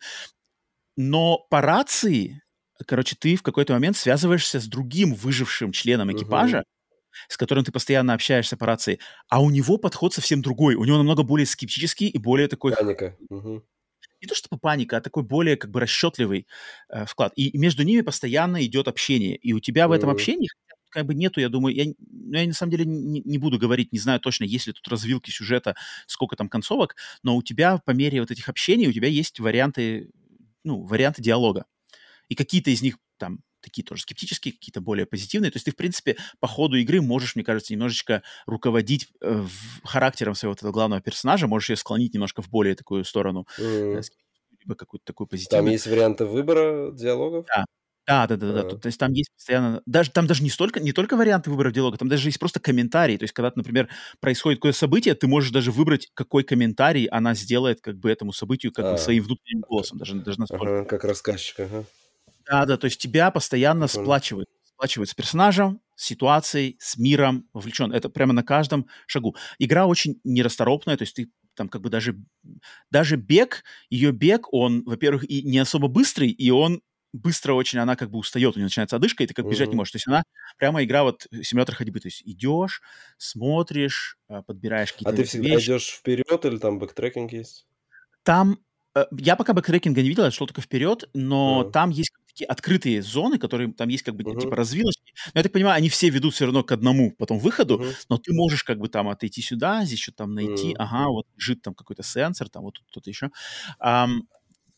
Но по рации, короче, ты в какой-то момент связываешься с другим выжившим членом экипажа, uh-huh. с которым ты постоянно общаешься по рации, а у него подход совсем другой. У него намного более скептический и более такой... Паника. Uh-huh. Не то чтобы паника, а такой более как бы расчетливый э, вклад. И между ними постоянно идет общение. И у тебя в этом uh-huh. общении как бы нету, я думаю, я, ну, я на самом деле не, не буду говорить, не знаю точно, есть ли тут развилки сюжета, сколько там концовок, но у тебя по мере вот этих общений, у тебя есть варианты ну, варианты диалога. И какие-то из них там такие тоже скептические, какие-то более позитивные. То есть ты, в принципе, по ходу игры можешь, мне кажется, немножечко руководить э, характером своего этого главного персонажа, можешь ее склонить немножко в более такую сторону, mm. либо какую-то такую позитивную. Там есть варианты выбора диалогов? Да, да, да, да, да. Тут, то есть там есть постоянно, даже там даже не столько, не только варианты выбора диалога, там даже есть просто комментарии. То есть когда, например, происходит какое-то событие, ты можешь даже выбрать, какой комментарий она сделает как бы этому событию, как а, бы своим внутренним голосом, даже, даже настолько. Ага, как рассказчик, ага. Да, да, то есть тебя постоянно Прикольно. сплачивают, сплачивают с персонажем, с ситуацией, с миром, вовлечен. Это прямо на каждом шагу. Игра очень нерасторопная, то есть ты там как бы даже, даже бег, ее бег, он, во-первых, и не особо быстрый, и он быстро очень она как бы устает, у нее начинается одышка, и ты как бежать mm-hmm. не можешь. То есть она прямо игра вот симулятор ходьбы. То есть идешь, смотришь, а, подбираешь какие-то А ты всегда вещи. идешь вперед или там backtracking есть? Там э, я пока бэктрекинга не видел, я шел только вперед, но uh-huh. там есть такие открытые зоны, которые там есть как бы uh-huh. типа развилочки. Но я так понимаю, они все ведут все равно к одному потом выходу, uh-huh. но ты можешь как бы там отойти сюда, здесь что-то там найти, uh-huh. ага, вот лежит там какой-то сенсор, там вот тут что-то еще. Um,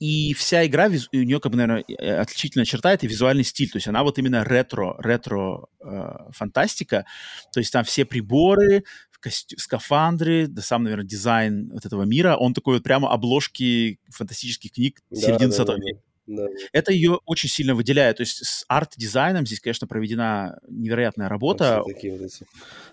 и вся игра, у нее, как бы, наверное, э, отличительная черта — это визуальный стиль. То есть она вот именно ретро, ретро-фантастика. То есть там все приборы, костю- скафандры, да сам, наверное, дизайн вот этого мира, он такой вот прямо обложки фантастических книг Да, середины да, да, 20 века. да. Это ее очень сильно выделяет. То есть с арт-дизайном здесь, конечно, проведена невероятная Там работа. все такие вот эти...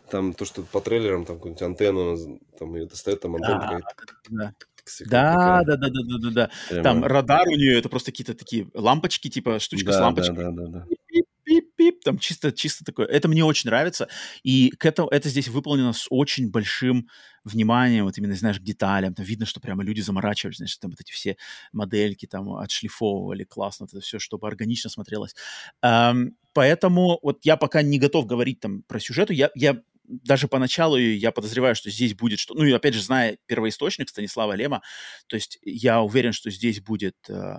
Там то, что по трейлерам, там какую-нибудь антенну, там ее достает, там антенна Да, какая-то да. Тк-тк-тк, Да, да, да, да, да, да, да. Прямо- Там радар у нее это просто какие-то такие лампочки, типа штучка с Да, да, лампочкой. да, да, да. Пип-пип-пип, там чисто, чисто такое. Это мне очень нравится. И к этому, это здесь выполнено с очень большим вниманием, вот именно, знаешь, к деталям. Там видно, что прямо люди заморачивались, значит, там вот эти все модельки там отшлифовывали классно, вот это все, чтобы органично смотрелось. Эм, поэтому вот я пока не готов говорить там про сюжету. Я, я даже поначалу я подозреваю, что здесь будет что... Ну и опять же, зная первоисточник Станислава Лема, то есть я уверен, что здесь будет э,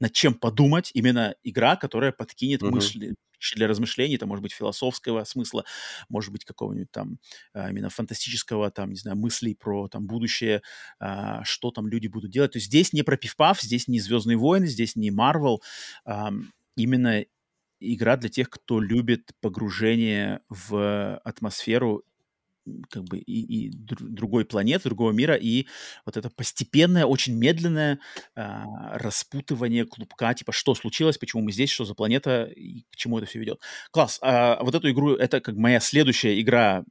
над чем подумать, именно игра, которая подкинет Мгм. мысли для размышлений, это может быть философского смысла, может быть какого-нибудь там а, именно фантастического, там, не знаю, мыслей про там будущее, а, что там люди будут делать. То есть здесь не про пиф-паф, здесь не Звездные войны, здесь не Марвел, именно игра для тех, кто любит погружение в атмосферу как бы и, и дру- другой планеты, другого мира, и вот это постепенное, очень медленное а, распутывание клубка, типа, что случилось, почему мы здесь, что за планета, и к чему это все ведет. Класс. А, вот эту игру, это как моя следующая игра,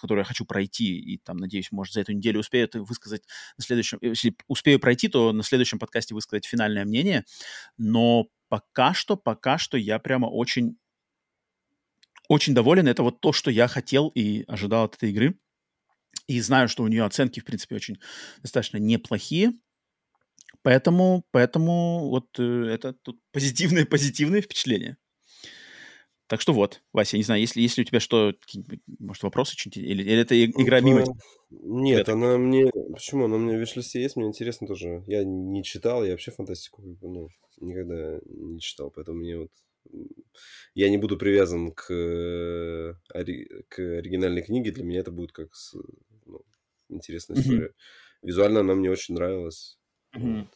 которую я хочу пройти, и там, надеюсь, может, за эту неделю успею это высказать на следующем, э, если успею пройти, то на следующем подкасте высказать финальное мнение, но пока что, пока что я прямо очень очень доволен. Это вот то, что я хотел и ожидал от этой игры. И знаю, что у нее оценки, в принципе, очень достаточно неплохие. Поэтому, поэтому вот э, это тут позитивные, позитивные впечатления. Так что вот, Вася, не знаю, если, если у тебя что, может, вопросы что или, или это игра Ну, мимо Нет, она мне... Почему? Она у меня в виш-листе есть, мне интересно тоже. Я не читал, я вообще фантастику ну, никогда не читал, поэтому мне вот... Я не буду привязан к, э, ори- к оригинальной книге, для меня это будет как с- ну, интересная история. Визуально она мне очень нравилась. Вот.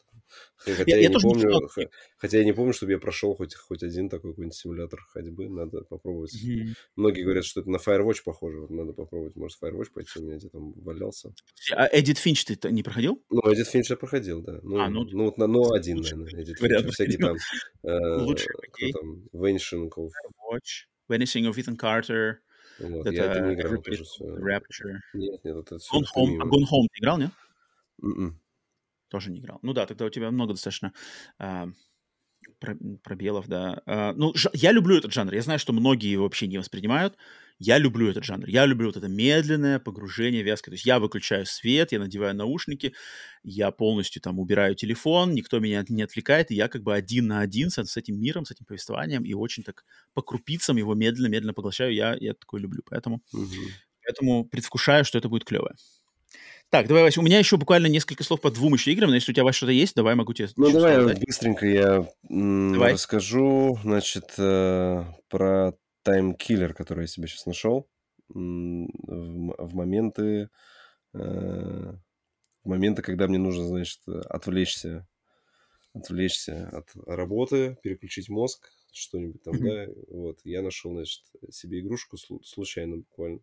Хотя Я- я, я не тоже не помню, читал. х- хотя я не помню, чтобы я прошел хоть, хоть один такой какой-нибудь симулятор ходьбы. Надо попробовать. Мгм. Многие говорят, что это на Firewatch похоже. Надо попробовать, может, Firewatch пойти, у меня где-то там валялся. А Эдит Финч ты не проходил? Ну, Эдит Финч я проходил, да. Ну, А, ну, ну, вот, на- ну, один, лучше наверное, Эдит Финч. Всякие там... э, Лучше, кто там? Vanishing of... Watch, Vanishing of Ethan Carter, Вот, я это не играл тоже. Rapture. Нет, нет, вот это все Gone Home. А Gone Home ты играл, нет? М-м. Тоже не играл. Ну да, тогда у тебя много достаточно про- пробелов, да. А, ну, я люблю этот жанр. Я знаю, что многие его вообще не воспринимают. Я люблю этот жанр. Я люблю вот это медленное погружение вязкое. То есть я выключаю свет, я надеваю наушники, я полностью там убираю телефон, никто меня не отвлекает, и я как бы один на один с, с этим миром, с этим повествованием, и очень так по крупицам его медленно-медленно поглощаю. Я, я такое люблю. Поэтому Мгм. Поэтому предвкушаю, что это будет клево. Так, давай, Вася, у меня еще буквально несколько слов по двум еще играм, но если у тебя, Вася, что-то есть, давай, могу тебе Ну, давай дать. быстренько я Давай. расскажу, значит, э, про таймкиллер, который я себе сейчас нашел. В, моменты, э, в моменты, когда мне нужно, значит, отвлечься, отвлечься от работы, переключить мозг, что-нибудь там, Мгм. да, вот. Я нашел, значит, себе игрушку слу- случайно буквально.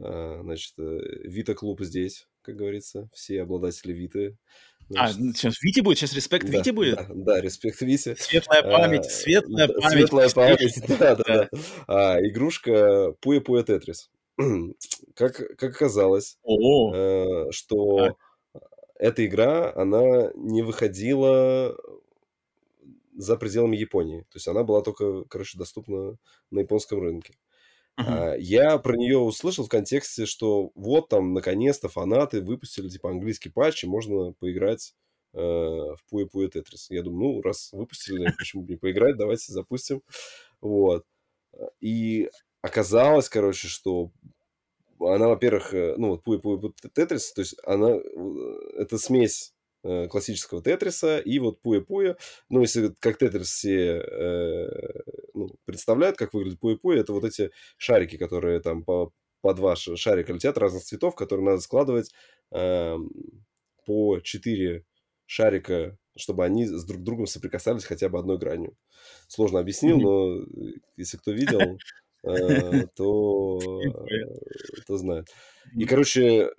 А, Значит, Вита клуб здесь, как говорится, все обладатели Виты. А, Значит, ну, сейчас Вите будет, сейчас респект да, Вите будет. Да, да, респект Вите. Светлая память, А, светлая память. Светлая память, да, да, да. А, игрушка Пуя Пуя Тетрис. Как, как оказалось, э, что Так. эта игра, она не выходила за пределами Японии. То есть она была только, короче, доступна на японском рынке. А, Я про нее услышал в контексте, что вот там наконец-то фанаты выпустили типа английский патч, и можно поиграть э, в Пуя Пуя Тетрис. Я думаю, ну, раз выпустили, почему бы не поиграть, давайте запустим. Вот. И оказалось, короче, что она, во-первых, э, ну, вот Пуя Пуя Тетрис, то есть она, э, это смесь классического Тетриса и вот Пуя. Ну, если как Тетрис все э, ну, представляют, как выглядит Пуя, это вот эти шарики, которые там по, по два шарика летят разных цветов, которые надо складывать эм, по четыре шарика чтобы они с друг другом соприкасались хотя бы одной гранью. Сложно объяснил, но э, если кто видел, э, то, то знает. И, короче,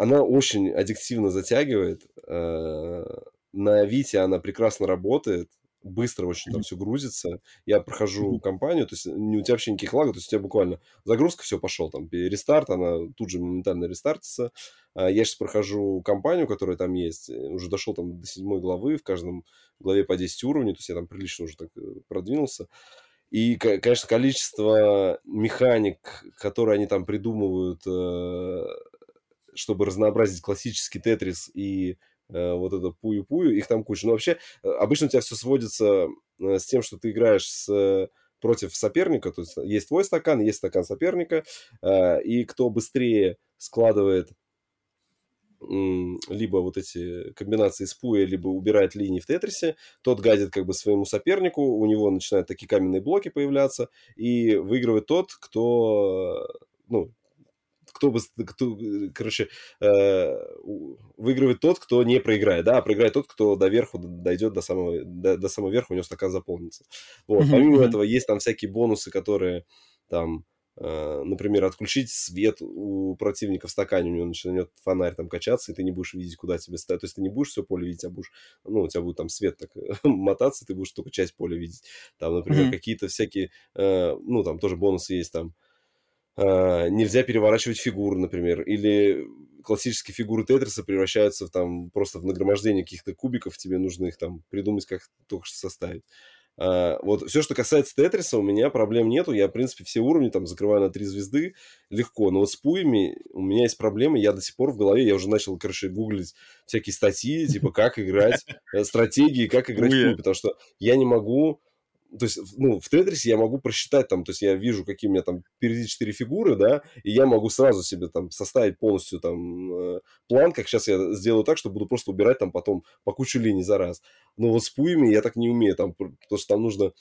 она очень аддиктивно затягивает. На Вите она прекрасно работает быстро очень там все грузится. Я прохожу компанию, то есть не, у тебя вообще никаких лагов, то есть у тебя буквально загрузка, все, пошел, там, рестарт, она тут же моментально рестартится. А я сейчас прохожу компанию, которая там есть, э, уже дошел там до седьмой главы, в каждом главе по 10 уровней, то есть я там прилично уже так э, продвинулся. И, конечно, количество механик, которые они там придумывают, э, чтобы разнообразить классический тетрис и Э, вот это пую-пую, их там куча. Но вообще, э, обычно у тебя все сводится э, с тем, что ты играешь с против соперника, то есть есть твой стакан, есть стакан соперника, и кто быстрее складывает либо вот эти комбинации с пуя, либо убирает линии в тетрисе, тот гадит как бы своему сопернику, у него начинают такие каменные блоки появляться, и выигрывает тот, кто ну, кто бы, кто, короче, э, выигрывает тот, кто не проиграет, да, а проиграет тот, кто до верху дойдет до самого, до, до самого верха, у него стакан заполнится. Вот, помимо этого, есть там всякие бонусы, которые там, э, например, отключить свет у противника в стакане, у него начнет фонарь там качаться, и ты не будешь видеть, куда тебе ставить. То есть ты не будешь все поле видеть, а будешь, ну, у тебя будет там свет так мотаться, ты будешь только часть поля видеть. Там, например, mm-hmm. какие-то всякие, э, ну, там тоже бонусы есть там, Uh, нельзя переворачивать фигуры, например, или классические фигуры Тетриса превращаются в, там просто в нагромождение каких-то кубиков, тебе нужно их там придумать, как только что составить. Uh, вот все, что касается Тетриса, у меня проблем нету. Я, в принципе, все уровни там закрываю на три звезды легко. Но вот с пуями у меня есть проблемы. Я до сих пор в голове, я уже начал, короче, гуглить всякие статьи, типа, как играть, э, стратегии, как играть в пуи, потому что я не могу то есть, ну, в Тетрисе я могу просчитать там, то есть я вижу, какие у меня там впереди четыре фигуры, да, и я могу сразу себе там составить полностью там э, план, как сейчас я сделаю так, что буду просто убирать там потом по куче линий за раз. Но вот с пуями я так не умею, там, потому что там нужно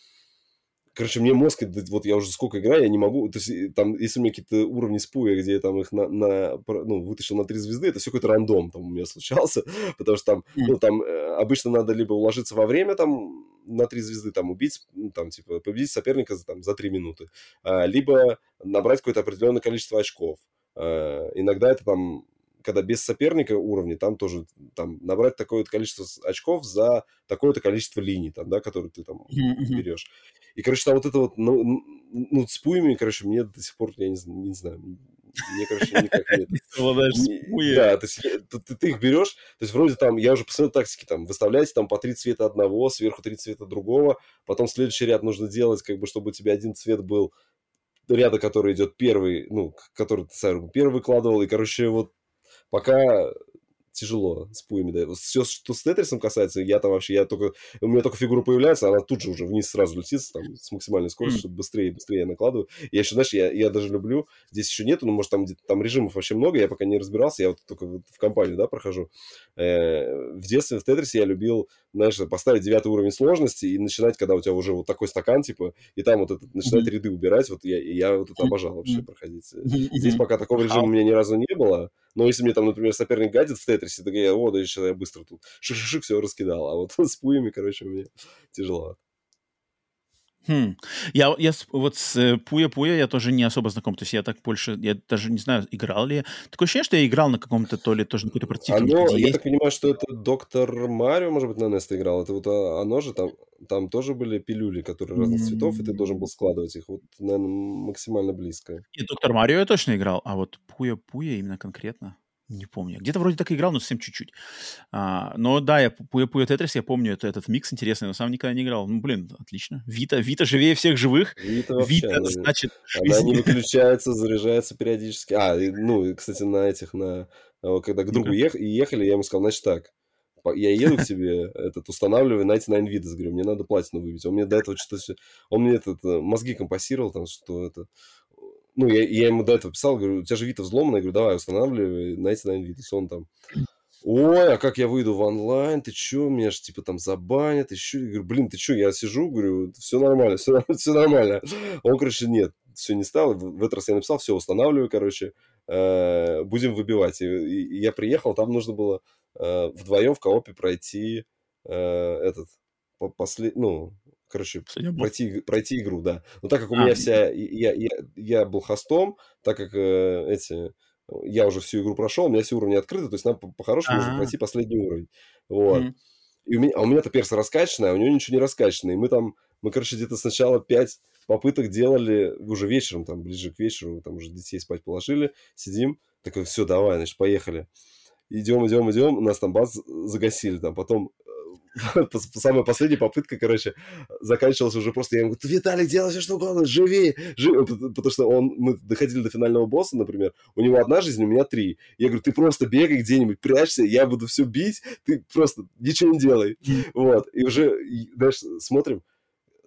Короче, мне мозг, вот я уже сколько играю, я не могу, то есть там, если у меня какие-то уровни спуя, где я там их на, на ну, вытащил на три звезды, это все какой-то рандом там у меня случался, потому что там, ну, там э, обычно надо либо уложиться во время там на три звезды, там, убить, там, типа, победить соперника за, там, за три минуты, а, либо набрать какое-то определенное количество очков. А, иногда это там когда без соперника уровни, там тоже там, набрать такое-то количество очков за такое-то количество линий, там, да, которые ты там mm-hmm. берешь. И, короче, там вот это вот, ну, ну, с пуями, короче, мне до сих пор, я не, не знаю, мне, короче, никак нет. Да, то есть ты, ты их берешь, то есть вроде там, я уже посмотрел тактики, там, выставляйте там по три цвета одного, сверху три цвета другого, потом следующий ряд нужно делать, как бы, чтобы у тебя один цвет был ряда, который идет первый, ну, который ты первый выкладывал, и, короче, вот пока тяжело с пуями, да. Все, что с Тетрисом касается, я там вообще, я только, у меня только фигура появляется, она тут же уже вниз сразу летит там, с максимальной скоростью, чтобы быстрее и быстрее я накладываю. Я еще, знаешь, я, я даже люблю, здесь еще нету, ну, может, там, там режимов вообще много, я пока не разбирался, я вот только в компанию, да, прохожу. Э, в детстве в Тетрисе я любил, знаешь, поставить девятый уровень сложности и начинать, когда у тебя уже вот такой стакан, типа, и там вот этот, начинать ряды убирать, вот я, я вот это обожал вообще проходить. Здесь пока такого режима у меня ни разу не было, но если мне там, например, соперник гадит в Тетрисе, так я, о, да еще я быстро тут шик-шик все раскидал. А вот с пуями, короче, мне тяжело. Хм. Я, я вот с э, Пуя-Пуя я тоже не особо знаком. То есть я так больше, я даже не знаю, играл ли я. Такое ощущение, что я играл на каком-то то ли тоже на какой-то партии. Оно, я так понимаю, что это Доктор Марио, может быть, на NES играл. Это вот а, оно же там, там тоже были пилюли, которые разных цветов, и ты должен был складывать их. Вот, наверное, максимально близко. Нет, Доктор Марио я точно играл, а вот Пуя-Пуя именно конкретно. Не помню. Где-то вроде так играл, но совсем чуть-чуть. А, но да, я Пуя Пуя Тетрис, я помню это, этот микс интересный, но сам никогда не играл. Ну, блин, отлично. Вита, Вита живее всех живых. Вита, вообще, Вита она, значит, жизнь. Она не выключается, заряжается периодически. А, и, ну, кстати, на этих, на... Когда к другу ех, ехали, я ему сказал, значит так, я еду к тебе, этот, устанавливаю 99 видос, говорю, мне надо платину выбить. Он мне до этого что-то... Он мне этот, э, мозги компасировал, там, что это ну, я, я ему до этого писал, говорю, у тебя же Вита взломана, я говорю, давай, устанавливай, найти на Витас. Он там, ой, а как я выйду в онлайн, ты чё, меня же типа там забанят, еще, я говорю, блин, ты чё, я сижу, говорю, все нормально, все, все нормально. Он, короче, нет, все не стал, в этот раз я написал, все, устанавливаю, короче, э, будем выбивать. И, и я приехал, там нужно было э, вдвоем в коопе пройти э, этот, по, после, ну, короче, пройти, пройти игру, да. Но так как у а, меня вся, я, я, я был хостом, так как э, эти, я уже всю игру прошел, у меня все уровни открыты, то есть нам по-хорошему нужно пройти последний уровень. Вот. И у меня, а у меня-то перс раскачанная, а у него ничего не раскачанное. И мы там, мы, короче, где-то сначала пять попыток делали уже вечером, там, ближе к вечеру, там уже детей спать положили, сидим, такой, все, давай, значит, поехали. Идем, идем, идем, у нас там бац загасили, там, потом самая последняя попытка, короче, заканчивалась уже просто, я ему говорю, Виталик, делай все что угодно, живи, живи, потому что он, мы доходили до финального босса, например, у него одна жизнь, у меня три. Я говорю, ты просто бегай где-нибудь, прячься, я буду все бить, ты просто ничего не делай. Вот, и уже, знаешь, смотрим,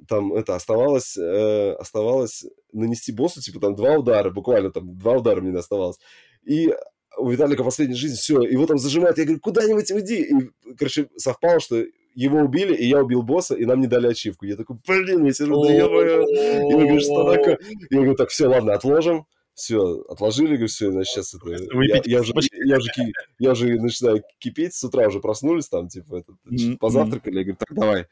там это оставалось, э, оставалось нанести боссу, типа там два удара, буквально там два удара мне оставалось. И у Виталика последняя жизнь, все, его там зажимают, я говорю, куда-нибудь уйди. И, короче, совпало, что его убили, и я убил босса, и нам не дали ачивку. Я такой, блин, я сижу, да ё И он говорит, что такое? Я говорю, так, все, ладно, отложим. Все, отложили, говорю, все, значит, сейчас это... Я, я, уже, я, уже, я уже начинаю кипеть, с утра уже проснулись там, типа, это, позавтракали. Я говорю, так, давай,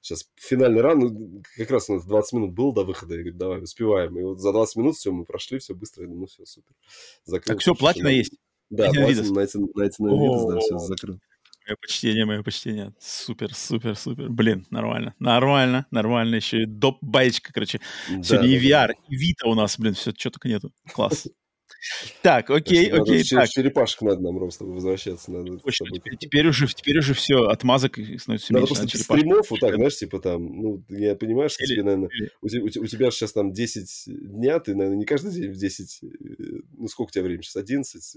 сейчас финальный ран, ну, как раз у нас 20 минут был до выхода, я говорю, давай, успеваем. И вот за 20 минут все, мы прошли, все быстро, я думаю, ну все, супер. Закрыл, так все, платина есть? Да, платина, на эти, на эти на да, все, закрыл. Мое почтение, мое почтение. Супер, супер, супер. Блин, нормально. Нормально, нормально. Еще и доп баечка, короче. Да, Сегодня да, и VR, да. и Vita у нас, блин, все, что только нету. Класс. Так, окей, так окей. Надо, так. Черепашек надо нам, Ром, с тобой возвращаться. Надо Точно, теперь, теперь, уже, теперь уже все, отмазок становится Надо просто надо стримов вот так, знаешь, типа там, ну, я понимаю, что или, тебе, наверное, или... у, тебя, у тебя сейчас там 10 дня, ты, наверное, не каждый день в 10, э, ну, сколько у тебя времени сейчас, 11?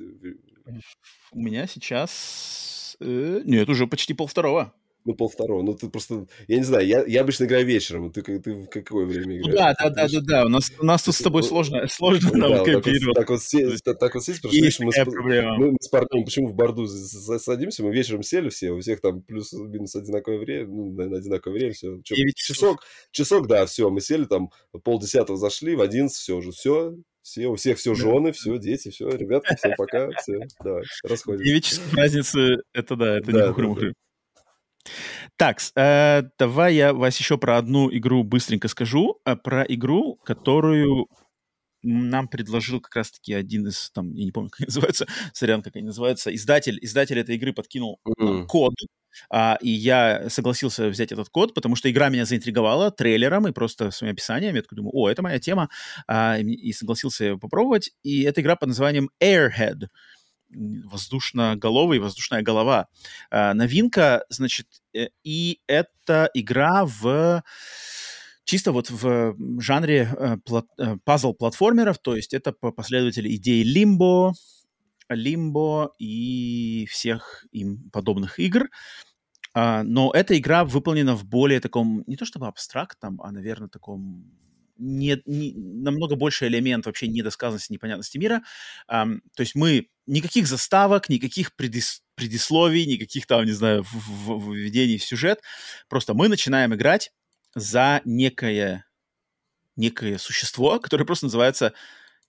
У меня сейчас, э, нет, уже почти полвторого ну, полвторого. Ну, ты просто... Я не знаю, я, я обычно играю вечером. Ты, ты в какое время играешь? Да, да, да, да, да. У нас, у нас тут с тобой сложно, сложно ну, нам да, кооперировать. Так вот, так, так вот сесть, потому что мы, с, мы, мы с парнем, почему в Борду садимся, мы вечером сели все, у всех там плюс-минус одинаковое время, ну, наверное, одинаковое время, все. Че, часок, часок, да, все, мы сели там, полдесятого зашли, в одиннадцать все уже, все, все, у всех все жены, все, дети, все, ребята, всем пока, все, давай, расходимся. Часов разницы, это да, это да, не хухры-мухры. Да, да. Так, э, давай я, Вась, еще про одну игру быстренько скажу. Э, про игру, которую нам предложил как раз-таки один из, там, я не помню, как называется, сорян, как они называются, издатель, издатель этой игры подкинул mm-hmm. код, а, и я согласился взять этот код, потому что игра меня заинтриговала трейлером и просто своим описанием. Я такой думаю, о, это моя тема, а, и согласился попробовать. И эта игра под названием Airhead воздушноголовый, воздушная голова. А, новинка, значит, э, и это игра в чисто вот в жанре э, э, пазл-платформеров, то есть это последователи идеи Limbo, Limbo и всех им подобных игр. А, но эта игра выполнена в более таком, не то чтобы абстрактном, а, наверное, таком не, не, намного больше элемент вообще недосказанности, непонятности мира. Um, то есть мы никаких заставок, никаких предис, предисловий, никаких там, не знаю, введений в сюжет. Просто мы начинаем играть за некое, некое существо, которое просто называется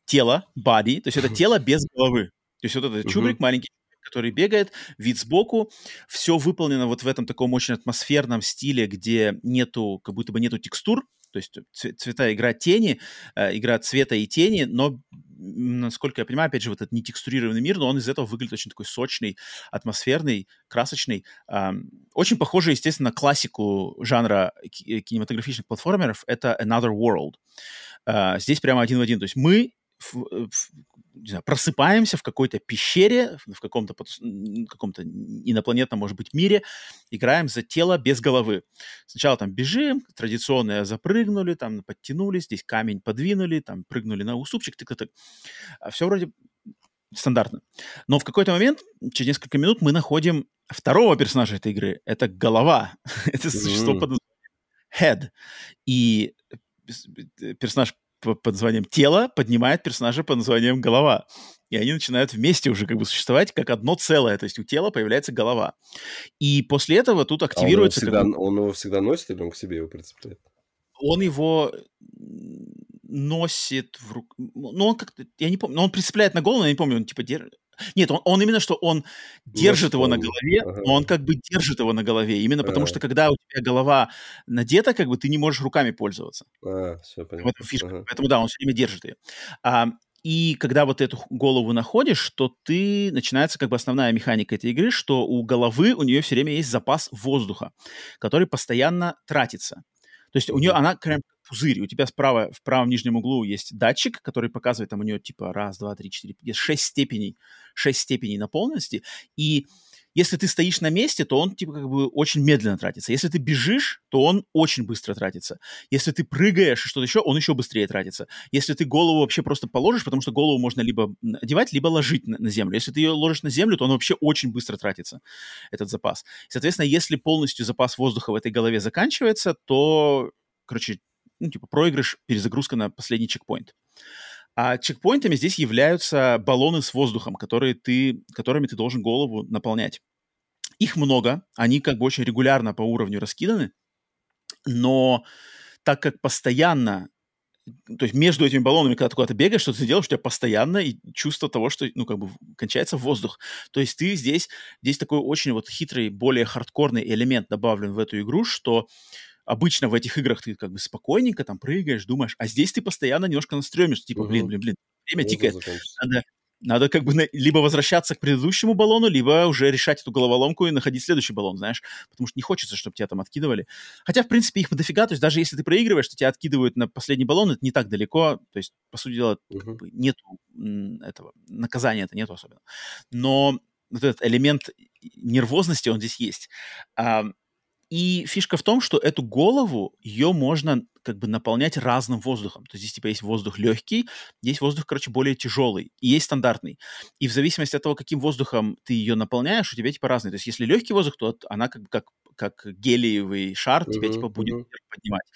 тело, body, то есть это тело без головы. То есть вот этот чубрик маленький, который бегает, вид сбоку. Все выполнено вот в этом таком очень атмосферном стиле, где нету, как будто бы нету текстур, то есть цвета игра тени, э, игра цвета и тени, но, насколько я понимаю, опять же, вот этот не текстурированный мир, но он из этого выглядит очень такой сочный, атмосферный, красочный. Э, очень похоже, естественно, на классику жанра кинематографичных платформеров, это Another World. Э, здесь прямо один в один. То есть мы в, не знаю, просыпаемся в какой-то пещере, в каком-то, каком-то инопланетном, может быть, мире, играем за тело без головы. Сначала там бежим, традиционно запрыгнули, там подтянулись, здесь камень подвинули, там прыгнули на уступчик, тык-тык. А Все вроде стандартно. Но в какой-то момент, через несколько минут, мы находим второго персонажа этой игры. Это голова. Это существо под названием Head. И персонаж под названием тело поднимает персонажа под названием голова. И они начинают вместе уже как бы существовать как одно целое. То есть у тела появляется голова. И после этого тут активируется... А он, его всегда, он его всегда носит или он к себе его прицепляет? Он его носит в руку... Ну, он как-то... Я не помню. Но он прицепляет на голову, я не помню, он типа держит... Нет, он, он именно что он держит его на голове, Ага. но он как бы держит его на голове. Именно потому А. что когда у тебя голова надета, как бы ты не можешь руками пользоваться. А, все В понятно. этом фишка. Ага. Поэтому да, он все время держит ее. А, и когда вот эту голову находишь, то ты начинается как бы основная механика этой игры, что у головы у нее все время есть запас воздуха, который постоянно тратится. То есть у нее она пузырь. У тебя справа в правом нижнем углу есть датчик, который показывает там у нее типа раз, два, три, четыре, есть шесть степеней, шесть степеней наполненности. И если ты стоишь на месте, то он типа как бы очень медленно тратится. Если ты бежишь, то он очень быстро тратится. Если ты прыгаешь и что-то еще, он еще быстрее тратится. Если ты голову вообще просто положишь, потому что голову можно либо одевать, либо ложить на, на землю. Если ты ее ложишь на землю, то он вообще очень быстро тратится, этот запас. Соответственно, если полностью запас воздуха в этой голове заканчивается, то, короче, ну, типа проигрыш, перезагрузка на последний чекпоинт. А чекпоинтами здесь являются баллоны с воздухом, которые ты, которыми ты должен голову наполнять. Их много, они как бы очень регулярно по уровню раскиданы, но так как постоянно, то есть между этими баллонами, когда ты куда-то бегаешь, что ты делаешь, у тебя постоянно и чувство того, что, ну, как бы кончается воздух. То есть ты здесь, здесь такой очень вот хитрый, более хардкорный элемент добавлен в эту игру, что обычно в этих играх ты как бы спокойненько там прыгаешь, думаешь, а здесь ты постоянно немножко на стреме, что типа, блин, блин, блин, время тикает, надо, надо как бы на- либо возвращаться к предыдущему баллону, либо уже решать эту головоломку и находить следующий баллон, знаешь, потому что не хочется, чтобы тебя там откидывали. Хотя, в принципе, их дофига, то есть даже если ты проигрываешь, то тебя откидывают на последний баллон, это не так далеко, то есть, по сути дела, как Мгм. бы нету этого, наказания это нету особенно. Но вот этот элемент нервозности, он здесь есть. А, и фишка в том, что эту голову, ее можно как бы наполнять разным воздухом. То есть здесь типа есть воздух легкий, есть воздух, короче, более тяжелый, и есть стандартный. И в зависимости от того, каким воздухом ты ее наполняешь, у тебя типа разные. То есть если легкий воздух, то она как бы как как гелиевый шар тебя Мгм, типа будет вверх поднимать.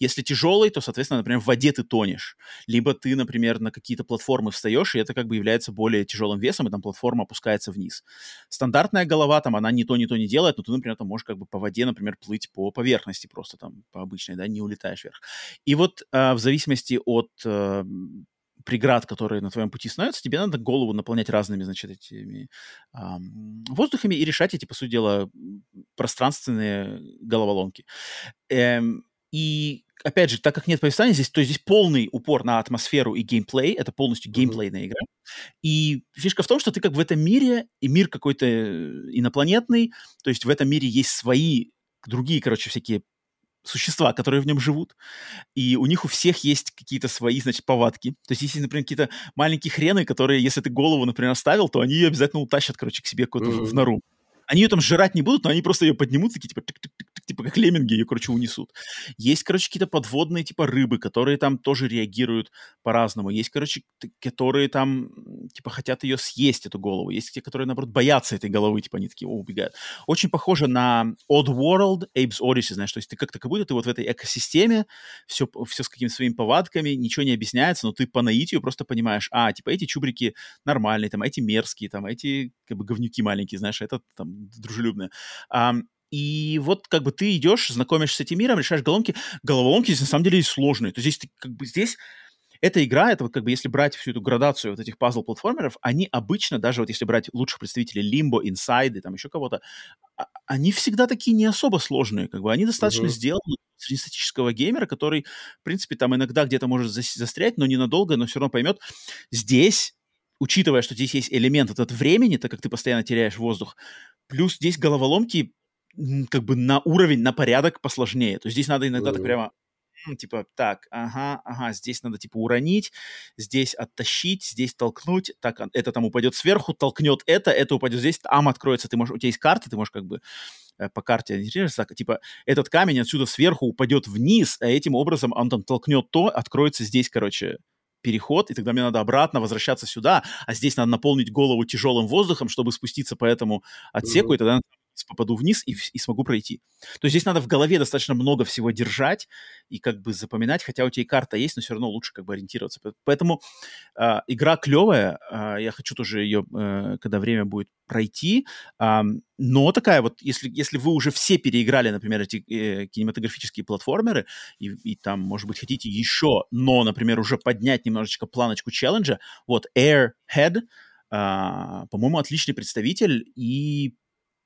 Если тяжелый, то, соответственно, например, в воде ты тонешь. Либо ты, например, на какие-то платформы встаешь, и это как бы является более тяжелым весом, и там платформа опускается вниз. Стандартная голова, там, она ни то, ни то не делает, но ты, например, там можешь как бы по воде, например, плыть по поверхности просто там, по обычной, да, не улетаешь вверх. И вот э, в зависимости от э, преград, которые на твоем пути становятся, тебе надо голову наполнять разными, значит, этими ам, воздухами и решать эти, по сути дела, пространственные головоломки. Эм, и, опять же, так как нет повествования здесь, то здесь полный упор на атмосферу и геймплей, это полностью геймплейная игра. И фишка в том, что ты как в этом мире, и мир какой-то э, инопланетный, то есть в этом мире есть свои другие, короче, всякие существа, которые в нем живут, и у них у всех есть какие-то свои, значит, повадки. То есть, если, например, какие-то маленькие хрены, которые, если ты голову, например, оставил, то они ее обязательно утащат, короче, к себе какую-то в, в нору. Они ее там жрать не будут, но они просто ее поднимут, такие, типа, тык-тык-тык-тык, типа, как лемминги ее, короче, унесут. Есть, короче, какие-то подводные, типа, рыбы, которые там тоже реагируют по-разному. Есть, короче, которые там, типа, хотят ее съесть, эту голову. Есть те, которые, наоборот, боятся этой головы, типа, они такие, о, убегают. Очень похоже на Odd World, Abe's Odyssey, знаешь, то есть ты как-то как будто ты вот в этой экосистеме, все, все с какими-то своими повадками, ничего не объясняется, но ты по наитию просто понимаешь, а, типа, эти чубрики нормальные, там, эти мерзкие, там, эти, как бы, говнюки маленькие, знаешь, а этот, там, дружелюбные. Ам, и вот как бы ты идешь, знакомишься с этим миром, решаешь головоломки. Головоломки здесь на самом деле сложные. То есть здесь как бы здесь эта игра, это вот как бы если брать всю эту градацию вот этих пазл-платформеров, они обычно, даже вот если брать лучших представителей Limbo, Inside и там еще кого-то, а- они всегда такие не особо сложные, как бы они достаточно Мгм. сделаны среднестатического геймера, который, в принципе, там иногда где-то может зас- застрять, но ненадолго, но все равно поймет. Здесь, учитывая, что здесь есть элемент этот времени, так как ты постоянно теряешь воздух, плюс здесь головоломки как бы на уровень, на порядок посложнее. То есть здесь надо иногда так прямо типа, так, ага, ага, здесь надо, типа, уронить, здесь оттащить, здесь толкнуть, так, а, это там упадет сверху, толкнет это, это упадет здесь, ам откроется, ты можешь, у тебя есть карта, ты можешь как бы э, по карте ориентироваться, так, типа, этот камень отсюда сверху упадет вниз, а этим образом он там толкнет то, откроется здесь, короче, переход, и тогда мне надо обратно возвращаться сюда, а здесь надо наполнить голову тяжелым воздухом, чтобы спуститься по этому отсеку, Мгм. и тогда попаду вниз и, и смогу пройти. То есть здесь надо в голове достаточно много всего держать и как бы запоминать, хотя у тебя и карта есть, но все равно лучше как бы ориентироваться. По- Поэтому а, игра клевая, а, я хочу тоже ее, э, когда время будет, пройти, Ам, но такая вот, если, если вы уже все переиграли, например, эти э, кинематографические платформеры, и, и там, может быть, хотите еще, но, например, уже поднять немножечко планочку челленджа, вот Airhead, а, по-моему, отличный представитель, и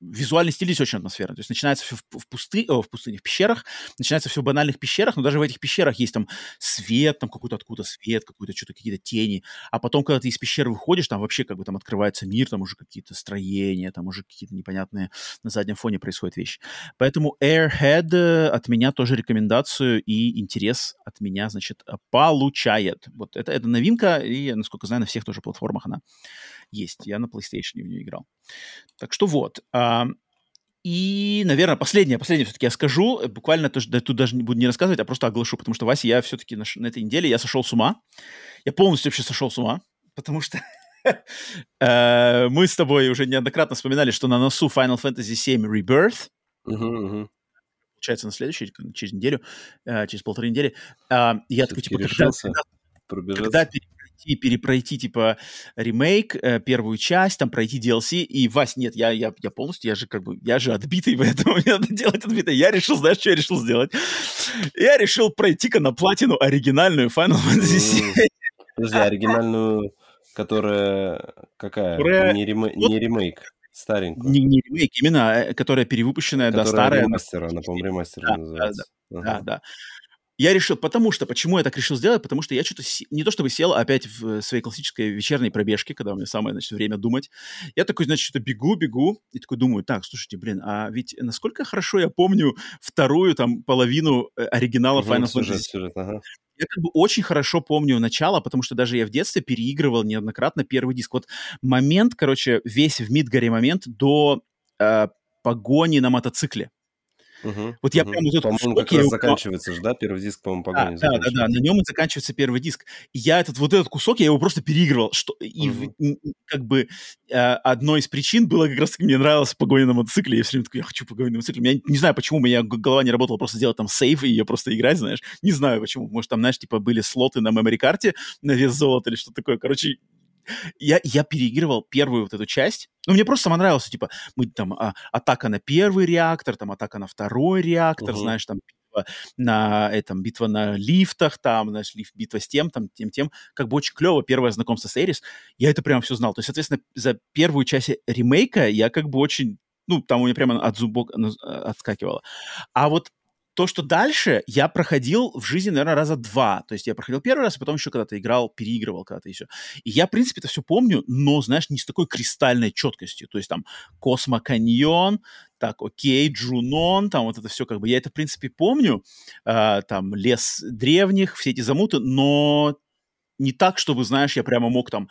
визуальный стиль здесь очень атмосферный. То есть начинается все в, в, пусты, о, в пустыне, в пещерах, начинается все в банальных пещерах, но даже в этих пещерах есть там свет, там какой-то откуда свет, какой-то что-то, какие-то тени. А потом, когда ты из пещеры выходишь, там вообще как бы там открывается мир, там уже какие-то строения, там уже какие-то непонятные на заднем фоне происходят вещи. Поэтому Airhead э, от меня тоже рекомендацию и интерес от меня, значит, получает. Вот это, это новинка, и, насколько знаю, на всех тоже платформах она есть. Я на PlayStation в нее играл. Так что вот. А, и, наверное, последнее, последнее все-таки я скажу, э, буквально то, что тут даже не буду не рассказывать, а просто оглашу, потому что, Вася, я все-таки на, на этой неделе, я сошел с ума. Я полностью вообще сошел с ума, потому что э, мы с тобой уже неоднократно вспоминали, что на носу Final Fantasy VII Rebirth, получается, на следующий, через неделю, э, через полторы недели, а, я такой, типа, когда, когда, перепройти, перепройти, типа, ремейк, э, первую часть, там, пройти DLC, и, Вась, нет, я, я, я полностью, я же, как бы, я же отбитый, поэтому мне надо делать отбитый. Я решил, знаешь, что я решил сделать? Я решил пройти-ка на платину оригинальную Final Fantasy VII. Подожди, оригинальную, которая какая? Которая... Не, рем... не ремейк. Старенькую. Не, не ремейк, именно, э, которая перевыпущенная, которая да, старая. Ремастер, она, по-моему, ремастер да, называется. Да, да, ага. да, да. Я решил, потому что, почему я так решил сделать, потому что я что-то, не то чтобы сел опять в своей классической вечерней пробежке, когда у меня самое, значит, время думать, я такой, значит, что-то бегу, бегу, и такой думаю, так, слушайте, блин, а ведь насколько хорошо я помню вторую, там, половину э, оригинала угу, Final Fantasy. Сюжет, сюжет, ага. Я как бы очень хорошо помню начало, потому что даже я в детстве переигрывал неоднократно первый диск. Вот момент, короче, весь в Мидгаре момент до э, погони на мотоцикле. Угу, вот я угу. прям вот этот По-моему, как раз его... заканчивается же, да? Первый диск, по-моему, погони да, да, да, да, на нем и заканчивается первый диск. И я этот вот этот кусок, я его просто переигрывал. Что, и угу. как бы э, одной из причин было как раз мне нравилась погоня на мотоцикле. Я все время такой, я хочу погоню на мотоцикле. Я не знаю, почему у меня голова не работала просто сделать там сейф и ее просто играть, знаешь. Не знаю почему. Может, там, знаешь, типа были слоты на мемори-карте на вес золота или что-то такое. Короче, я, я переигрывал первую вот эту часть. Ну, мне просто сама нравилось, типа, мы там а, атака на первый реактор, там атака на второй реактор, uh-huh. знаешь, там битва на этом, битва на лифтах, там, знаешь, лифт, битва с тем, там, тем, тем. Как бы очень клево первое знакомство с Эрис. Я это прямо все знал. То есть, соответственно, за первую часть ремейка я как бы очень ну, там у меня прямо от зубок отскакивало. А вот то, что дальше я проходил в жизни, наверное, раза два. То есть я проходил первый раз, а потом еще когда-то играл, переигрывал когда-то еще. И я, в принципе, это все помню, но, знаешь, не с такой кристальной четкостью. То есть там Cosmo Canyon, так, окей, Junon, там вот это все как бы, я это, в принципе, помню, э, там лес древних, все эти замуты, но не так, чтобы, знаешь, я прямо мог там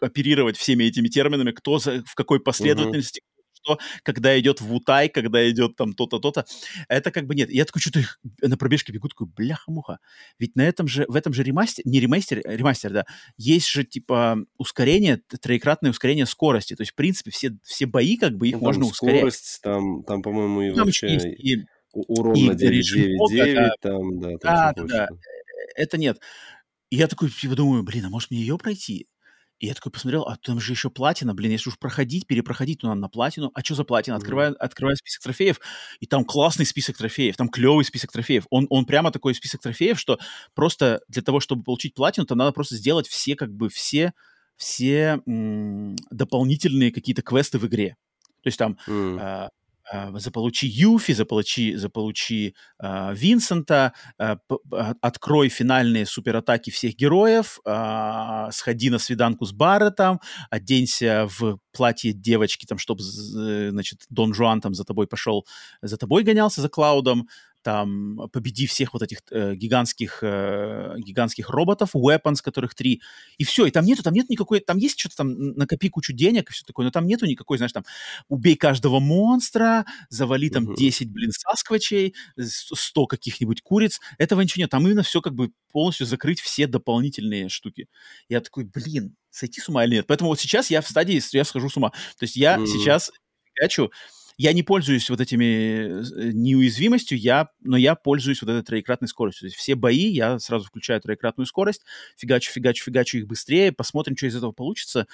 оперировать всеми этими терминами, кто за, в какой последовательности, что, когда идет в Утай, когда идет там то-то, то-то. Это как бы нет. Я такой что-то на пробежке бегу, такой, бляха-муха. Ведь на этом же, в этом же ремастер, не ремастер, а ремастер, да, есть же типа ускорение, троекратное ускорение скорости. То есть, в принципе, все, все бои, как бы, их ну, можно ускорять. Скорость, там, там, по-моему, и там вообще... И, урон и на 999, да, там, да. Там да, да, да. Это нет. И я такой, типа, думаю, блин, а может мне ее пройти? И я такой посмотрел, а там же еще платина, блин, если уж проходить, перепроходить, то надо на платину. А что за платина? Открываю, открываю список трофеев, и там классный список трофеев, там клевый список трофеев. Он, он прямо такой список трофеев, что просто для того, чтобы получить платину, там надо просто сделать все, как бы, все, все м- дополнительные какие-то квесты в игре. То есть там mm. А, заполучи Юфи, заполучи, заполучи э, Винсента, э, открой финальные суператаки всех героев, э, сходи на свиданку с Барреттом, оденься в платье девочки, там, чтобы, значит, Дон Жуан там за тобой пошел, за тобой гонялся, за Клаудом, там, победи всех вот этих э, гигантских, э, гигантских роботов, weapons, которых три, и все, и там нету, там нет никакой, там есть что-то там, накопи кучу денег и все такое, но там нету никакой, знаешь, там, убей каждого монстра, завали там uh-huh. 10, блин, сасквачей, 100 каких-нибудь куриц, этого ничего нет, там именно все как бы полностью закрыть все дополнительные штуки. Я такой, блин, сойти с ума или нет? Поэтому вот сейчас я в стадии, я схожу с ума. То есть я uh-huh. сейчас фигачу, я не пользуюсь вот этими э, неуязвимостью, я, но я пользуюсь вот этой троекратной скоростью. То есть все бои я сразу включаю троекратную скорость, фигачу, фигачу, фигачу их быстрее, посмотрим, что из этого получится.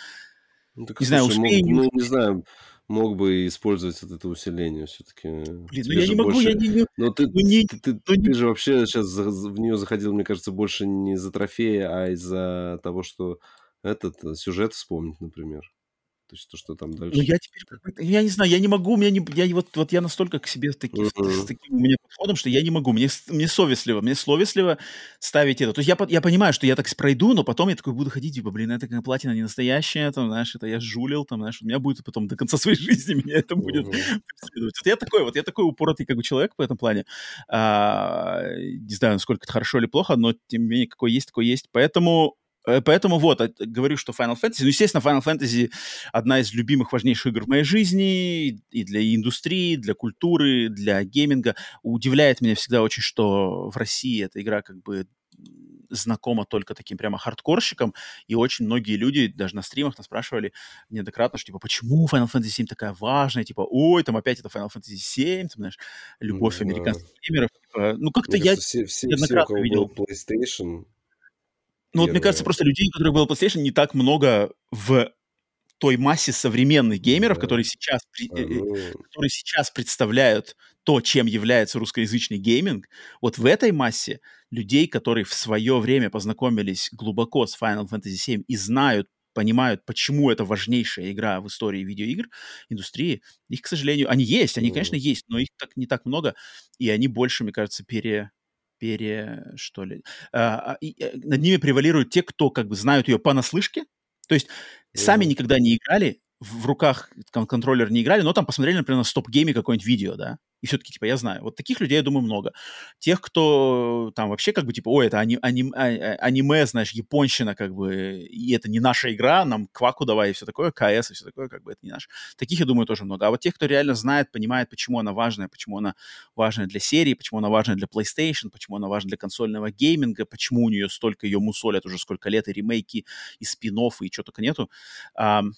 Ну, так, не слушай, знаю, успею... Мог, ну, не знаю, мог бы использовать вот это усиление все-таки. Блин, ну я не могу, больше... я не... Ну ты, ну, не... ты, ты, ну, ты же вообще сейчас в нее заходил, мне кажется, больше не за трофеи, а из-за того, что этот э, сюжет вспомнить, например. То есть то, что там дальше. Ну, я теперь, я не знаю, я не могу, у меня не, я вот, вот я настолько к себе таки, mm-hmm. с таким у меня подходом, что я не могу, мне, мне совестливо, мне совестливо ставить это. То есть я, я понимаю, что я так пройду, но потом я такой буду ходить, типа, блин, это как платина не настоящая, там, знаешь, это я жулил, там, знаешь, у меня будет потом до конца своей жизни меня это будет преследовать. Вот я такой, вот я такой упоротый как бы человек по этому плане. А, не знаю, насколько это хорошо или плохо, но тем не менее, какой есть, такой есть. Поэтому поэтому вот, говорю, что Final Fantasy, ну, естественно, Final Fantasy одна из любимых, важнейших игр в моей жизни и для индустрии, для культуры, для гейминга. Удивляет меня всегда очень, что в России эта игра как бы знакома только таким прямо хардкорщикам, и очень многие люди даже на стримах нас спрашивали неоднократно, что типа, почему Final Fantasy 7 такая важная, типа, ой, там опять это Final Fantasy 7, там, знаешь, любовь mm-hmm. американских геймеров, типа, ну как-то я все, все, неоднократно все, видел. PlayStation, ну, вот мне кажется, просто людей, у которых было PlayStation, не так много в той массе современных геймеров, да. которые, сейчас, а, ну... которые сейчас представляют то, чем является русскоязычный гейминг, вот в этой массе людей, которые в свое время познакомились глубоко с Final Fantasy VII и знают, понимают, почему это важнейшая игра в истории видеоигр, индустрии, их, к сожалению, они есть, они, конечно, есть, но их так, не так много, и они больше, мне кажется, пере, пере, что ли, а, а и, э, над ними превалируют те, кто как бы знают ее понаслышке, то есть mm-hmm. сами никогда не играли, в руках контроллер не играли, но там посмотрели, например, на стоп-гейме какое-нибудь видео, да, и все-таки, типа, я знаю. Вот таких людей, я думаю, много. Тех, кто там вообще как бы, типа, ой, это ани- ани- а, а, аниме, знаешь, японщина, как бы, и это не наша игра, нам кваку давай и все такое, КС и все такое, как бы, это не наш. Таких, я думаю, тоже много. А вот тех, кто реально знает, понимает, почему она важная, почему она важная для серии, почему она важная для PlayStation, почему она важна для консольного гейминга, почему у нее столько ее мусолят уже сколько лет, и ремейки, и спин и что только нету. Um,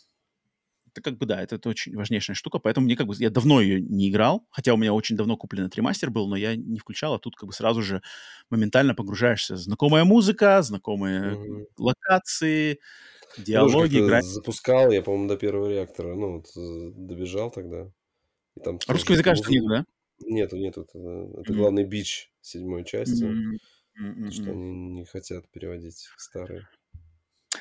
это как бы, да, это, это очень важнейшая штука, поэтому мне как бы, я давно ее не играл, хотя у меня очень давно куплен этот ремастер был, но я не включал, а тут как бы сразу же моментально погружаешься. Знакомая музыка, знакомые mm-hmm. локации, диалоги, играть. запускал, я, по-моему, до первого реактора, ну, вот, э, добежал тогда. И там Русского языка что нет, да? Нету, нету, это, это mm-hmm. главный бич седьмой части, mm-hmm. то, что они не хотят переводить старые.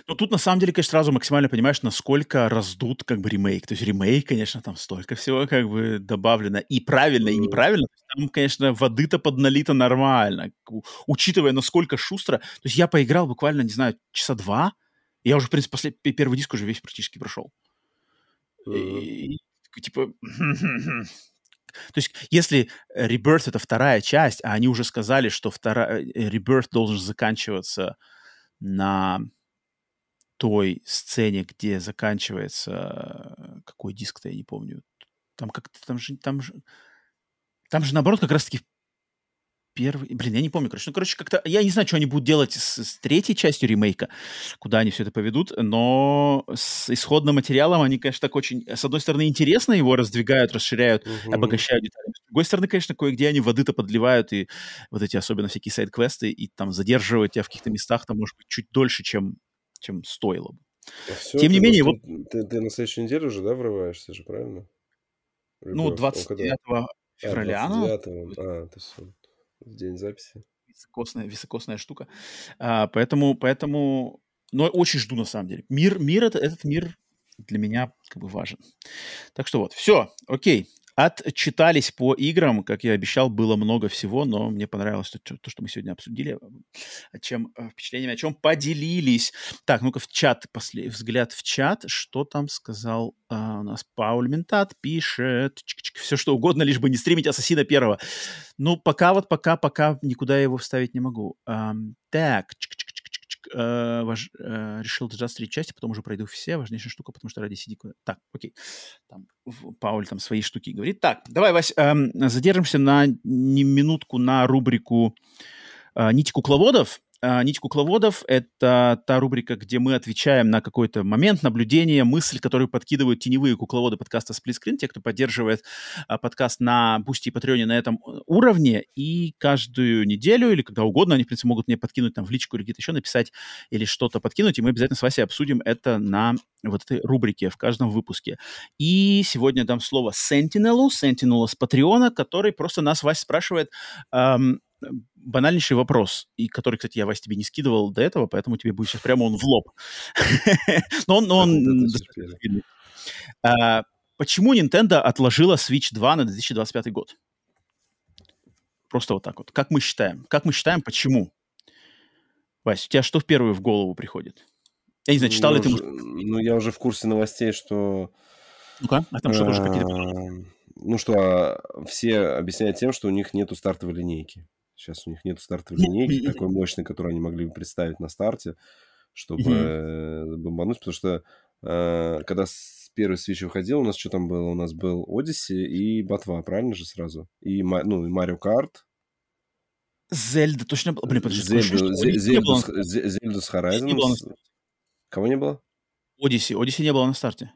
Ну, тут, на самом деле, конечно, сразу максимально понимаешь, насколько раздут как бы ремейк. То есть ремейк, конечно, там столько всего как бы добавлено. И правильно, и неправильно. Там, конечно, воды-то подналито нормально. Учитывая, насколько шустро. То есть я поиграл буквально, не знаю, часа два. Я уже, в принципе, после... первый диск уже весь практически прошел. И, типа... То есть, если Rebirth — это вторая часть, а они уже сказали, что вторая... Э, Rebirth должен заканчиваться на той сцене, где заканчивается какой диск-то я не помню. Там как-то там же там же там же наоборот как раз-таки первый, блин, я не помню, короче, ну короче как-то я не знаю, что они будут делать с, с третьей частью ремейка, куда они все это поведут, но с исходным материалом они, конечно, так очень, с одной стороны, интересно его раздвигают, расширяют, угу. обогащают детали. С другой стороны, конечно, кое-где они воды-то подливают и вот эти особенно всякие сайт-квесты и там задерживают тебя в каких-то местах, там может быть чуть дольше, чем чем стоило бы. А все, Тем не менее, вот... Ты, ты на следующей неделе уже, да, врываешься же, правильно? Любовь. Ну, 29 а, февраля. А, 29 а, то есть день записи. Високосная, високосная штука. А, поэтому, поэтому... Но очень жду, на самом деле. Мир, мир это, этот мир для меня как бы важен. Так что вот, все, окей. Отчитались по играм, как я обещал, было много всего, но мне понравилось то, то что мы сегодня обсудили, о чем э, впечатлениями, о чем поделились. Так, ну-ка в чат, после, взгляд в чат, что там сказал а, у нас Пауль Ментат, пишет, все что угодно, лишь бы не стримить Ассасина первого. Ну, пока вот, пока, пока никуда его вставить не могу. А, так, чик -чик э, важ, э, решил дождаться третьей части, потом уже пройду все. Важнейшая штука, потому что ради CD... Так, окей. Там, Пауль там свои штуки говорит. Так, давай, Вась, э, задержимся на не минутку на рубрику э, «Нить кукловодов». А, «Нить кукловодов» — это та рубрика, где мы отвечаем на какой-то момент, наблюдение, мысль, которую подкидывают теневые кукловоды подкаста «Split Screen», те, кто поддерживает а, подкаст на Boosty и Patreon е на этом уровне, и каждую неделю или когда угодно они, в принципе, могут мне подкинуть там в личку или где-то еще написать или что-то подкинуть, и мы обязательно с Васей обсудим это на вот этой рубрике в каждом выпуске. И сегодня дам слово Сентинелу, Сентинелу с Patreon а, который просто нас, Вася, спрашивает, эм, банальнейший вопрос, и который, кстати, я, Вась, тебе не скидывал до этого, поэтому тебе будет сейчас прямо он в лоб. Но он... он а, почему Nintendo отложила Switch 2 на 2025 год? Просто вот так вот. Как мы считаем? Как мы считаем, почему? Вась, у тебя что в первую в голову приходит? Я не знаю, читал ли ты... Ну, я уже в курсе новостей, что... Ну-ка, а там что тоже какие-то... Ну что, а, все объясняют тем, что у них нету стартовой линейки. Сейчас у них нету стартовой линейки такой мощной, которую они могли бы представить на старте, чтобы бомбануть, потому что э, когда первый Switch выходил, у нас что там было? У нас был Odyssey и Ботва, правильно же сразу? И, ну, и Mario Kart. Зельда точно был. Блин, подожди, Зельду, Зельду, Зельду с Horizon. Кого не было? Odyssey. Odyssey не было на старте.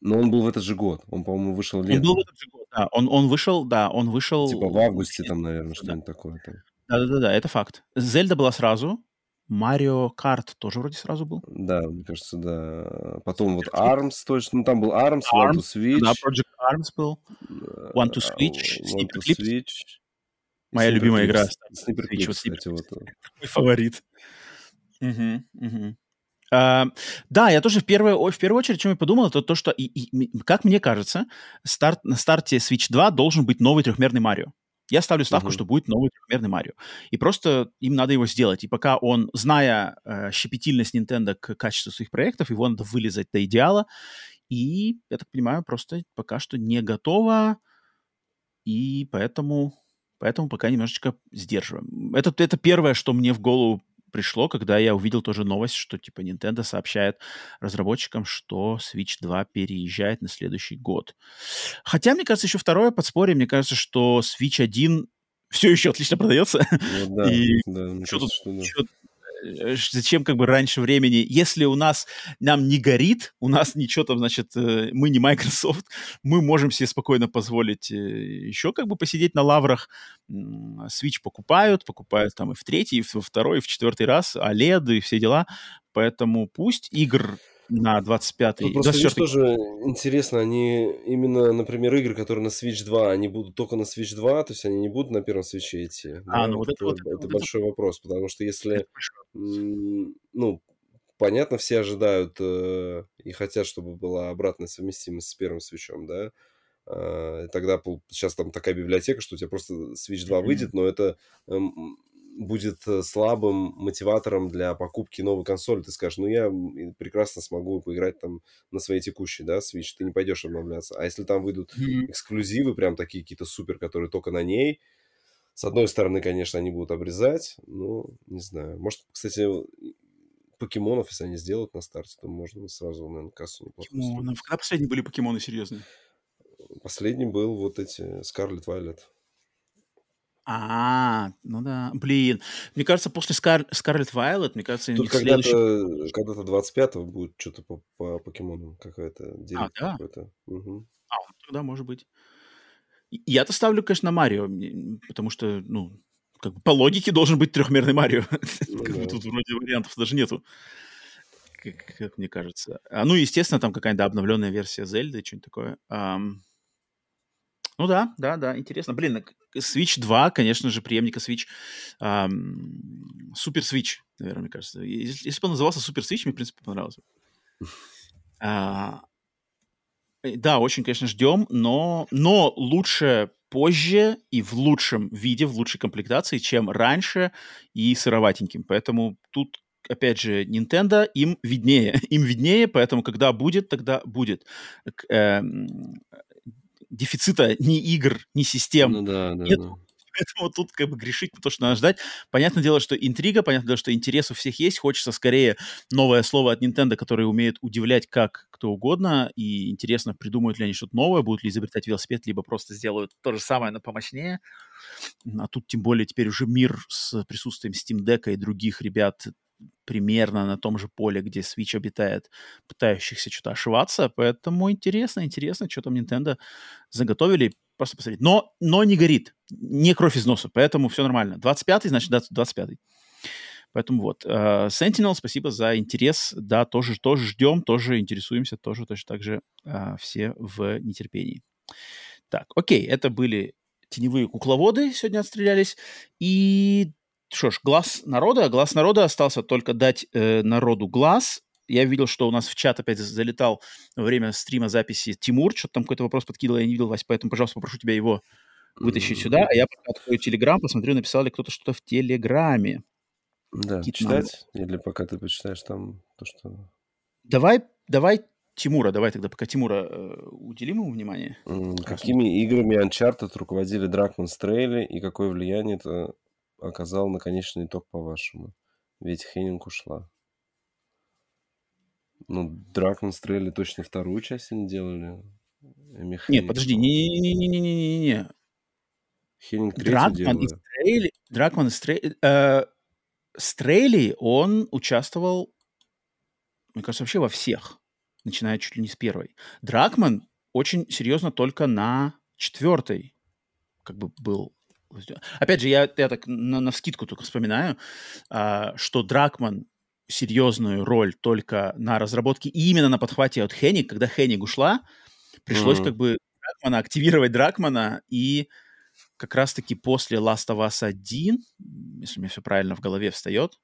Но он был в этот же год. Он, по-моему, вышел летом. Он был в этот же год, да. Он, он вышел, да, он вышел... Типа в августе там, наверное, что-нибудь такое. Да-да-да, это факт. Зельда была сразу. Марио Карт тоже вроде сразу был. Да, мне кажется, да. Потом вот ARMS точно. Ну, там был ARMS, One to Switch. Да, Project ARMS был. One to Switch. One to Switch. Моя любимая игра. Снайпер кстати, вот. Мой фаворит. Угу, угу. Uh, да, я тоже в первую, в первую очередь, чем я подумал, это то, что, и, и, как мне кажется, старт, на старте Switch 2 должен быть новый трехмерный Марио. Я ставлю ставку, uh-huh. что будет новый трехмерный Марио. И просто им надо его сделать. И пока он, зная э, щепетильность Nintendo к качеству своих проектов, его надо вылезать до идеала. И, я так понимаю, просто пока что не готово. И поэтому, поэтому пока немножечко сдерживаем. Это, это первое, что мне в голову пришло, когда я увидел тоже новость, что типа Nintendo сообщает разработчикам, что Switch 2 переезжает на следующий год. Хотя, мне кажется, еще второе подспорье, мне кажется, что Switch 1 все еще отлично продается. Ну, да, и да, что тут, что, да. что, зачем как бы раньше времени, если у нас нам не горит, у нас ничего там, значит, э, мы не Microsoft, мы можем себе спокойно позволить э, еще как бы посидеть на лаврах. Switch покупают, покупают там и в третий, и во второй, и в четвертый раз, OLED и все дела. Поэтому пусть игр на 25-й. Ну, просто мне тоже интересно, они именно, например, игры, которые на Switch 2, они будут только на Switch 2, то есть они не будут на первом Switch идти. А, да? ну вот это, вот, это, это большой это... вопрос, потому что если, ну, понятно, все ожидают э, и хотят, чтобы была обратная совместимость с первым свечом, да, э, тогда сейчас там такая библиотека, что у тебя просто Switch 2 mm-hmm. выйдет, но это э, будет э, слабым мотиватором для покупки новой консоли. Ты скажешь, ну я прекрасно смогу поиграть там на своей текущей, да, Switch, ты не пойдешь обновляться. А если там выйдут эксклюзивы, прям такие какие-то супер, которые только на ней, с одной стороны, конечно, они будут обрезать, ну, не знаю. Может, кстати, покемонов, если они сделают на старте, то можно сразу, наверное, кассу Покемонов. Когда последние были покемоны серьезные? Последний был вот эти Scarlet Violet. А, ну да. Блин, мне кажется, после Скар... Scarlet Violet, мне кажется, Тут когда-то, следующий... когда-то 25-го будет что-то по, по покемонам, какая-то А, да? какой-то. Угу. А, ну тогда может быть. Я-то ставлю, конечно, на Марио, потому что, ну, как бы по логике должен быть трехмерный Марио. Ну, как бы тут вроде вариантов даже нету. Как, как мне кажется. А, ну, естественно, там какая-то обновленная версия Зельды, что-нибудь такое. Ну да, да, да, интересно. Блин, Switch 2, конечно же, преемника Switch. Эм, Super Switch, наверное, мне кажется. Если, если бы он назывался Super Switch, мне, в принципе, понравилось. А, да, очень, конечно, ждем, но, но лучше позже и в лучшем виде, в лучшей комплектации, чем раньше и сыроватеньким. Поэтому тут опять же, Nintendo, им виднее. Им виднее, поэтому когда будет, тогда будет. Э, дефицита ни игр, ни систем ну, да, да, нет. Да. Поэтому тут как бы грешить на то, что надо ждать. Понятное дело, что интрига, понятное дело, что интерес у всех есть. Хочется скорее новое слово от Nintendo, которое умеет удивлять как кто угодно. И интересно, придумают ли они что-то новое, будут ли изобретать велосипед, либо просто сделают то же самое, но помощнее. А тут тем более теперь уже мир с присутствием Steam Deck и других ребят примерно на том же поле, где Switch обитает, пытающихся что-то ошиваться. Поэтому интересно, интересно, что там Nintendo заготовили. Просто посмотреть. Но, но не горит. Не кровь из носа, поэтому все нормально. 25-й, значит, 25-й. Поэтому вот. Uh, Sentinel, спасибо за интерес. Да, тоже, тоже ждем, тоже интересуемся, тоже точно так же uh, все в нетерпении. Так, окей, это были теневые кукловоды сегодня отстрелялись. И что ж, глаз народа. Глаз народа остался только дать э, народу глаз. Я видел, что у нас в чат опять залетал во время стрима записи Тимур. Что-то там какой-то вопрос подкидывал, я не видел, Вась, поэтому, пожалуйста, попрошу тебя его вытащить mm-hmm. сюда. А я пока открою Телеграм, посмотрю, написал ли кто-то что-то в Телеграме. Да, читать? Или пока ты почитаешь там то, что... Давай, давай Тимура, давай тогда пока Тимура э, уделим ему внимание. Mm, какими играми Uncharted руководили Дракман Стрейли и какое влияние это оказало на конечный итог, по-вашему? Ведь Хеннинг ушла. Ну, Дракман Стрейли точно вторую часть они делали. Эми Нет, подожди, не-не-не-не-не-не-не. Хеннинг третью Дракман и Стрейли, Дракман и Стрейли, э, Стрейли, он участвовал, мне кажется, вообще во всех начиная чуть ли не с первой. Дракман очень серьезно только на четвертой как бы был. Опять же, я, я так на, на вскидку только вспоминаю, а, что Дракман серьезную роль только на разработке и именно на подхвате от Хенник. Когда Хенник ушла, пришлось mm-hmm. как бы Дракмана, активировать Дракмана, и как раз-таки после Last of Us 1, если у меня все правильно в голове встает,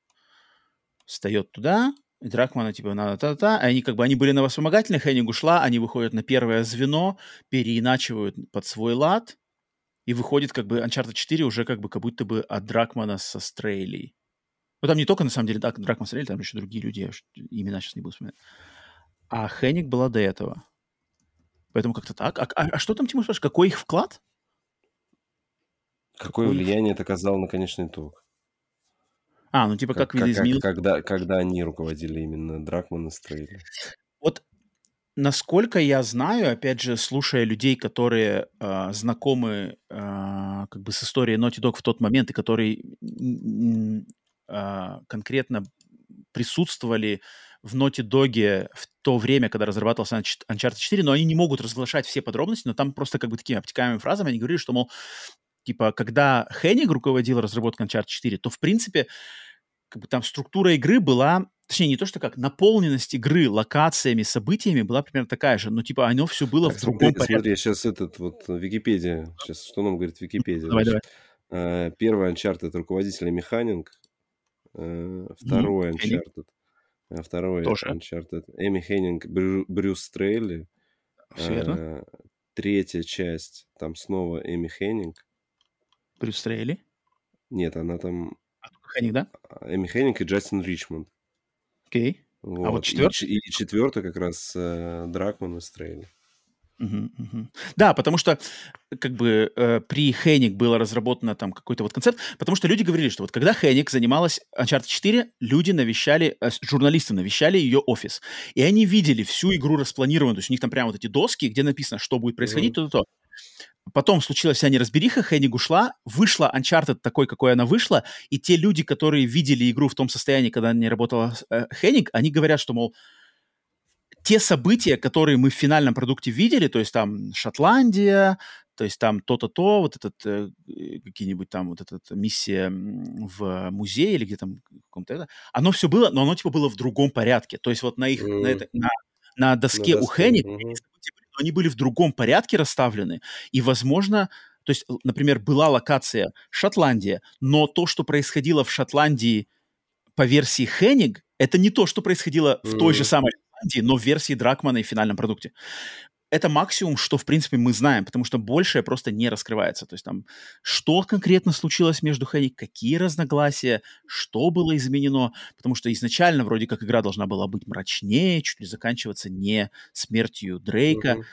встает туда, и Дракмана, типа, надо та-та-та. Они как бы, они были на вспомогательных, Хенниг ушла, они выходят на первое звено, переиначивают под свой лад, и выходит как бы Uncharted 4 уже как бы как будто бы от Дракмана со Стрейли. Ну, там не только, на самом деле, так, Дракман Стрейли, там еще другие люди, я имена сейчас не буду вспоминать. А Хенник была до этого. Поэтому как-то так. А, а, а что там, Тимур, спрашиваешь, какой их вклад? Какое какой влияние их... это оказало на конечный итог? А, ну типа как, как видоизменил... Как, когда, когда они руководили именно Дракман и Стрейли. Вот насколько я знаю, опять же, слушая людей, которые э, знакомы э, как бы с историей Naughty Dog в тот момент, и которые э, конкретно присутствовали в Naughty Dog в то время, когда разрабатывался Uncharted 4, но они не могут разглашать все подробности, но там просто как бы такими обтекаемыми фразами они говорили, что, мол, типа, когда Хенниг руководил разработкой Uncharted 4, то, в принципе, как бы там структура игры была, точнее, не то, что как, наполненность игры локациями, событиями была примерно такая же, но, типа, оно все было так, в другом смотри, порядке. Смотри, сейчас этот вот Википедия, сейчас что нам говорит Википедия? Давай, Значит, давай. Э, первый Uncharted руководитель Механик, э, второй mm-hmm. Uncharted, э, второй Тоже. Uncharted Эми Хеннинг, Брю, Брюс Стрейли, э, третья часть, там снова Эми Хеннинг, Брюс Стрейли? Нет, она там... А Хенник, да? А, Эми Хенник и Джастин Ричмонд. Окей. Вот. А вот четвертый? И, и четвертый как раз э, Дракман и Стрейли. Угу, угу. Да, потому что как бы э, при Хеник было разработано там какой-то вот концепт, потому что люди говорили, что вот когда Хеник занималась Uncharted 4, люди навещали, э, журналисты навещали ее офис, и они видели всю игру распланированную, то есть у них там прямо вот эти доски, где написано, что будет происходить, mm-hmm. то-то-то. Потом случилась вся неразбериха, Хенниг ушла, вышла Uncharted такой, какой она вышла, и те люди, которые видели игру в том состоянии, когда не работала э, Хенниг, они говорят, что, мол, те события, которые мы в финальном продукте видели, то есть там Шотландия, то есть там то-то, то, вот этот, э, какие-нибудь там, вот эта миссия в музее или где там, каком-то это, оно все было, но оно типа было в другом порядке. То есть вот на их, mm. на, это, на, на доске на у Хенни mm-hmm они были в другом порядке расставлены, и, возможно, то есть, например, была локация Шотландия, но то, что происходило в Шотландии по версии Хенниг, это не то, что происходило в той же самой Шотландии, но в версии Дракмана и в финальном продукте это максимум, что, в принципе, мы знаем, потому что большее просто не раскрывается. То есть там, что конкретно случилось между Хэнни, какие разногласия, что было изменено, потому что изначально вроде как игра должна была быть мрачнее, чуть ли заканчиваться не смертью Дрейка, mm-hmm.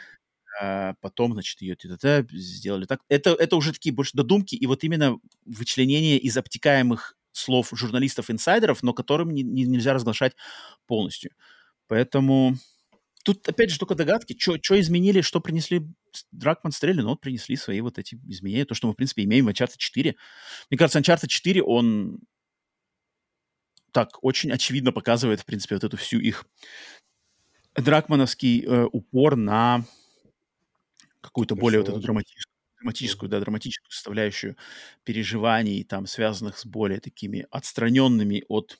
а потом, значит, ее т сделали так. Это, это уже такие больше додумки, и вот именно вычленение из обтекаемых слов журналистов-инсайдеров, но которым не, не, нельзя разглашать полностью. Поэтому тут, опять же, только догадки, что изменили, что принесли Дракман Стрелли, ну, вот принесли свои вот эти изменения, то, что мы, в принципе, имеем в Uncharted 4. Мне кажется, Uncharted 4, он так очень очевидно показывает, в принципе, вот эту всю их дракмановский э, упор на какую-то более вот эту драматическую, драматическую, да, драматическую составляющую переживаний, там, связанных с более такими отстраненными от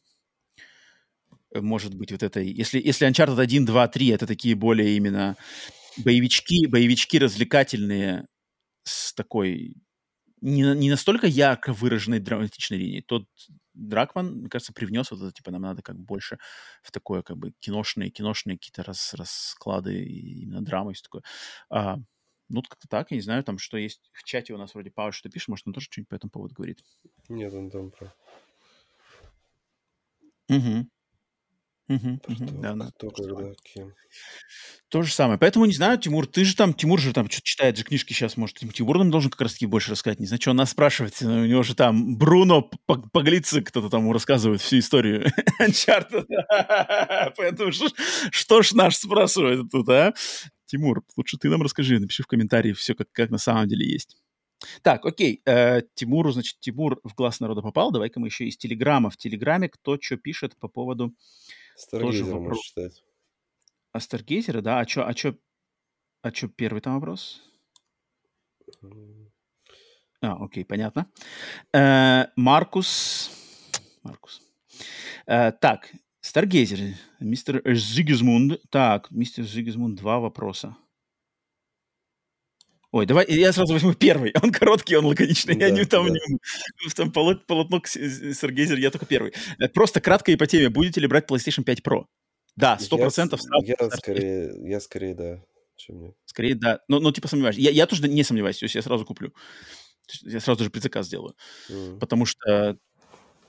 может быть, вот этой... Если, если Uncharted 1, 2, 3 — это такие более именно боевички, боевички развлекательные с такой не, не настолько ярко выраженной драматичной линии. Тот Дракман, мне кажется, привнес вот это, типа, нам надо как больше в такое, как бы, киношные, киношные какие-то рас, расклады именно драмы и все такое. А, ну, как-то так, я не знаю, там, что есть в чате у нас вроде Пауэр что пишет, может, он тоже что-нибудь по этому поводу говорит. Нет, он там про... Угу. Угу, Кто, угу, да, да. кто когда, кем. То же самое. Поэтому, не знаю, Тимур, ты же там, Тимур же там что-то читает же книжки сейчас, может, Тимур нам должен как раз-таки больше рассказать. Не знаю, что он нас спрашивает. У него же там Бруно Поглицы кто-то там рассказывает всю историю Uncharted. Поэтому что, что ж наш спрашивает тут, а? Тимур, лучше ты нам расскажи, напиши в комментарии все, как, как на самом деле есть. Так, окей, э, Тимуру, значит, Тимур в глаз народа попал. Давай-ка мы еще из Телеграма. В Телеграме кто что пишет по поводу Stargazer вопрос. можешь читать. а Stargazer а, да? А что, а чё, а чё первый там вопрос? А, окей, понятно. Э, Маркус. Маркус. Э, так, Stargazer, мистер Зигизмунд. Так, мистер Зигизмунд, два вопроса. Ой, давай, я сразу возьму первый. Он короткий, он лаконичный. я Да, не там, да. не- в том поло- полотно к С- Stargazer, я только первый. Э, Просто кратко и по теме. Будете ли брать PlayStation 5 Pro? Да, сто Я, процентов. с- сразу я старт- скорее, я скорее, да, чем нет. Скорее, да. Ну, ну, типа, сомневаюсь. Я, я тоже не сомневаюсь, то есть я сразу куплю. Я сразу даже предзаказ сделаю. М. Потому что,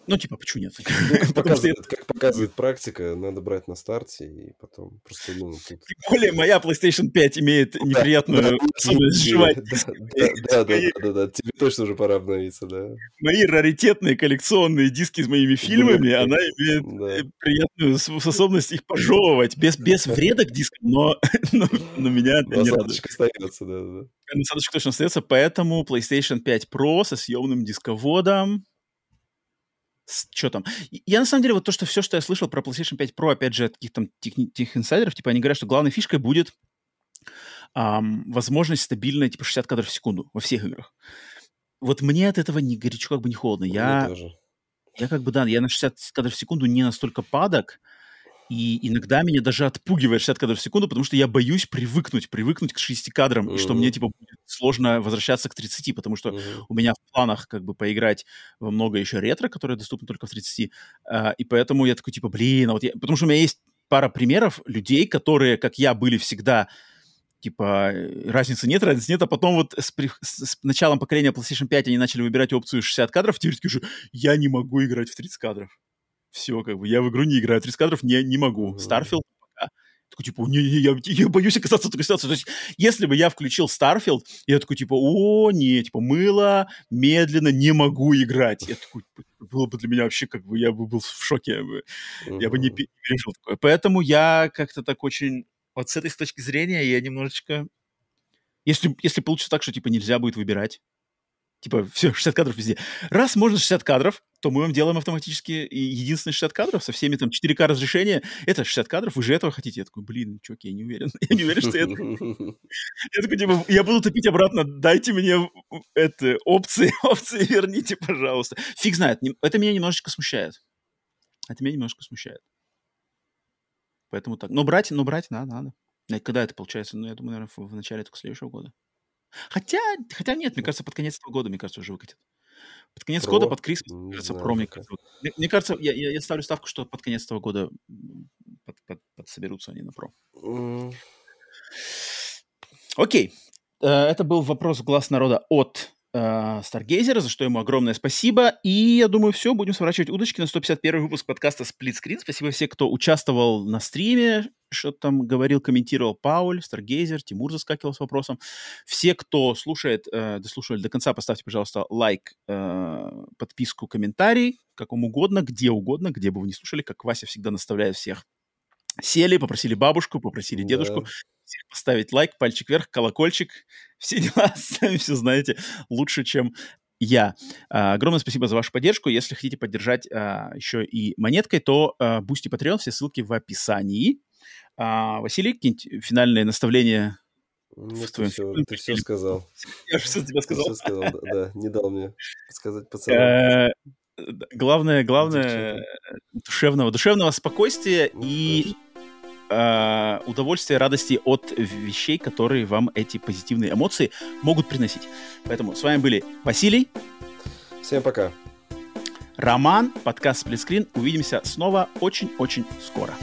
ну, типа, почему нет? Ну, как Потому что показывает, как показывает практика, надо брать на старте и потом просто, ну, тут... Тем более моя PlayStation 5 имеет неприятную особенность сживать да, диски. да, да, да, Мои- да, да, тебе точно уже пора обновиться, да. Мои раритетные коллекционные диски с моими фильмами, она имеет э, приятную способность их пожевывать. Без, без вреда к дискам, но, но, но меня это не радует. Остается, да, да. Насадочка точно остается, поэтому PlayStation 5 Pro со съемным дисководом. Что там? Я на самом деле, вот то, что все, что я слышал про PlayStation 5 Pro, опять же, от каких-то там техни- тех инсайдеров, типа, они говорят, что главной фишкой будет ам, возможность стабильная, типа, 60 кадров в секунду во всех играх. Вот мне от этого ни горячо, как бы не холодно. Мне Я, тоже. я как бы, да, я на 60 кадров в секунду не настолько падок, и иногда меня даже отпугивает 60 кадров в секунду, потому что я боюсь привыкнуть, привыкнуть к 60 кадрам, и что мне, типа, будет сложно возвращаться к 30, потому что Мгм. у меня в планах как бы поиграть во много еще ретро, которые доступны только в 30, а, и поэтому я такой, типа, блин, а вот я... Потому что у меня есть пара примеров людей, которые, как я, были всегда типа, э, разницы нет, разницы нет, а потом вот с, при- с- с началом поколения PlayStation 5 они начали выбирать опцию 60 кадров, теперь такие уже, я не могу играть в 30 кадров. Все, как бы, я в игру не играю, 30 кадров не, не могу. Пока. Такой, типа, не, не, я, я боюсь оказаться в такой ситуации. То есть, если бы я включил Starfield, я такой, типа, о, не, типа, мыло, медленно, не могу играть. Я такой, было бы для меня вообще, как бы, я бы был в шоке, я бы, я бы не пережил такое. Поэтому я как-то так очень... Вот с этой с точки зрения я немножечко... Если, если получится так, что, типа, нельзя будет выбирать, типа, все, 60 кадров везде. Раз можно 60 кадров, то мы вам делаем автоматически единственные 60 кадров со всеми там 4К разрешения. Это 60 кадров, вы же этого хотите? Я такой, блин, чуваки, я не уверен. Я не уверен, что я... Я такой, типа, я буду топить обратно, дайте мне это, опции, опции верните, пожалуйста. Фиг знает, это меня немножечко смущает. Это меня немножко смущает. Поэтому так. Но брать, но брать надо, надо. Э, Когда это получается? Ну, я думаю, наверное, в начале только следующего года. Хотя, хотя нет, мне кажется, под конец этого года, мне кажется, уже выкатят. Под конец Про? года, под Крисмас, Не мне кажется, про, мне кажется. Мне, мне кажется, я, я, я ставлю ставку, что под конец этого года м, под- под- подсоберутся они на про. М, Окей. Э, Это был вопрос глаз народа от Старгейзера, за что ему огромное спасибо. И я думаю, все, будем сворачивать удочки на 151 выпуск подкаста Screen. Спасибо всем, кто участвовал на стриме, что там говорил, комментировал Пауль, Старгейзер, Тимур заскакивал с вопросом. Все, кто слушает, э, дослушали до конца, поставьте, пожалуйста, лайк, э, подписку, комментарий, как вам угодно, где угодно, где бы вы не слушали, как Вася всегда наставляет всех. Сели, попросили бабушку, попросили дедушку, да. Поставить лайк, пальчик вверх, колокольчик. Все дела, сами все знаете, лучше, чем я. А, огромное спасибо за вашу поддержку. Если хотите поддержать а, еще и монеткой, то а, Boosty Patreon, все ссылки в описании. А, Василий, какие-нибудь финальные наставления? Нет, в ты все, ты все сказал. Я же все тебе сказал. все сказал, да, не дал мне сказать пацанам. Э, Главное, главное душевного, душевного спокойствия Ну, и. Э, удовольствия, радости от вещей, которые вам эти позитивные эмоции могут приносить. Поэтому с вами были Василий. Всем пока. Роман, подкаст «Сплитскрин». Увидимся снова очень-очень скоро.